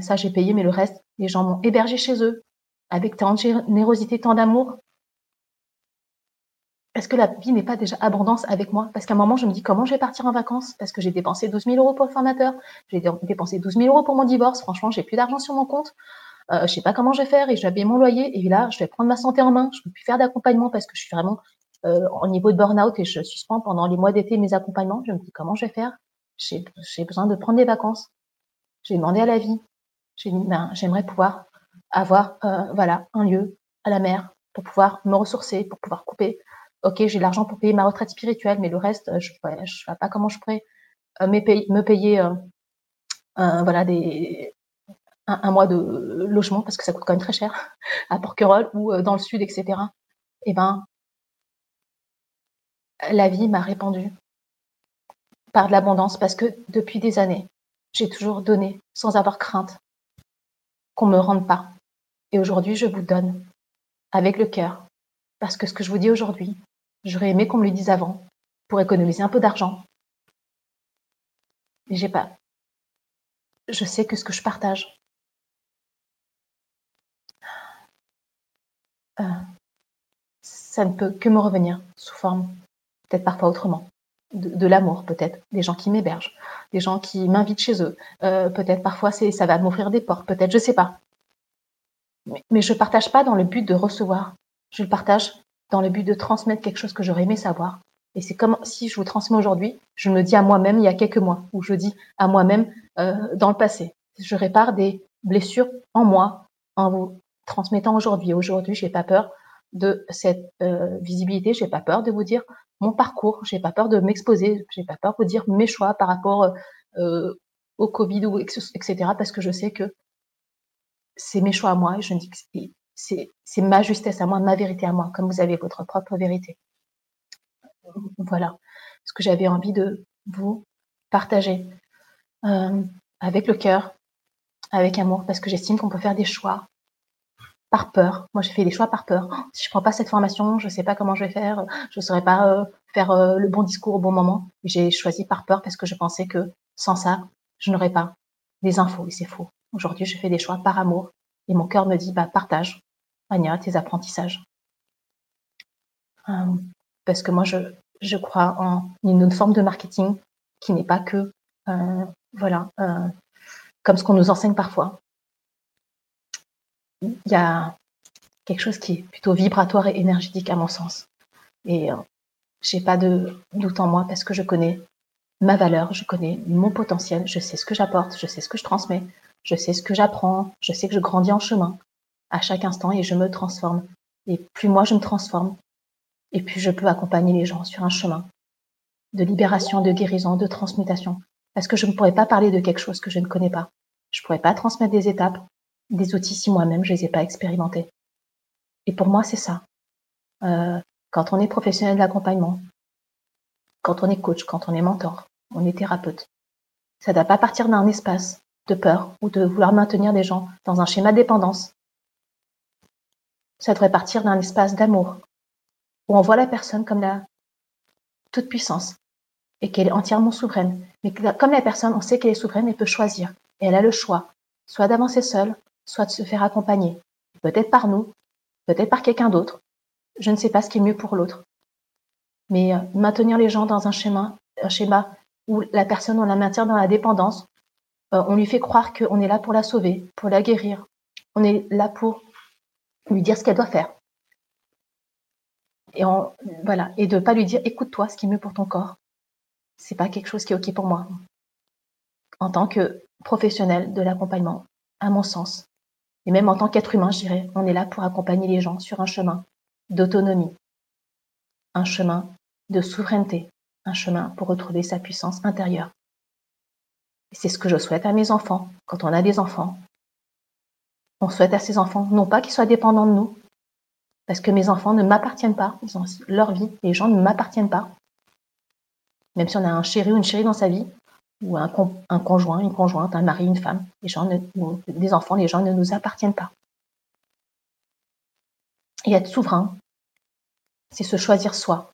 ça, j'ai payé, mais le reste, les gens m'ont hébergé chez eux avec tant de générosité, tant d'amour. Est-ce que la vie n'est pas déjà abondance avec moi? Parce qu'à un moment, je me dis comment je vais partir en vacances? Parce que j'ai dépensé 12 000 euros pour le formateur, j'ai dépensé 12 000 euros pour mon divorce. Franchement, j'ai plus d'argent sur mon compte. Euh, je sais pas comment je vais faire et je vais payer mon loyer. Et là, je vais prendre ma santé en main. Je peux plus faire d'accompagnement parce que je suis vraiment euh, au niveau de burn-out et je suspends pendant les mois d'été mes accompagnements. Je me dis comment je vais faire? J'ai besoin de prendre des vacances. J'ai demandé à la vie. J'ai dit, ben, j'aimerais pouvoir avoir euh, voilà un lieu à la mer pour pouvoir me ressourcer, pour pouvoir couper. Ok, j'ai l'argent pour payer ma retraite spirituelle, mais le reste, je ne sais pas comment je pourrais me payer, me payer euh, voilà des un, mois de logement parce que ça coûte quand même très cher [laughs] à Porquerolles ou euh, dans le sud, etc. Eh ben, la vie m'a répandu par de l'abondance parce que depuis des années, j'ai toujours donné sans avoir crainte qu'on me rende pas. Et aujourd'hui, je vous donne avec le cœur parce que ce que je vous dis aujourd'hui, j'aurais aimé qu'on me le dise avant pour économiser un peu d'argent. Mais j'ai pas. Je sais que ce que je partage, Euh, ça ne peut que me revenir sous forme, peut-être parfois autrement, de, l'amour peut-être, des gens qui m'hébergent, des gens qui m'invitent chez eux. Euh, peut-être parfois ça va m'offrir des portes, peut-être, je sais pas. Mais, je ne partage pas dans le but de recevoir. Je le partage dans le but de transmettre quelque chose que j'aurais aimé savoir. Et c'est comme si je vous transmets aujourd'hui, je me dis à moi-même il y a quelques mois, ou je dis à moi-même euh, dans le passé. Je répare des blessures en moi en vous transmettant aujourd'hui. Aujourd'hui, j'ai pas peur de cette euh, visibilité, j'ai pas peur de vous dire mon parcours, j'ai pas peur de m'exposer, j'ai pas peur de vous dire mes choix par rapport euh, au Covid ou etc. Parce que je sais que c'est mes choix à moi et je dis que c'est ma justesse à moi, ma vérité à moi, comme vous avez votre propre vérité. Voilà ce que j'avais envie de vous partager euh, avec le cœur, avec amour, parce que j'estime qu'on peut faire des choix par peur. Moi, j'ai fait des choix par peur. Oh, si je prends pas cette formation, je sais pas comment je vais faire. Je ne saurais pas euh, faire euh, le bon discours au bon moment. J'ai choisi par peur parce que je pensais que sans ça, je n'aurais pas des infos. Et c'est faux. Aujourd'hui, je fais des choix par amour. Et mon cœur me dit, bah, partage, Anya, tes apprentissages. Euh, parce que moi, je, je crois en une forme de marketing qui n'est pas que, voilà, comme ce qu'on nous enseigne parfois il y a quelque chose qui est plutôt vibratoire et énergétique à mon sens. Et euh, j'ai pas de doute en moi parce que je connais ma valeur, je connais mon potentiel, je sais ce que j'apporte, je sais ce que je transmets, je sais ce que j'apprends, je sais que je grandis en chemin à chaque instant et je me transforme. Et plus moi je me transforme, et plus je peux accompagner les gens sur un chemin de libération, de guérison, de transmutation. Parce que je ne pourrais pas parler de quelque chose que je ne connais pas. Je ne pourrais pas transmettre des étapes, des outils si moi-même je les ai pas expérimentés. Et pour moi, c'est ça. Euh, quand on est professionnel de l'accompagnement, quand on est coach, quand on est mentor, on est thérapeute, ça ne doit pas partir d'un espace de peur ou de vouloir maintenir des gens dans un schéma de dépendance. Ça devrait partir d'un espace d'amour où on voit la personne comme la toute puissance et qu'elle est entièrement souveraine. Mais comme la personne, on sait qu'elle est souveraine, elle peut choisir. Et elle a le choix, soit d'avancer seule, soit de se faire accompagner, peut-être par nous, peut-être par quelqu'un d'autre. Je ne sais pas ce qui est mieux pour l'autre. Mais euh, maintenir les gens dans un schéma, un schéma où la personne, on la maintient dans la dépendance, euh, on lui fait croire qu'on est là pour la sauver, pour la guérir, on est là pour lui dire ce qu'elle doit faire. et voilà, et de pas lui dire écoute-toi, ce qui est mieux pour ton corps. C'est pas quelque chose qui est ok pour moi. En tant que professionnel de l'accompagnement, à mon sens, et même en tant qu'être humain, je dirais, on est là pour accompagner les gens sur un chemin d'autonomie, un chemin de souveraineté, un chemin pour retrouver sa puissance intérieure. C'est ce que je souhaite à mes enfants. Quand on a des enfants, on souhaite à ces enfants non pas qu'ils soient dépendants de nous, parce que mes enfants ne m'appartiennent pas, ils ont leur vie, les gens ne m'appartiennent pas. Même si on a un chéri ou une chérie dans sa vie, ou un, conjoint, une conjointe, un mari, une femme, les gens des enfants, les gens ne nous appartiennent pas. Et être souverain, c'est se choisir soi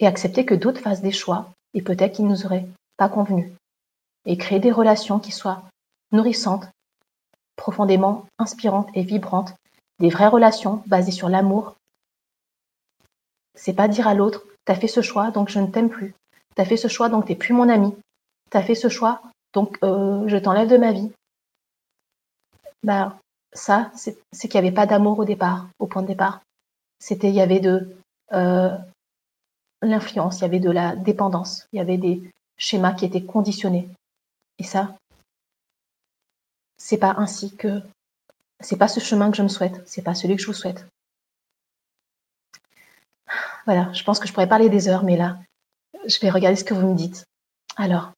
et accepter que d'autres fassent des choix et peut-être qu'ils ne nous auraient pas convenu. Et créer des relations qui soient nourrissantes, profondément inspirantes et vibrantes, des vraies relations basées sur l'amour. C'est pas dire à l'autre, t'as fait ce choix, donc je ne t'aime plus. T'as fait ce choix, donc t'es plus mon ami. T'as fait ce choix, donc euh, je t'enlève de ma vie. Bah, ça, c'est qu'il n'y avait pas d'amour au départ, au point de départ. C'était, il y avait de euh, l'influence, il y avait de la dépendance, il y avait des schémas qui étaient conditionnés. Et ça, c'est pas ainsi que, c'est pas ce chemin que je me souhaite, c'est pas celui que je vous souhaite. Voilà, je pense que je pourrais parler des heures, mais là, je vais regarder ce que vous me dites. Alors,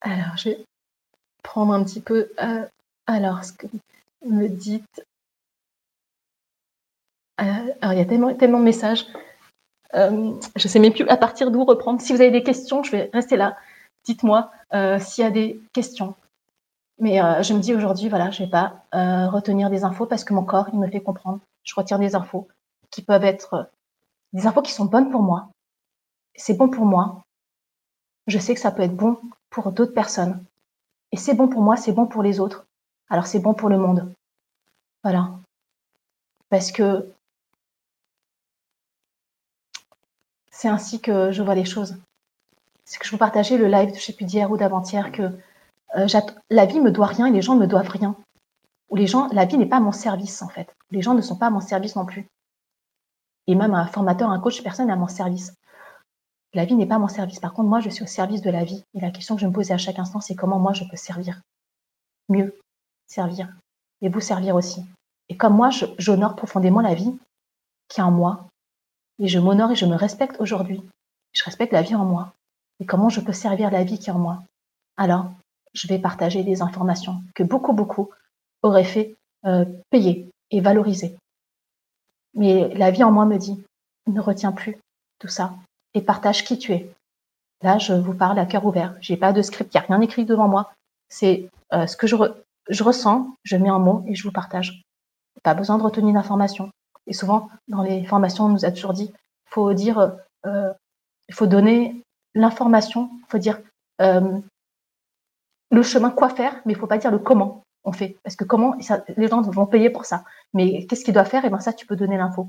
alors, je vais prendre un petit peu. Euh, alors, ce que vous me dites. Euh, alors, il y a tellement, de messages. Euh, je ne sais même plus à partir d'où reprendre. Si vous avez des questions, je vais rester là. Dites-moi s'il y a des questions. Mais je me dis aujourd'hui, voilà, je ne vais pas retenir des infos parce que mon corps, il me fait comprendre. Je retire des infos qui peuvent être des infos qui sont bonnes pour moi. C'est bon pour moi. Je sais que ça peut être bon pour d'autres personnes. Et c'est bon pour moi, c'est bon pour les autres. Alors c'est bon pour le monde. Voilà. Parce que c'est ainsi que je vois les choses. C'est que je vous partageais le live, je sais plus d'hier ou d'avant-hier, que euh, la vie me doit rien et les gens me doivent rien. Ou les gens, la vie n'est pas à mon service en fait. Les gens ne sont pas à mon service non plus. Et même un formateur, un coach, personne n'est à mon service. La vie n'est pas mon service. Par contre, moi, je suis au service de la vie. Et la question que je me posais à chaque instant, c'est comment moi, je peux servir mieux, servir, et vous servir aussi. Et comme moi, j'honore profondément la vie qui est en moi, et je m'honore et je me respecte aujourd'hui. Je respecte la vie en moi. Et comment je peux servir la vie qui est en moi? Alors, je vais partager des informations que beaucoup, beaucoup auraient fait euh, payer et valoriser. Mais la vie en moi me dit, ne retiens plus tout ça et partage qui tu es. Là, je vous parle à cœur ouvert. J'ai pas de script, il n'y a rien écrit devant moi. C'est euh, ce que je, ressens, je mets en mots et je vous partage. Pas besoin de retenir l'information. Et souvent, dans les formations, on nous a toujours dit, faut dire, euh, il faut donner l'information, il faut dire euh, le chemin, quoi faire, mais il faut pas dire le comment on fait. Parce que comment, les gens vont payer pour ça. Mais qu'est-ce qu'ils doivent faire? Et eh bien ça, tu peux donner l'info.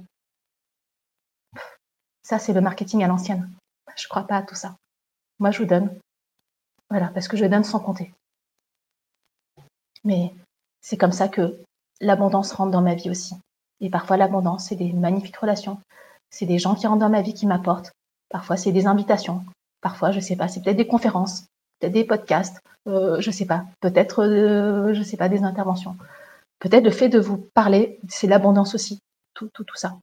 Ça, c'est le marketing à l'ancienne. Je ne crois pas à tout ça. Moi, je vous donne. Voilà, parce que je donne sans compter. Mais c'est comme ça que l'abondance rentre dans ma vie aussi. Et parfois, l'abondance, c'est des magnifiques relations. C'est des gens qui rentrent dans ma vie qui m'apportent. Parfois, c'est des invitations. Parfois, je ne sais pas, c'est peut-être des conférences, peut-être des podcasts, euh, je ne sais pas, peut-être, euh, je sais pas, des interventions. Peut-être le fait de vous parler, c'est l'abondance aussi, tout, tout, tout ça.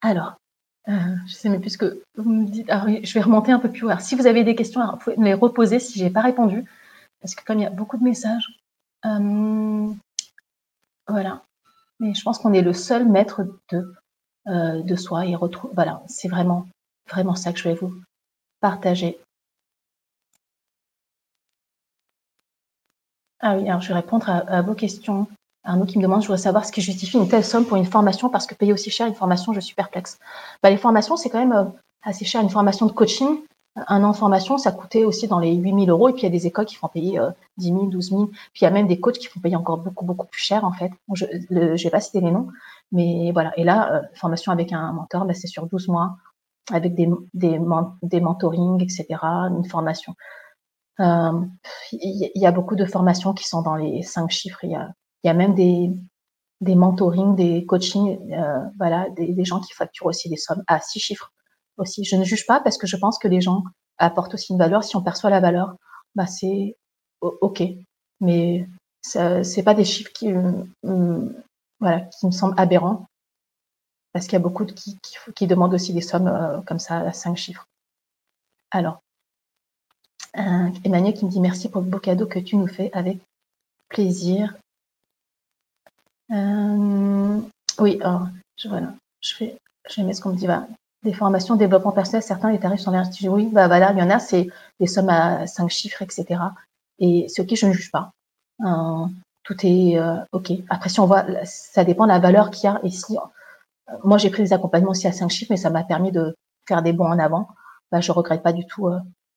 Alors, euh, je sais même plus ce que vous me dites. Alors, je vais remonter un peu plus haut. si vous avez des questions, vous pouvez me les reposer si je n'ai pas répondu. Parce que comme il y a beaucoup de messages, euh, voilà. Mais je pense qu'on est le seul maître de, euh, de soi et retrouve. Voilà, c'est vraiment, vraiment ça que je vais vous partager. Ah oui, alors je vais répondre à vos questions. Arnaud qui me demande, je voudrais savoir ce qui justifie une telle somme pour une formation parce que payer aussi cher une formation, je suis perplexe. Bah, les formations, c'est quand même euh, assez cher. Une formation de coaching, un an de formation, ça coûtait aussi dans les 8000 euros. Et puis, il y a des écoles qui font payer 10 000, 12 000. Puis, il y a même des coachs qui font payer encore beaucoup, beaucoup plus cher, en fait. je ne vais pas citer les noms. Mais voilà. Et là, euh, formation avec un mentor, bah, c'est sur 12 mois, avec des, des, des mentorings, etc. Une formation. Euh, il y, a beaucoup de formations qui sont dans les cinq chiffres. Il y a il y a même des, des mentorings, des coachings, euh, voilà, des, des, gens qui facturent aussi des sommes à six chiffres aussi. Je ne juge pas parce que je pense que les gens apportent aussi une valeur. Si on perçoit la valeur, bah c'est ok. Mais c'est pas des chiffres qui, voilà, qui me semblent aberrants parce qu'il y a beaucoup de, qui, qui, qui, demandent aussi des sommes euh, comme ça à cinq chiffres. Alors, euh, Emmanuel qui me dit merci pour le beau cadeau que tu nous fais avec plaisir. Euh, oui, alors, je, voilà, je fais, je vais ce qu'on me dit. Des formations développement personnel, certains les tarifs sont vers Oui, bah voilà, il y en a, c'est des sommes à cinq chiffres, etc. Et ce qui je ne juge pas. Euh, tout est euh, ok. Après, si on voit, ça dépend de la valeur qu'il y a. Et si moi j'ai pris des accompagnements aussi à cinq chiffres, mais ça m'a permis de faire des bons en avant. Bah, je regrette pas du tout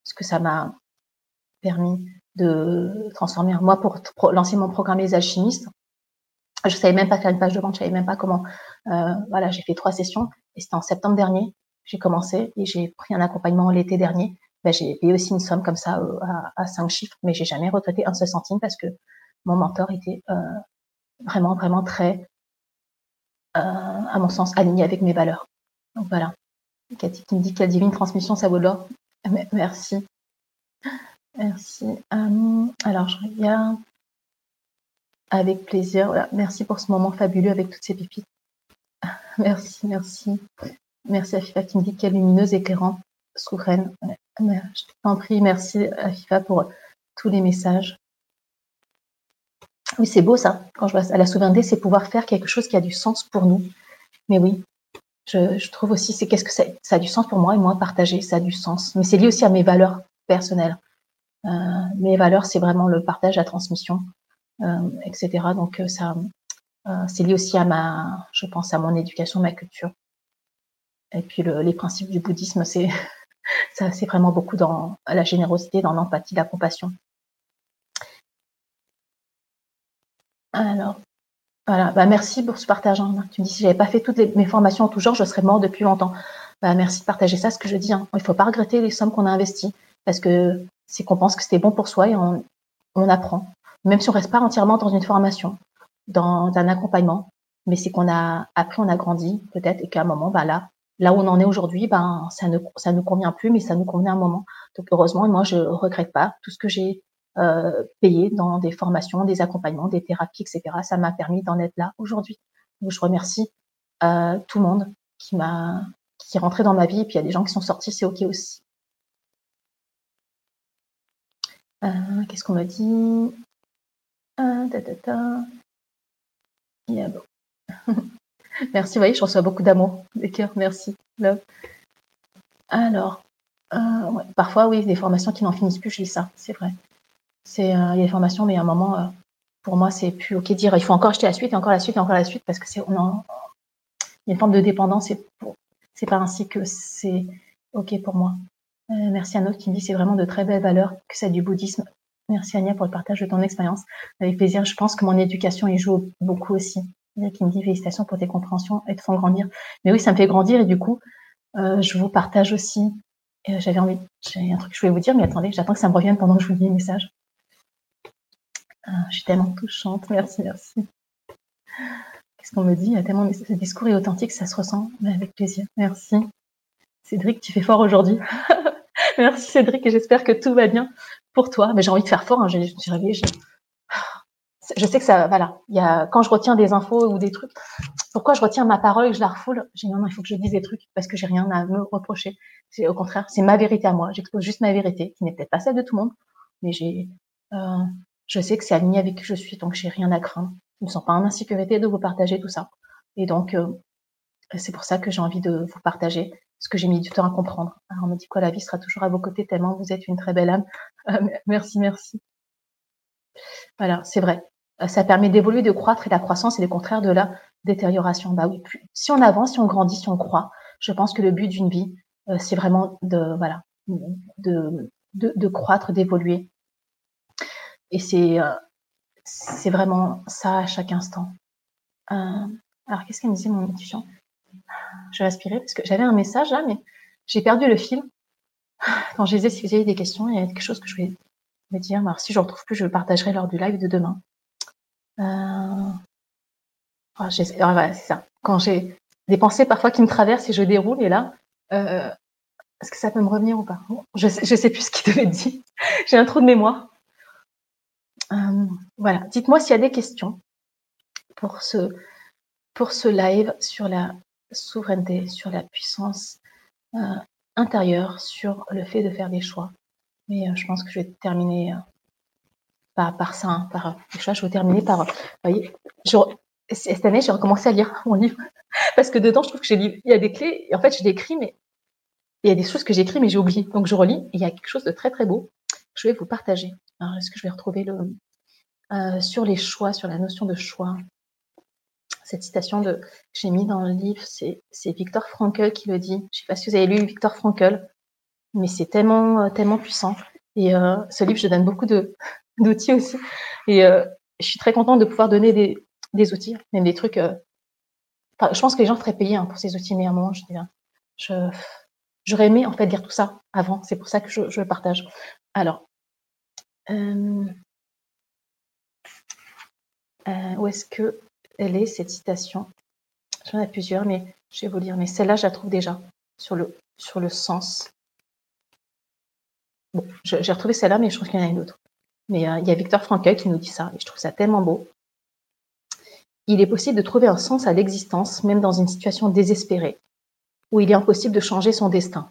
ce que ça m'a permis de transformer. Moi, pour, lancer mon programme Les Alchimistes, je savais même pas faire une page de vente, je savais même pas comment. Euh, voilà, j'ai fait trois sessions et c'était en septembre dernier. J'ai commencé et j'ai pris un accompagnement l'été dernier. Ben, j'ai payé aussi une somme comme ça euh, à, cinq chiffres, mais j'ai jamais retraité un seul centime parce que mon mentor était euh, vraiment, vraiment très, euh, à mon sens, aligné avec mes valeurs. Donc voilà. Cathy qui me dit quelle divine transmission, ça vaut l'or. [laughs] Merci. Merci. Euh, alors, je regarde. Avec plaisir. Merci pour ce moment fabuleux avec toutes ces pépites. [laughs] Merci, merci. Merci à FIFA qui me dit qu'elle lumineuse, éclairante, souveraine. Je t'en prie, merci à FIFA pour tous les messages. Oui, c'est beau ça. Quand je vois à la souveraineté, c'est pouvoir faire quelque chose qui a du sens pour nous. Mais oui, je, trouve aussi, c'est qu'est-ce que ça, ça, a du sens pour moi et moi partager, ça a du sens. Mais c'est lié aussi à mes valeurs personnelles. Euh, mes valeurs, c'est vraiment le partage, la transmission, etc. Donc euh, ça, c'est lié aussi à ma, je pense, à mon éducation, ma culture. Et puis le, les principes du bouddhisme, [laughs] c'est vraiment beaucoup dans la générosité, dans l'empathie, la compassion. Alors, voilà, bah merci pour ce partage. Hein. Tu me dis si j'avais pas fait toutes mes formations en tout genre, je serais mort depuis longtemps. Bah merci de partager ça, ce que je dis. Hein. Il faut pas regretter les sommes qu'on a investies parce que c'est qu'on pense que c'était bon pour soi et on, apprend. Même si on reste pas entièrement dans une formation, dans un accompagnement, mais c'est qu'on a appris, on a grandi peut-être et qu'à un moment, bah là, là où on en est aujourd'hui, ben ça ne ça nous convient plus, mais ça nous convenait un moment. Donc heureusement, moi je regrette pas tout ce que j'ai euh, payé dans des formations, des accompagnements, des thérapies, etc. Ça m'a permis d'en être là aujourd'hui. Donc je remercie euh, tout le monde qui m'a qui est rentré dans ma vie et puis il y a des gens qui sont sortis, c'est ok aussi. Euh, Qu'est-ce qu'on m'a dit? [laughs] merci, vous voyez, je reçois beaucoup d'amour, des cœurs, merci. Love. Alors, euh, parfois, oui, des formations qui n'en finissent plus, je lis ça, c'est vrai. C'est, euh, il y a des formations, mais à un moment, euh, pour moi, c'est plus ok dire, il faut encore acheter la suite, et encore la suite, et encore la suite, parce que c'est, il y a une forme de dépendance, c'est pas ainsi que c'est ok pour moi. Euh, merci à notre qui me dit c'est vraiment de très belles valeurs que c'est du bouddhisme. Merci Ania pour le partage de ton expérience. Avec plaisir. Je pense que mon éducation y joue beaucoup aussi. Il qui me dit félicitations pour tes compréhensions et te font grandir. Mais oui, ça me fait grandir et du coup, euh, je vous partage aussi. Euh, j'avais envie, j'ai un truc que je voulais vous dire, mais attendez, j'attends que ça me revienne pendant que je vous lis les messages. Euh, je suis tellement touchante. Merci, merci. Qu'est-ce qu'on me dit? Tellement ce discours est authentique, ça se ressent. Mais avec plaisir. Merci. Cédric, tu fais fort aujourd'hui. [laughs] [laughs] Merci Cédric et j'espère que tout va bien pour toi. Mais j'ai envie de faire fort. Hein. J'ai, je... [sighs] je sais que ça, voilà. Il y quand je retiens des infos ou des trucs. Pourquoi je retiens ma parole et je la refoule? J'ai non, non, il faut que je dise des trucs parce que j'ai rien à me reprocher. C'est au contraire, c'est ma vérité à moi. J'expose juste ma vérité, qui n'est peut-être pas celle de tout le monde, mais euh, je sais que c'est aligné avec qui je suis, donc j'ai rien à craindre. Je me sens pas en insécurité de vous partager tout ça. Et donc, euh, c'est pour ça que j'ai envie de vous partager ce que j'ai mis du temps à comprendre. Alors on me dit quoi, la vie sera toujours à vos côtés tellement vous êtes une très belle âme. [laughs] Euh, merci, merci. Voilà, c'est vrai. Euh, ça permet d'évoluer, de croître et la croissance est le contraire de la détérioration. Bah oui, si on avance, si on grandit, si on croit, je pense que le but d'une vie, euh, c'est vraiment de, voilà, de, de, de croître, d'évoluer. Et c'est, c'est vraiment ça à chaque instant. alors, qu'est-ce qu'elle me disait, mon étudiant je respirer parce que j'avais un message là, mais j'ai perdu le fil. Quand je les ai, si vous avez des questions, il y a quelque chose que je voulais me dire. Si je ne retrouve plus, je le partagerai lors du live de demain. Euh... Oh, c'est ça. Quand j'ai des pensées parfois qui me traversent et je déroule, et là, euh, est-ce que ça peut me revenir ou pas? Je sais, sais plus ce qu'il devait dire. [laughs] j'ai un trou de mémoire. Euh, voilà. Dites-moi s'il y a des questions pour ce, pour ce live sur la souveraineté, sur la puissance euh, intérieure, sur le fait de faire des choix. Mais je pense que je vais terminer ça, hein, par choix. Je vais terminer par, vous voyez, cette année, j'ai recommencé à lire [laughs] mon livre parce que dedans, je trouve que j'ai il y a des clés. En fait, je l'écris, mais il y a des choses que j'écris, mais j'ai oublié. Donc, je relis. Et il y a quelque chose de très très beau. Je vais vous partager. Est-ce que je vais retrouver le euh, sur les choix, sur la notion de choix? Cette citation de j'ai mis dans le livre, c'est Victor Frankl qui le dit. Je sais pas si vous avez lu Victor Frankl, mais c'est tellement euh, tellement puissant. Et euh, ce livre, je donne beaucoup [laughs] d'outils aussi. Et je suis très contente de pouvoir donner des, outils, même des trucs. Euh, je pense que les gens seraient payés hein, pour ces outils, mais à un moment, je je, j'aurais aimé en fait dire tout ça avant. C'est pour ça que je, le partage. Alors, euh, euh, où est-ce que elle est cette citation J'en ai plusieurs, mais je vais vous lire. Mais celle-là, je la trouve déjà sur le sens. Bon, j'ai retrouvé celle-là, mais je trouve qu'il y en a une autre. Mais il y a Victor Frankl qui nous dit ça, et je trouve ça tellement beau. Il est possible de trouver un sens à l'existence même dans une situation désespérée, où il est impossible de changer son destin.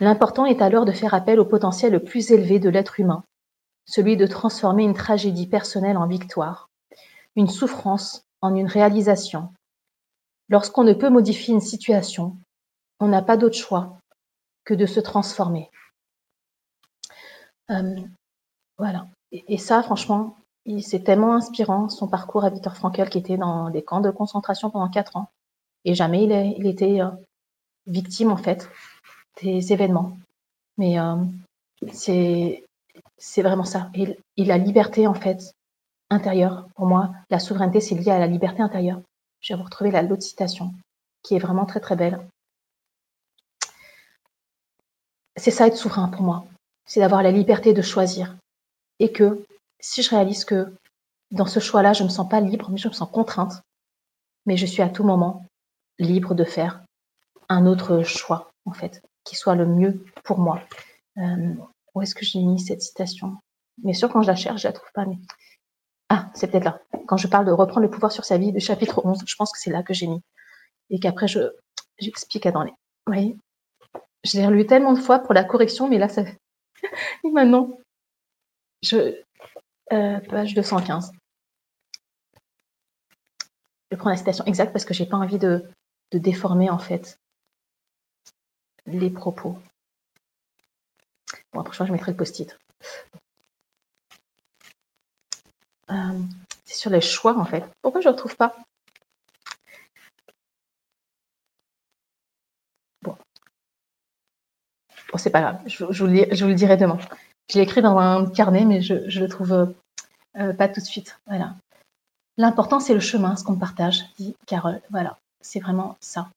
L'important est alors de faire appel au potentiel le plus élevé de l'être humain, celui de transformer une tragédie personnelle en victoire, une souffrance en une réalisation. Lorsqu'on ne peut modifier une situation, on n'a pas d'autre choix que de se transformer. Euh, voilà. et, ça, franchement, c'est tellement inspirant son parcours à Victor Frankel qui était dans des camps de concentration pendant quatre ans. Et jamais il, il était euh, victime en fait des événements. Mais euh, c'est vraiment ça. Et, la liberté en fait intérieure, pour moi, la souveraineté c'est lié à la liberté intérieure. Je vais vous retrouver la l'autre citation qui est vraiment très très belle. C'est ça être souverain pour moi. C'est d'avoir la liberté de choisir et que si je réalise que dans ce choix-là, je ne me sens pas libre, mais je me sens contrainte, mais je suis à tout moment libre de faire un autre choix, en fait, qui soit le mieux pour moi. Euh, où est-ce que j'ai mis cette citation? Bien sûr, quand je la cherche, je la trouve pas, mais... Ah, c'est peut-être là. Quand je parle de reprendre le pouvoir sur sa vie, du chapitre 11, je pense que c'est là que j'ai mis. Et qu'après, je j'explique dans les... Oui. Je l'ai relu tellement de fois pour la correction, mais là, ça... [laughs] Et maintenant, je, euh, page 215. Je prends la citation exacte parce que j'ai pas envie de, déformer en fait les propos. Bon, après, je mettrai le post-it. C'est sur les choix en fait. Pourquoi je ne retrouve pas? Bon. Bon, c'est pas grave. Je, vous, le, dirai demain. Je l'ai écrit dans un carnet, mais je, le trouve euh, euh, pas tout de suite. Voilà. L'important, c'est le chemin, ce qu'on partage, dit Carole. Voilà, c'est vraiment ça.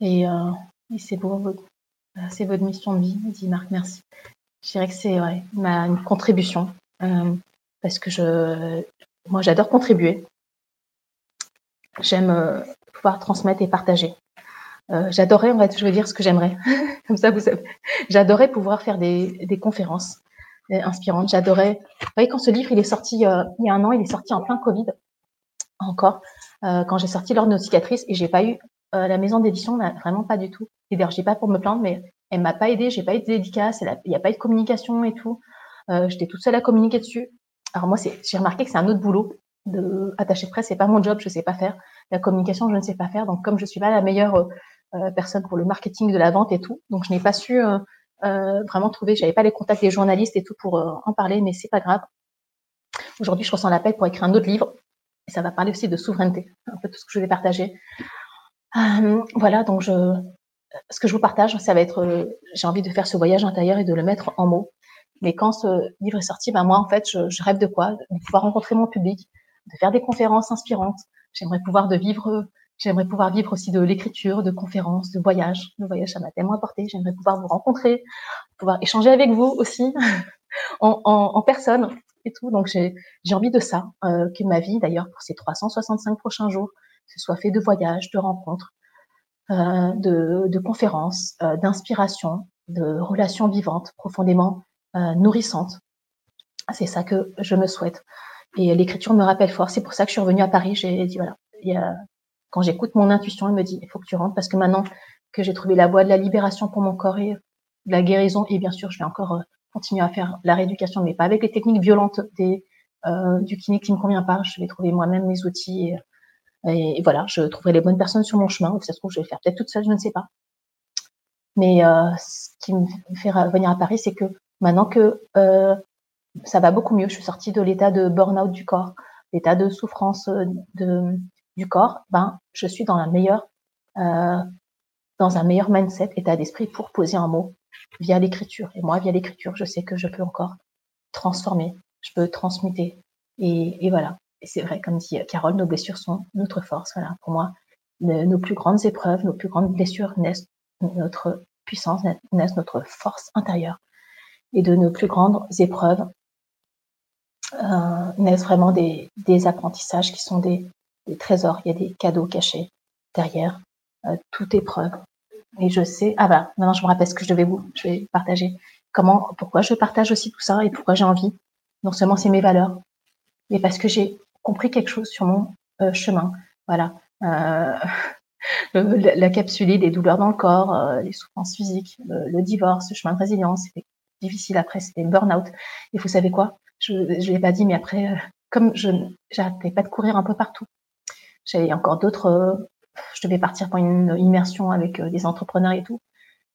Et, euh, c'est c'est votre mission de vie, dit Marc. Merci. Je dirais que c'est ma une contribution euh, parce que je, moi, j'adore contribuer. J'aime pouvoir transmettre et partager. j'adorais, en fait, je veux dire ce que j'aimerais. [laughs] Comme ça, vous savez. J'adorais pouvoir faire des, des conférences inspirante. J'adorais. Vous voyez, quand ce livre il est sorti euh, il y a un an, il est sorti en plein Covid encore. Euh, quand j'ai sorti l'ordre de cicatrices et j'ai pas eu euh, la maison d'édition, vraiment pas du tout. Et d'ailleurs, j'ai pas pour me plaindre, mais elle m'a pas aidé. J'ai pas eu de dédicace. Il n'y a pas eu de communication et tout. J'étais toute seule à communiquer dessus. Alors moi, j'ai remarqué que c'est un autre boulot de attaché de presse. C'est pas mon job. Je sais pas faire la communication. Je ne sais pas faire. Donc comme je suis pas la meilleure personne pour le marketing de la vente et tout, donc je n'ai pas su euh, vraiment trouver, j'avais pas les contacts des journalistes et tout pour euh, en parler, mais c'est pas grave. Aujourd'hui, je ressens l'appel pour écrire un autre livre et ça va parler aussi de souveraineté, un peu tout ce que je vais partager. Euh, voilà, donc je, ce que je vous partage, ça va être, j'ai envie de faire ce voyage intérieur et de le mettre en mots. Mais quand ce livre est sorti, ben moi, en fait, je, je rêve de quoi? De pouvoir rencontrer mon public, de faire des conférences inspirantes. J'aimerais pouvoir de vivre J'aimerais pouvoir vivre aussi de l'écriture, de conférences, de voyages. Le voyage, ça m'a tellement apporté. J'aimerais pouvoir vous rencontrer, pouvoir échanger avec vous aussi [laughs] en, en, en, personne. et tout. Donc j'ai envie de ça, euh, que ma vie d'ailleurs pour ces 365 prochains jours, ce soit fait de voyages, de rencontres, euh, de, de, conférences, euh, d'inspiration, de relations vivantes, profondément euh, nourrissantes. C'est ça que je me souhaite. Et l'écriture me rappelle fort. C'est pour ça que je suis revenue à Paris. J'ai dit voilà, a, quand j'écoute mon intuition, elle me dit il faut que tu rentres parce que maintenant que j'ai trouvé la voie de la libération pour mon corps et de la guérison, et bien sûr, je vais encore euh, continuer à faire la rééducation, mais pas avec les techniques violentes des, euh, du kiné qui me convient pas. Je vais trouver moi-même mes outils et, et, voilà, je trouverai les bonnes personnes sur mon chemin. Ou ça se trouve, je vais le faire peut-être toute seule, je ne sais pas. Mais euh, ce qui me fait venir à Paris, c'est que maintenant que euh, ça va beaucoup mieux, je suis sortie de l'état de burn-out du corps, l'état de souffrance euh, du corps, ben, je suis dans la meilleure, euh, dans un meilleur mindset, état d'esprit pour poser un mot via l'écriture. Et moi, via l'écriture, je sais que je peux encore transformer, je peux transmuter. Et, et voilà. Et c'est vrai, comme dit Carole, nos blessures sont notre force. Voilà. Pour moi, nos plus grandes épreuves, nos plus grandes blessures naissent notre puissance, naissent notre force intérieure. Et de nos plus grandes épreuves euh, naissent vraiment des, des apprentissages qui sont des, des trésors, il y a des cadeaux cachés derrière euh, toute épreuve. Et je sais, ah bah, maintenant je me rappelle ce que je devais vous, je vais partager. Comment, pourquoi je partage aussi tout ça et pourquoi j'ai envie. Non seulement c'est mes valeurs, mais parce que j'ai compris quelque chose sur mon euh, chemin. Voilà. Euh, [laughs] la capsule, des douleurs dans le corps, euh, les souffrances physiques, le, divorce, le chemin de résilience, difficile après, c'était le burn-out. Et vous savez quoi? Je ne l'ai pas dit, mais après, euh, comme je n'arrêtais pas de courir un peu partout, j'avais encore d'autres. Euh, je devais partir pour une immersion avec euh, des entrepreneurs et tout.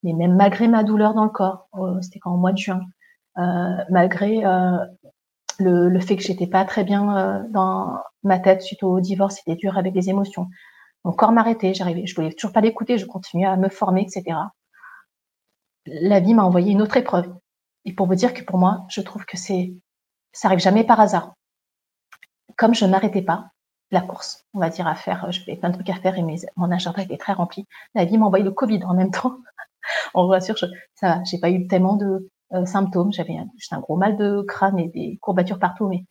Mais même malgré ma douleur dans le corps, c'était quand au mois de juin, malgré le, le, fait que j'étais pas très bien dans ma tête suite au divorce, c'était dur avec les émotions. Mon corps m'arrêtait, j'arrivais, je voulais toujours pas l'écouter, je continuais à me former, etc. La vie m'a envoyé une autre épreuve. Et pour vous dire que pour moi, je trouve que c'est, ça arrive jamais par hasard. Comme je n'arrêtais pas, la course, on va dire, à faire. Je fais plein de trucs à faire et mon agenda était très rempli. La vie m'a envoyé le Covid en même temps. [laughs] on vous assure, je, ça, j'ai pas eu tellement de euh, symptômes. J'avais un, un, gros mal de crâne et des courbatures partout, mais,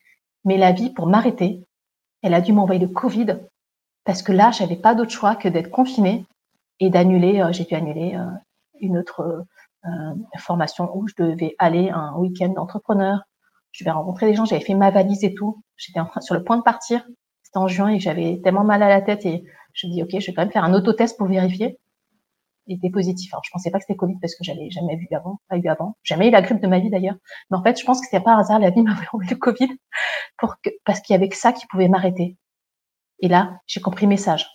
mais la vie, pour m'arrêter, elle a dû m'envoyer le Covid parce que là, j'avais pas d'autre choix que d'être confinée et d'annuler. Euh, j'ai dû annuler euh, une autre formation où je devais aller un week-end d'entrepreneur. Je vais rencontrer des gens. J'avais fait ma valise et tout. J'étais sur le point de partir en juin et j'avais tellement mal à la tête et je me dis, OK, je vais quand même faire un autotest pour vérifier. Il était positif. Alors, je pensais pas que c'était Covid parce que j'avais jamais vu avant, pas eu avant. Jamais eu la grippe de ma vie d'ailleurs. Mais en fait, je pense que c'était un hasard. La vie m'avait [laughs] envoyé le Covid pour que, parce qu'il y avait que ça qui pouvait m'arrêter. Et là, j'ai compris message.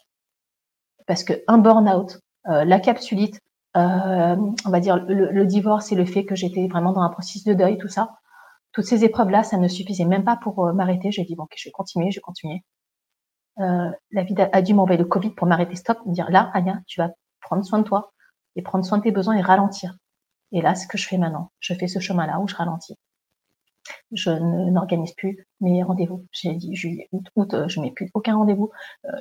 Parce que un burn-out, euh, la capsulite, euh, on va dire le, divorce et le fait que j'étais vraiment dans un processus de deuil, tout ça, toutes ces épreuves-là, ça ne suffisait même pas pour euh, m'arrêter. J'ai dit bon, ok, je vais continuer, je vais continuer euh, la vie a dû m'envoyer le Covid pour m'arrêter stop, me dire là, Anya, tu vas prendre soin de toi et prendre soin de tes besoins et ralentir. Et là, ce que je fais maintenant, je fais ce chemin-là où je ralentis. Je n'organise plus mes rendez-vous. J'ai dit juillet, août, je mets plus aucun rendez-vous.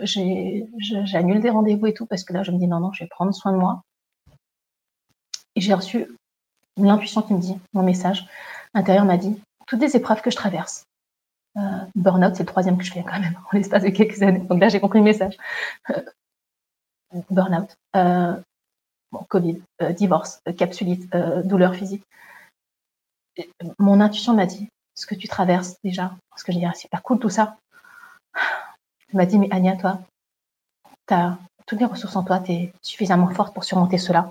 J'annule des rendez-vous et tout parce que là, je me dis non, non, je vais prendre soin de moi. Et j'ai reçu l'intuition qui me dit, mon message intérieur m'a dit, toutes les épreuves que je traverse, euh, burnout, c'est le troisième que je fais quand même [laughs] en l'espace de quelques années. Donc là, j'ai compris le message. Euh, burnout, euh, Covid, divorce, capsulite, douleur physique. Mon intuition m'a dit ce que tu traverses déjà, parce que je dis ah, c'est pas cool tout ça. Elle m'a dit mais Anya, toi, tu as toutes les ressources en toi, tu es suffisamment forte pour surmonter cela.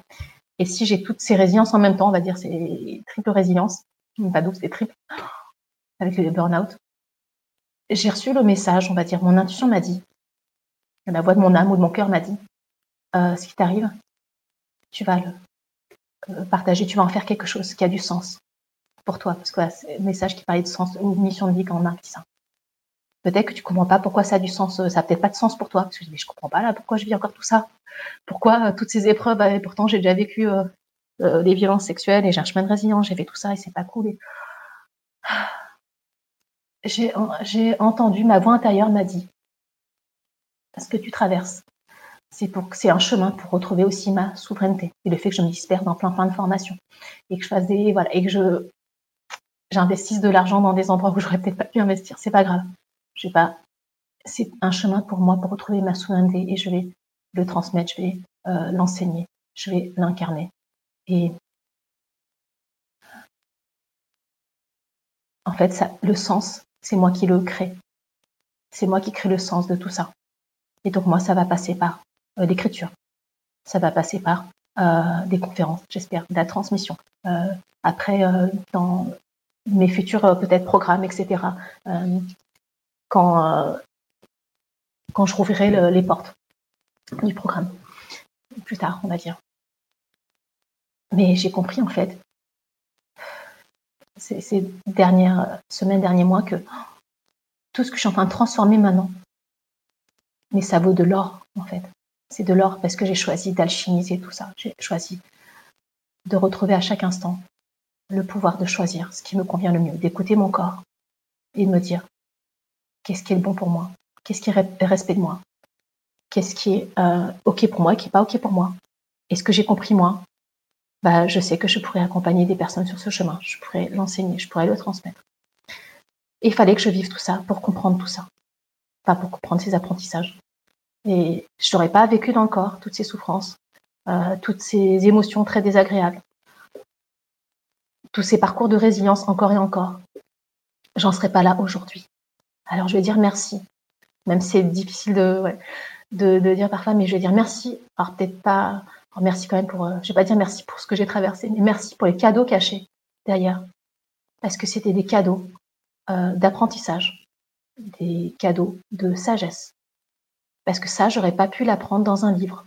Et si j'ai toutes ces résiliences en même temps, on va dire c'est triple résilience, pas double, c'est triple, avec le burn-out, j'ai reçu le message, on va dire, mon intuition m'a dit, la voix de mon âme ou de mon cœur m'a dit, euh, ce qui t'arrive, tu vas le euh, partager, tu vas en faire quelque chose qui a du sens pour toi, parce que c'est un message qui parlait de sens ou mission de vie quand on a ça. Peut-être que tu comprends pas pourquoi ça a du sens, euh, ça a peut-être pas de sens pour toi, parce que je dis, je comprends pas là, pourquoi je vis encore tout ça, pourquoi euh, toutes ces épreuves, et pourtant j'ai déjà vécu euh, euh, les violences sexuelles et j'ai un chemin de résilience, j'ai fait tout ça et c'est pas cool. [sighs] J'ai entendu, ma voix intérieure m'a dit, ce que tu traverses, c'est pour c'est un chemin pour retrouver aussi ma souveraineté et le fait que je me disperse dans plein plein de formations et que je fasse des voilà et que je j'investisse de l'argent dans des endroits où j'aurais peut-être pas pu investir, c'est pas grave. C'est un chemin pour moi pour retrouver ma souveraineté et je vais le transmettre, je vais euh, l'enseigner, je vais l'incarner. Et en fait, le sens, c'est moi qui le crée. C'est moi qui crée le sens de tout ça. Et donc moi, ça va passer par euh, l'écriture. Ça va passer par euh, des conférences, j'espère, de la transmission. Après, dans mes futurs peut-être programmes, etc. quand quand je rouvrirai les portes du programme plus tard, on va dire. Mais j'ai compris en fait ces, dernières semaines, derniers mois que tout ce que je suis en train de transformer maintenant, mais ça vaut de l'or en fait. C'est de l'or parce que j'ai choisi d'alchimiser tout ça. J'ai choisi de retrouver à chaque instant le pouvoir de choisir ce qui me convient le mieux, d'écouter mon corps et de me dire qu'est-ce qui est bon pour moi, qu'est-ce qui est respect de moi, qu'est-ce qui est euh, OK pour moi et qui n'est pas OK pour moi? Et ce que j'ai compris moi, bah, je sais que je pourrais accompagner des personnes sur ce chemin, je pourrais l'enseigner, je pourrais le transmettre. Et il fallait que je vive tout ça pour comprendre tout ça, pas pour comprendre ces apprentissages. Et je n'aurais pas vécu dans le corps toutes ces souffrances, euh, toutes ces émotions très désagréables, tous ces parcours de résilience encore et encore. J'en serais pas là aujourd'hui. Alors je vais dire merci, même si c'est difficile de, de, de, dire parfois, mais je vais dire merci. Alors peut-être pas, merci quand même pour, euh, je vais pas dire merci pour ce que j'ai traversé, mais merci pour les cadeaux cachés derrière, parce que c'était des cadeaux euh, d'apprentissage, des cadeaux de sagesse, parce que ça, j'aurais pas pu l'apprendre dans un livre,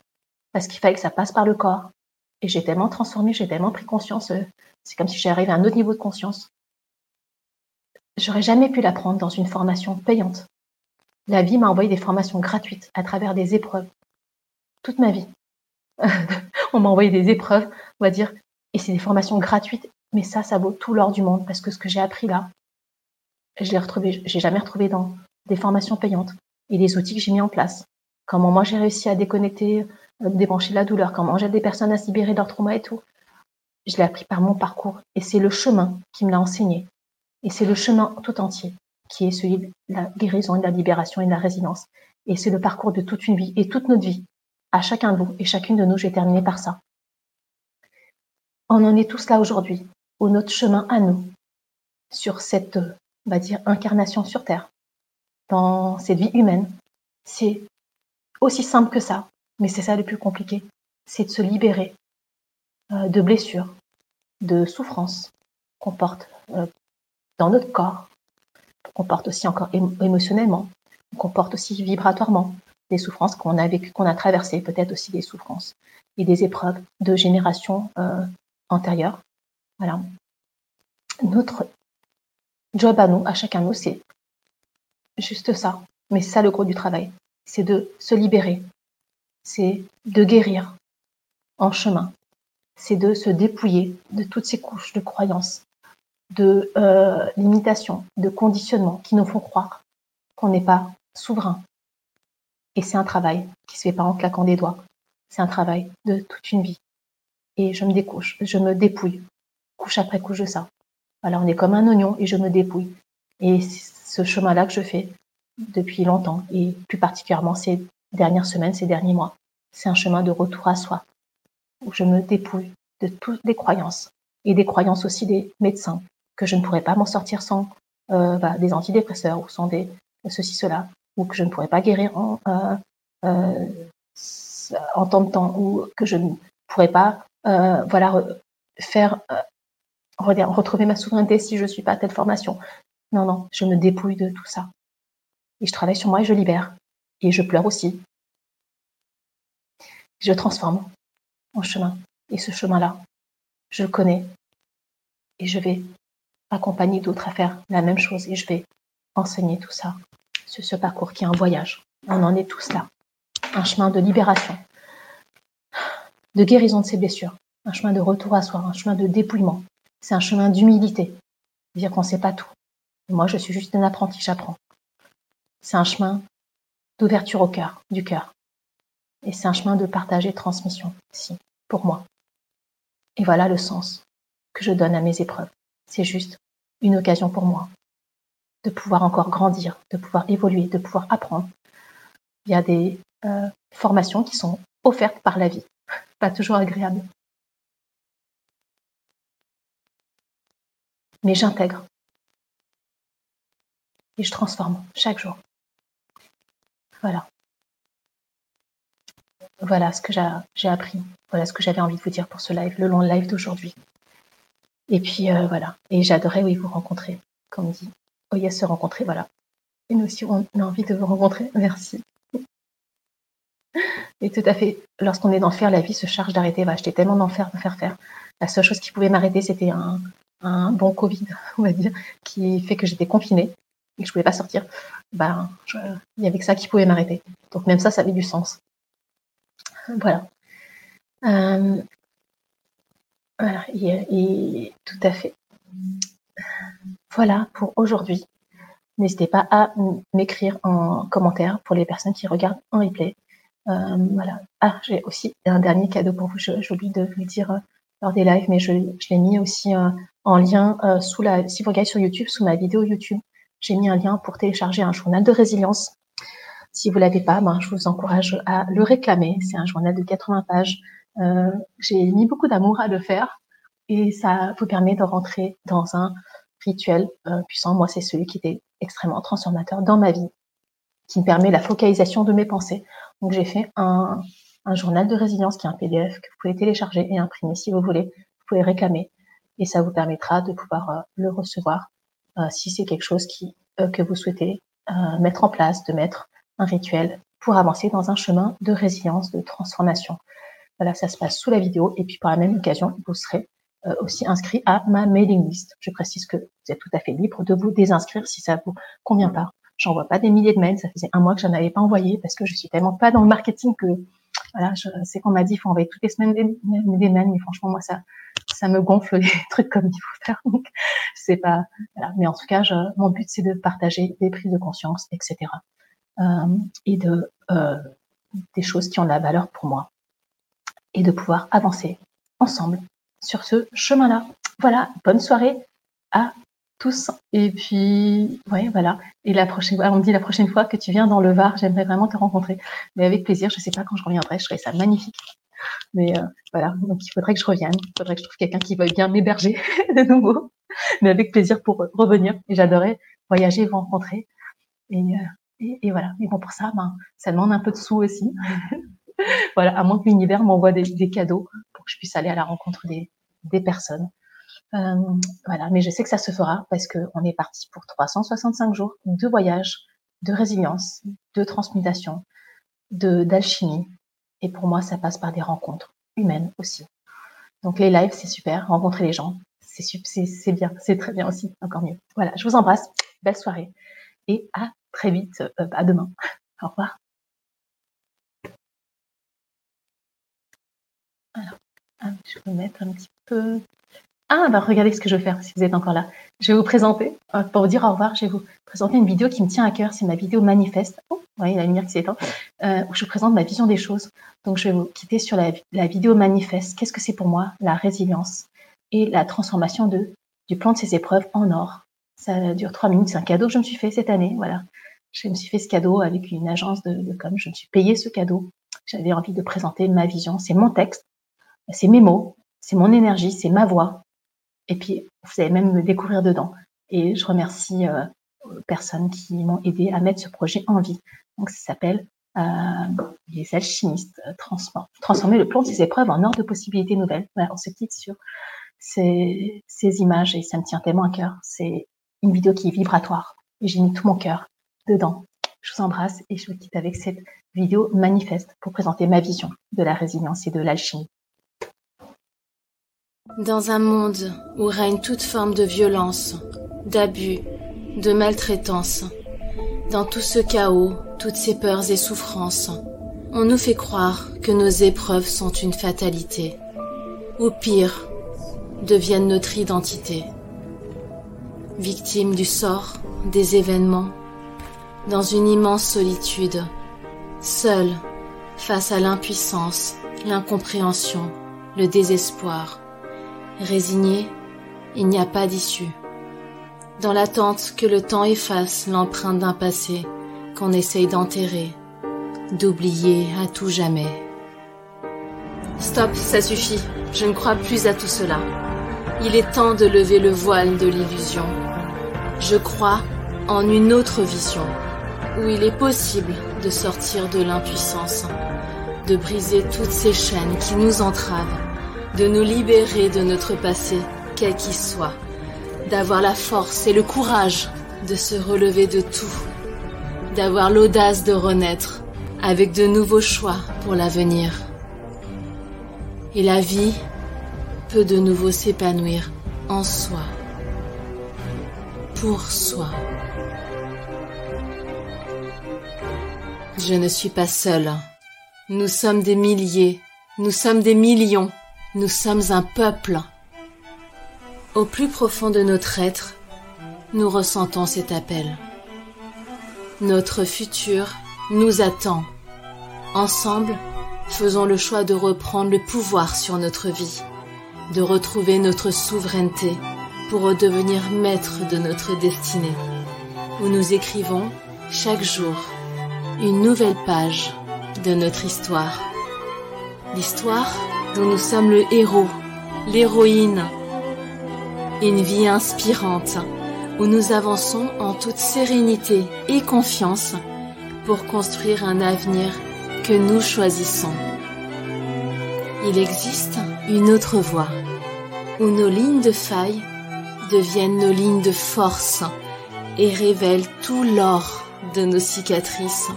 parce qu'il fallait que ça passe par le corps. Et j'ai tellement transformé, j'ai tellement pris conscience, euh, c'est comme si j'arrivais à un autre niveau de conscience. J'aurais jamais pu l'apprendre dans une formation payante. La vie m'a envoyé des formations gratuites à travers des épreuves. Toute ma vie. [laughs] on m'a envoyé des épreuves, on va dire, et c'est des formations gratuites, mais ça, ça vaut tout l'or du monde parce que ce que j'ai appris là, je l'ai retrouvé, j'ai jamais retrouvé dans des formations payantes et les outils que j'ai mis en place. Comment moi j'ai réussi à déconnecter, euh, débrancher la douleur, comment j'aide des personnes à se libérer de leur trauma et tout. Je l'ai appris par mon parcours et c'est le chemin qui me l'a enseigné. Et c'est le chemin tout entier qui est celui de la guérison et de la libération et de la résilience. Et c'est le parcours de toute une vie et toute notre vie. À chacun de vous et chacune de nous, j'ai terminé par ça. On en est tous là aujourd'hui, où notre chemin à nous, sur cette, on va dire, incarnation sur Terre, dans cette vie humaine, c'est aussi simple que ça, mais c'est ça le plus compliqué, c'est de se libérer euh, de blessures, de souffrances qu'on porte euh, notre corps, qu'on porte aussi encore émotionnellement, qu'on porte aussi vibratoirement, des souffrances qu'on a vécues, qu'on a traversées, peut-être aussi des souffrances et des épreuves de générations euh, antérieures. Voilà. Notre job à nous, à chacun de nous, c'est juste ça. Mais ça le gros du travail. C'est de se libérer. C'est de guérir en chemin. C'est de se dépouiller de toutes ces couches de croyances, de euh, limitations, de conditionnements qui nous font croire qu'on n'est pas souverain. Et c'est un travail qui se fait pas en claquant des doigts. C'est un travail de toute une vie. Et je me découche, je me dépouille, couche après couche de ça. Voilà, on est comme un oignon et je me dépouille. Et ce chemin-là que je fais depuis longtemps et plus particulièrement ces dernières semaines, ces derniers mois, c'est un chemin de retour à soi où je me dépouille de toutes les croyances et des croyances aussi des médecins que je ne pourrais pas m'en sortir sans euh, bah, des antidépresseurs ou sans des ceci cela ou que je ne pourrais pas guérir en, euh, euh, en temps de temps ou que je ne pourrais pas voilà faire retrouver ma souveraineté si je ne suis pas à telle formation. Non, non, je me dépouille de tout ça. Et je travaille sur moi et je libère. Et je pleure aussi. Je transforme mon chemin. Et ce chemin-là, je le connais. Et je vais accompagner d'autres à faire la même chose. Et je vais enseigner tout ça sur ce parcours qui est un voyage. On en est tous là. Un chemin de libération, de guérison de ses blessures, un chemin de retour à soi, un chemin de dépouillement. C'est un chemin d'humilité. Dire qu'on ne sait pas tout. moi, je suis juste un apprenti, j'apprends. C'est un chemin d'ouverture au cœur, du cœur. Et c'est un chemin de partage et de transmission, si, pour moi. Et voilà le sens que je donne à mes épreuves. C'est juste une occasion pour moi de pouvoir encore grandir, de pouvoir évoluer, de pouvoir apprendre. Il y a des euh, formations qui sont offertes par la vie, [laughs] pas toujours agréables. Mais j'intègre et je transforme chaque jour. Voilà. Voilà ce que j'ai appris. Voilà ce que j'avais envie de vous dire pour ce live, le long live d'aujourd'hui. Et puis euh, voilà. Et j'adorais oui vous rencontrer, comme dit. Oh yes, se rencontrer, voilà. Et nous aussi, on a envie de vous rencontrer. Merci. Et tout à fait, lorsqu'on est dans faire, la vie se charge d'arrêter. J'étais tellement dans faire, faire, faire. La seule chose qui pouvait m'arrêter, c'était un, bon Covid, [laughs] on va dire, qui fait que j'étais confinée et que je pouvais pas sortir. Ben, il y avait que ça qui pouvait m'arrêter. Donc même ça, ça avait du sens. Voilà. Euh, voilà, et, tout à fait. Voilà pour aujourd'hui. N'hésitez pas à m'écrire en commentaire pour les personnes qui regardent en replay. Euh, voilà. Ah, j'ai aussi un dernier cadeau pour vous. J'oublie de vous le dire euh, lors des lives, mais je, l'ai mis aussi en lien sous la. Si vous regardez sur YouTube, sous ma vidéo YouTube, j'ai mis un lien pour télécharger un journal de résilience. Si vous l'avez pas, ben, je vous encourage à le réclamer. C'est un journal de 80 pages. Euh, j'ai mis beaucoup d'amour à le faire et ça vous permet de rentrer dans un rituel euh, puissant. Moi, c'est celui qui était extrêmement transformateur dans ma vie, qui me permet la focalisation de mes pensées. Donc, j'ai fait un, journal de résilience qui est un PDF que vous pouvez télécharger et imprimer si vous voulez. Vous pouvez réclamer et ça vous permettra de pouvoir euh, le recevoir si c'est quelque chose qui, que vous souhaitez mettre en place, de mettre un rituel pour avancer dans un chemin de résilience, de transformation. Voilà, ça se passe sous la vidéo. Et puis, par la même occasion, vous serez aussi inscrit à ma mailing list. Je précise que vous êtes tout à fait libre de vous désinscrire si ça vous convient pas. J'envoie pas des milliers de mails. Ça faisait un mois que je n'en avais pas envoyé parce que je suis tellement pas dans le marketing que voilà, je sais qu'on m'a dit, il faut envoyer toutes les semaines des, mails, mais franchement, moi, ça, ça me gonfle les [laughs] trucs comme il faut faire. Donc, c'est pas, voilà. Mais en tout cas, je, mon but, c'est de partager des prises de conscience, etc. Euh, et de, euh, des choses qui ont de la valeur pour moi. Et de pouvoir avancer ensemble sur ce chemin-là. Voilà, bonne soirée à tous. Et puis, ouais, voilà. Et la prochaine fois, on me dit la prochaine fois que tu viens dans le Var, j'aimerais vraiment te rencontrer. Mais avec plaisir, je sais pas quand je reviendrai, je ferai ça magnifique. Mais euh, voilà, donc il faudrait que je revienne. Il faudrait que je trouve quelqu'un qui veuille bien m'héberger [laughs] de nouveau. Mais avec plaisir pour revenir. Et j'adorais voyager, vous rencontrer. Et, euh, et, voilà. Mais bon, pour ça, ben, ça demande un peu de sous aussi. [laughs] [laughs] voilà, à moins que l'univers m'envoie des, cadeaux pour que je puisse aller à la rencontre des, personnes. Euh, voilà, mais je sais que ça se fera parce qu'on est parti pour 365 jours de voyage, de résilience, de transmutation, de d'alchimie. Et pour moi, ça passe par des rencontres humaines aussi. Donc les lives, c'est super, rencontrer les gens, c'est c'est bien, c'est très bien aussi, encore mieux. Voilà, je vous embrasse, belle soirée et à très vite, euh, à demain. [laughs] Au revoir. Alors, ah, je vais mettre un petit peu ah, bah regardez ce que je vais faire si vous êtes encore là. Je vais vous présenter, euh, pour vous dire au revoir, je vais vous présenter une vidéo qui me tient à cœur. C'est ma vidéo manifeste. Oh, voyez la lumière qui s'éteint. Euh, où je vous présente ma vision des choses. Donc, je vais vous quitter sur la, vidéo manifeste. Qu'est-ce que c'est pour moi? La résilience et la transformation de, du plan de ces épreuves en or. Ça dure trois minutes. C'est un cadeau que je me suis fait cette année. Voilà. Je me suis fait ce cadeau avec une agence de com. Je me suis payé ce cadeau. J'avais envie de présenter ma vision. C'est mon texte. C'est mes mots. C'est mon énergie. C'est ma voix et puis, vous allez même me découvrir dedans. Et je remercie euh, personnes qui m'ont aidé à mettre ce projet en vie. Donc, ça s'appelle euh, Les alchimistes euh, transformer le plan de ces épreuves en ordre de possibilités nouvelles. Voilà, on se quitte sur ces, ces images et ça me tient tellement à cœur. C'est une vidéo qui est vibratoire et j'ai mis tout mon cœur dedans. Je vous embrasse et je vous quitte avec cette vidéo manifeste pour présenter ma vision de la résilience et de l'alchimie. Dans un monde où règne toute forme de violence, d'abus, de maltraitance, dans tout ce chaos, toutes ces peurs et souffrances, on nous fait croire que nos épreuves sont une fatalité, ou pire, deviennent notre identité. Victimes du sort, des événements, dans une immense solitude, seule face à l'impuissance, l'incompréhension, le désespoir, Résigné, il n'y a pas d'issue. dans l'attente que le temps efface l'empreinte d'un passé qu'on essaye d'enterrer, d'oublier à tout jamais. Stop, ça suffit, je ne crois plus à tout cela. Il est temps de lever le voile de l'illusion. Je crois en une autre vision, où il est possible de sortir de l'impuissance, de briser toutes ces chaînes qui nous entravent, de nous libérer de notre passé, quel qu'il soit, d'avoir la force et le courage de se relever de tout, d'avoir l'audace de renaître avec de nouveaux choix pour l'avenir. Et la vie peut de nouveau s'épanouir en soi, pour soi. Je ne suis pas seule. Nous sommes des milliers, nous sommes des millions, nous sommes un peuple. Au plus profond de notre être, nous ressentons cet appel. Notre futur nous attend. Ensemble, faisons le choix de reprendre le pouvoir sur notre vie, de retrouver notre souveraineté pour redevenir maître de notre destinée, où nous écrivons chaque jour une nouvelle page de notre histoire. L'histoire dont nous sommes le héros, l'héroïne. Une vie inspirante où nous avançons en toute sérénité et confiance pour construire un avenir que nous choisissons. Il existe une autre voie où nos lignes de faille deviennent nos lignes de force et révèlent tout l'or de nos cicatrices.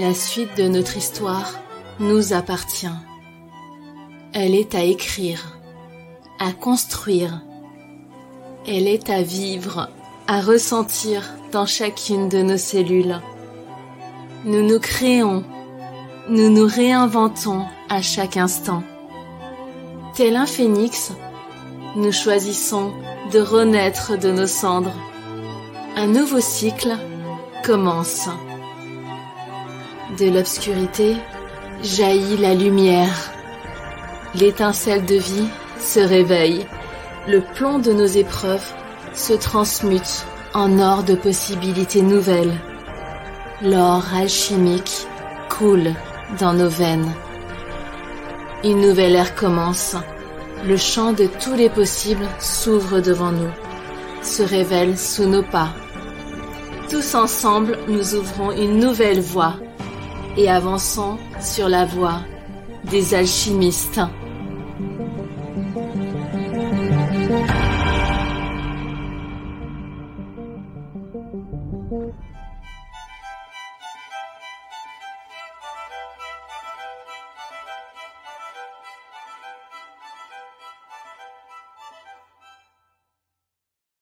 La suite de notre histoire nous appartient. Elle est à écrire, à construire. Elle est à vivre, à ressentir dans chacune de nos cellules. Nous nous créons, nous nous réinventons à chaque instant. Tel un phénix, nous choisissons de renaître de nos cendres. Un nouveau cycle commence. De l'obscurité jaillit la lumière. L'étincelle de vie se réveille. Le plomb de nos épreuves se transmute en or de possibilités nouvelles. L'or alchimique coule dans nos veines. Une nouvelle ère commence. Le champ de tous les possibles s'ouvre devant nous, se révèle sous nos pas. Tous ensemble, nous ouvrons une nouvelle voie et avançons sur la voie des alchimistes.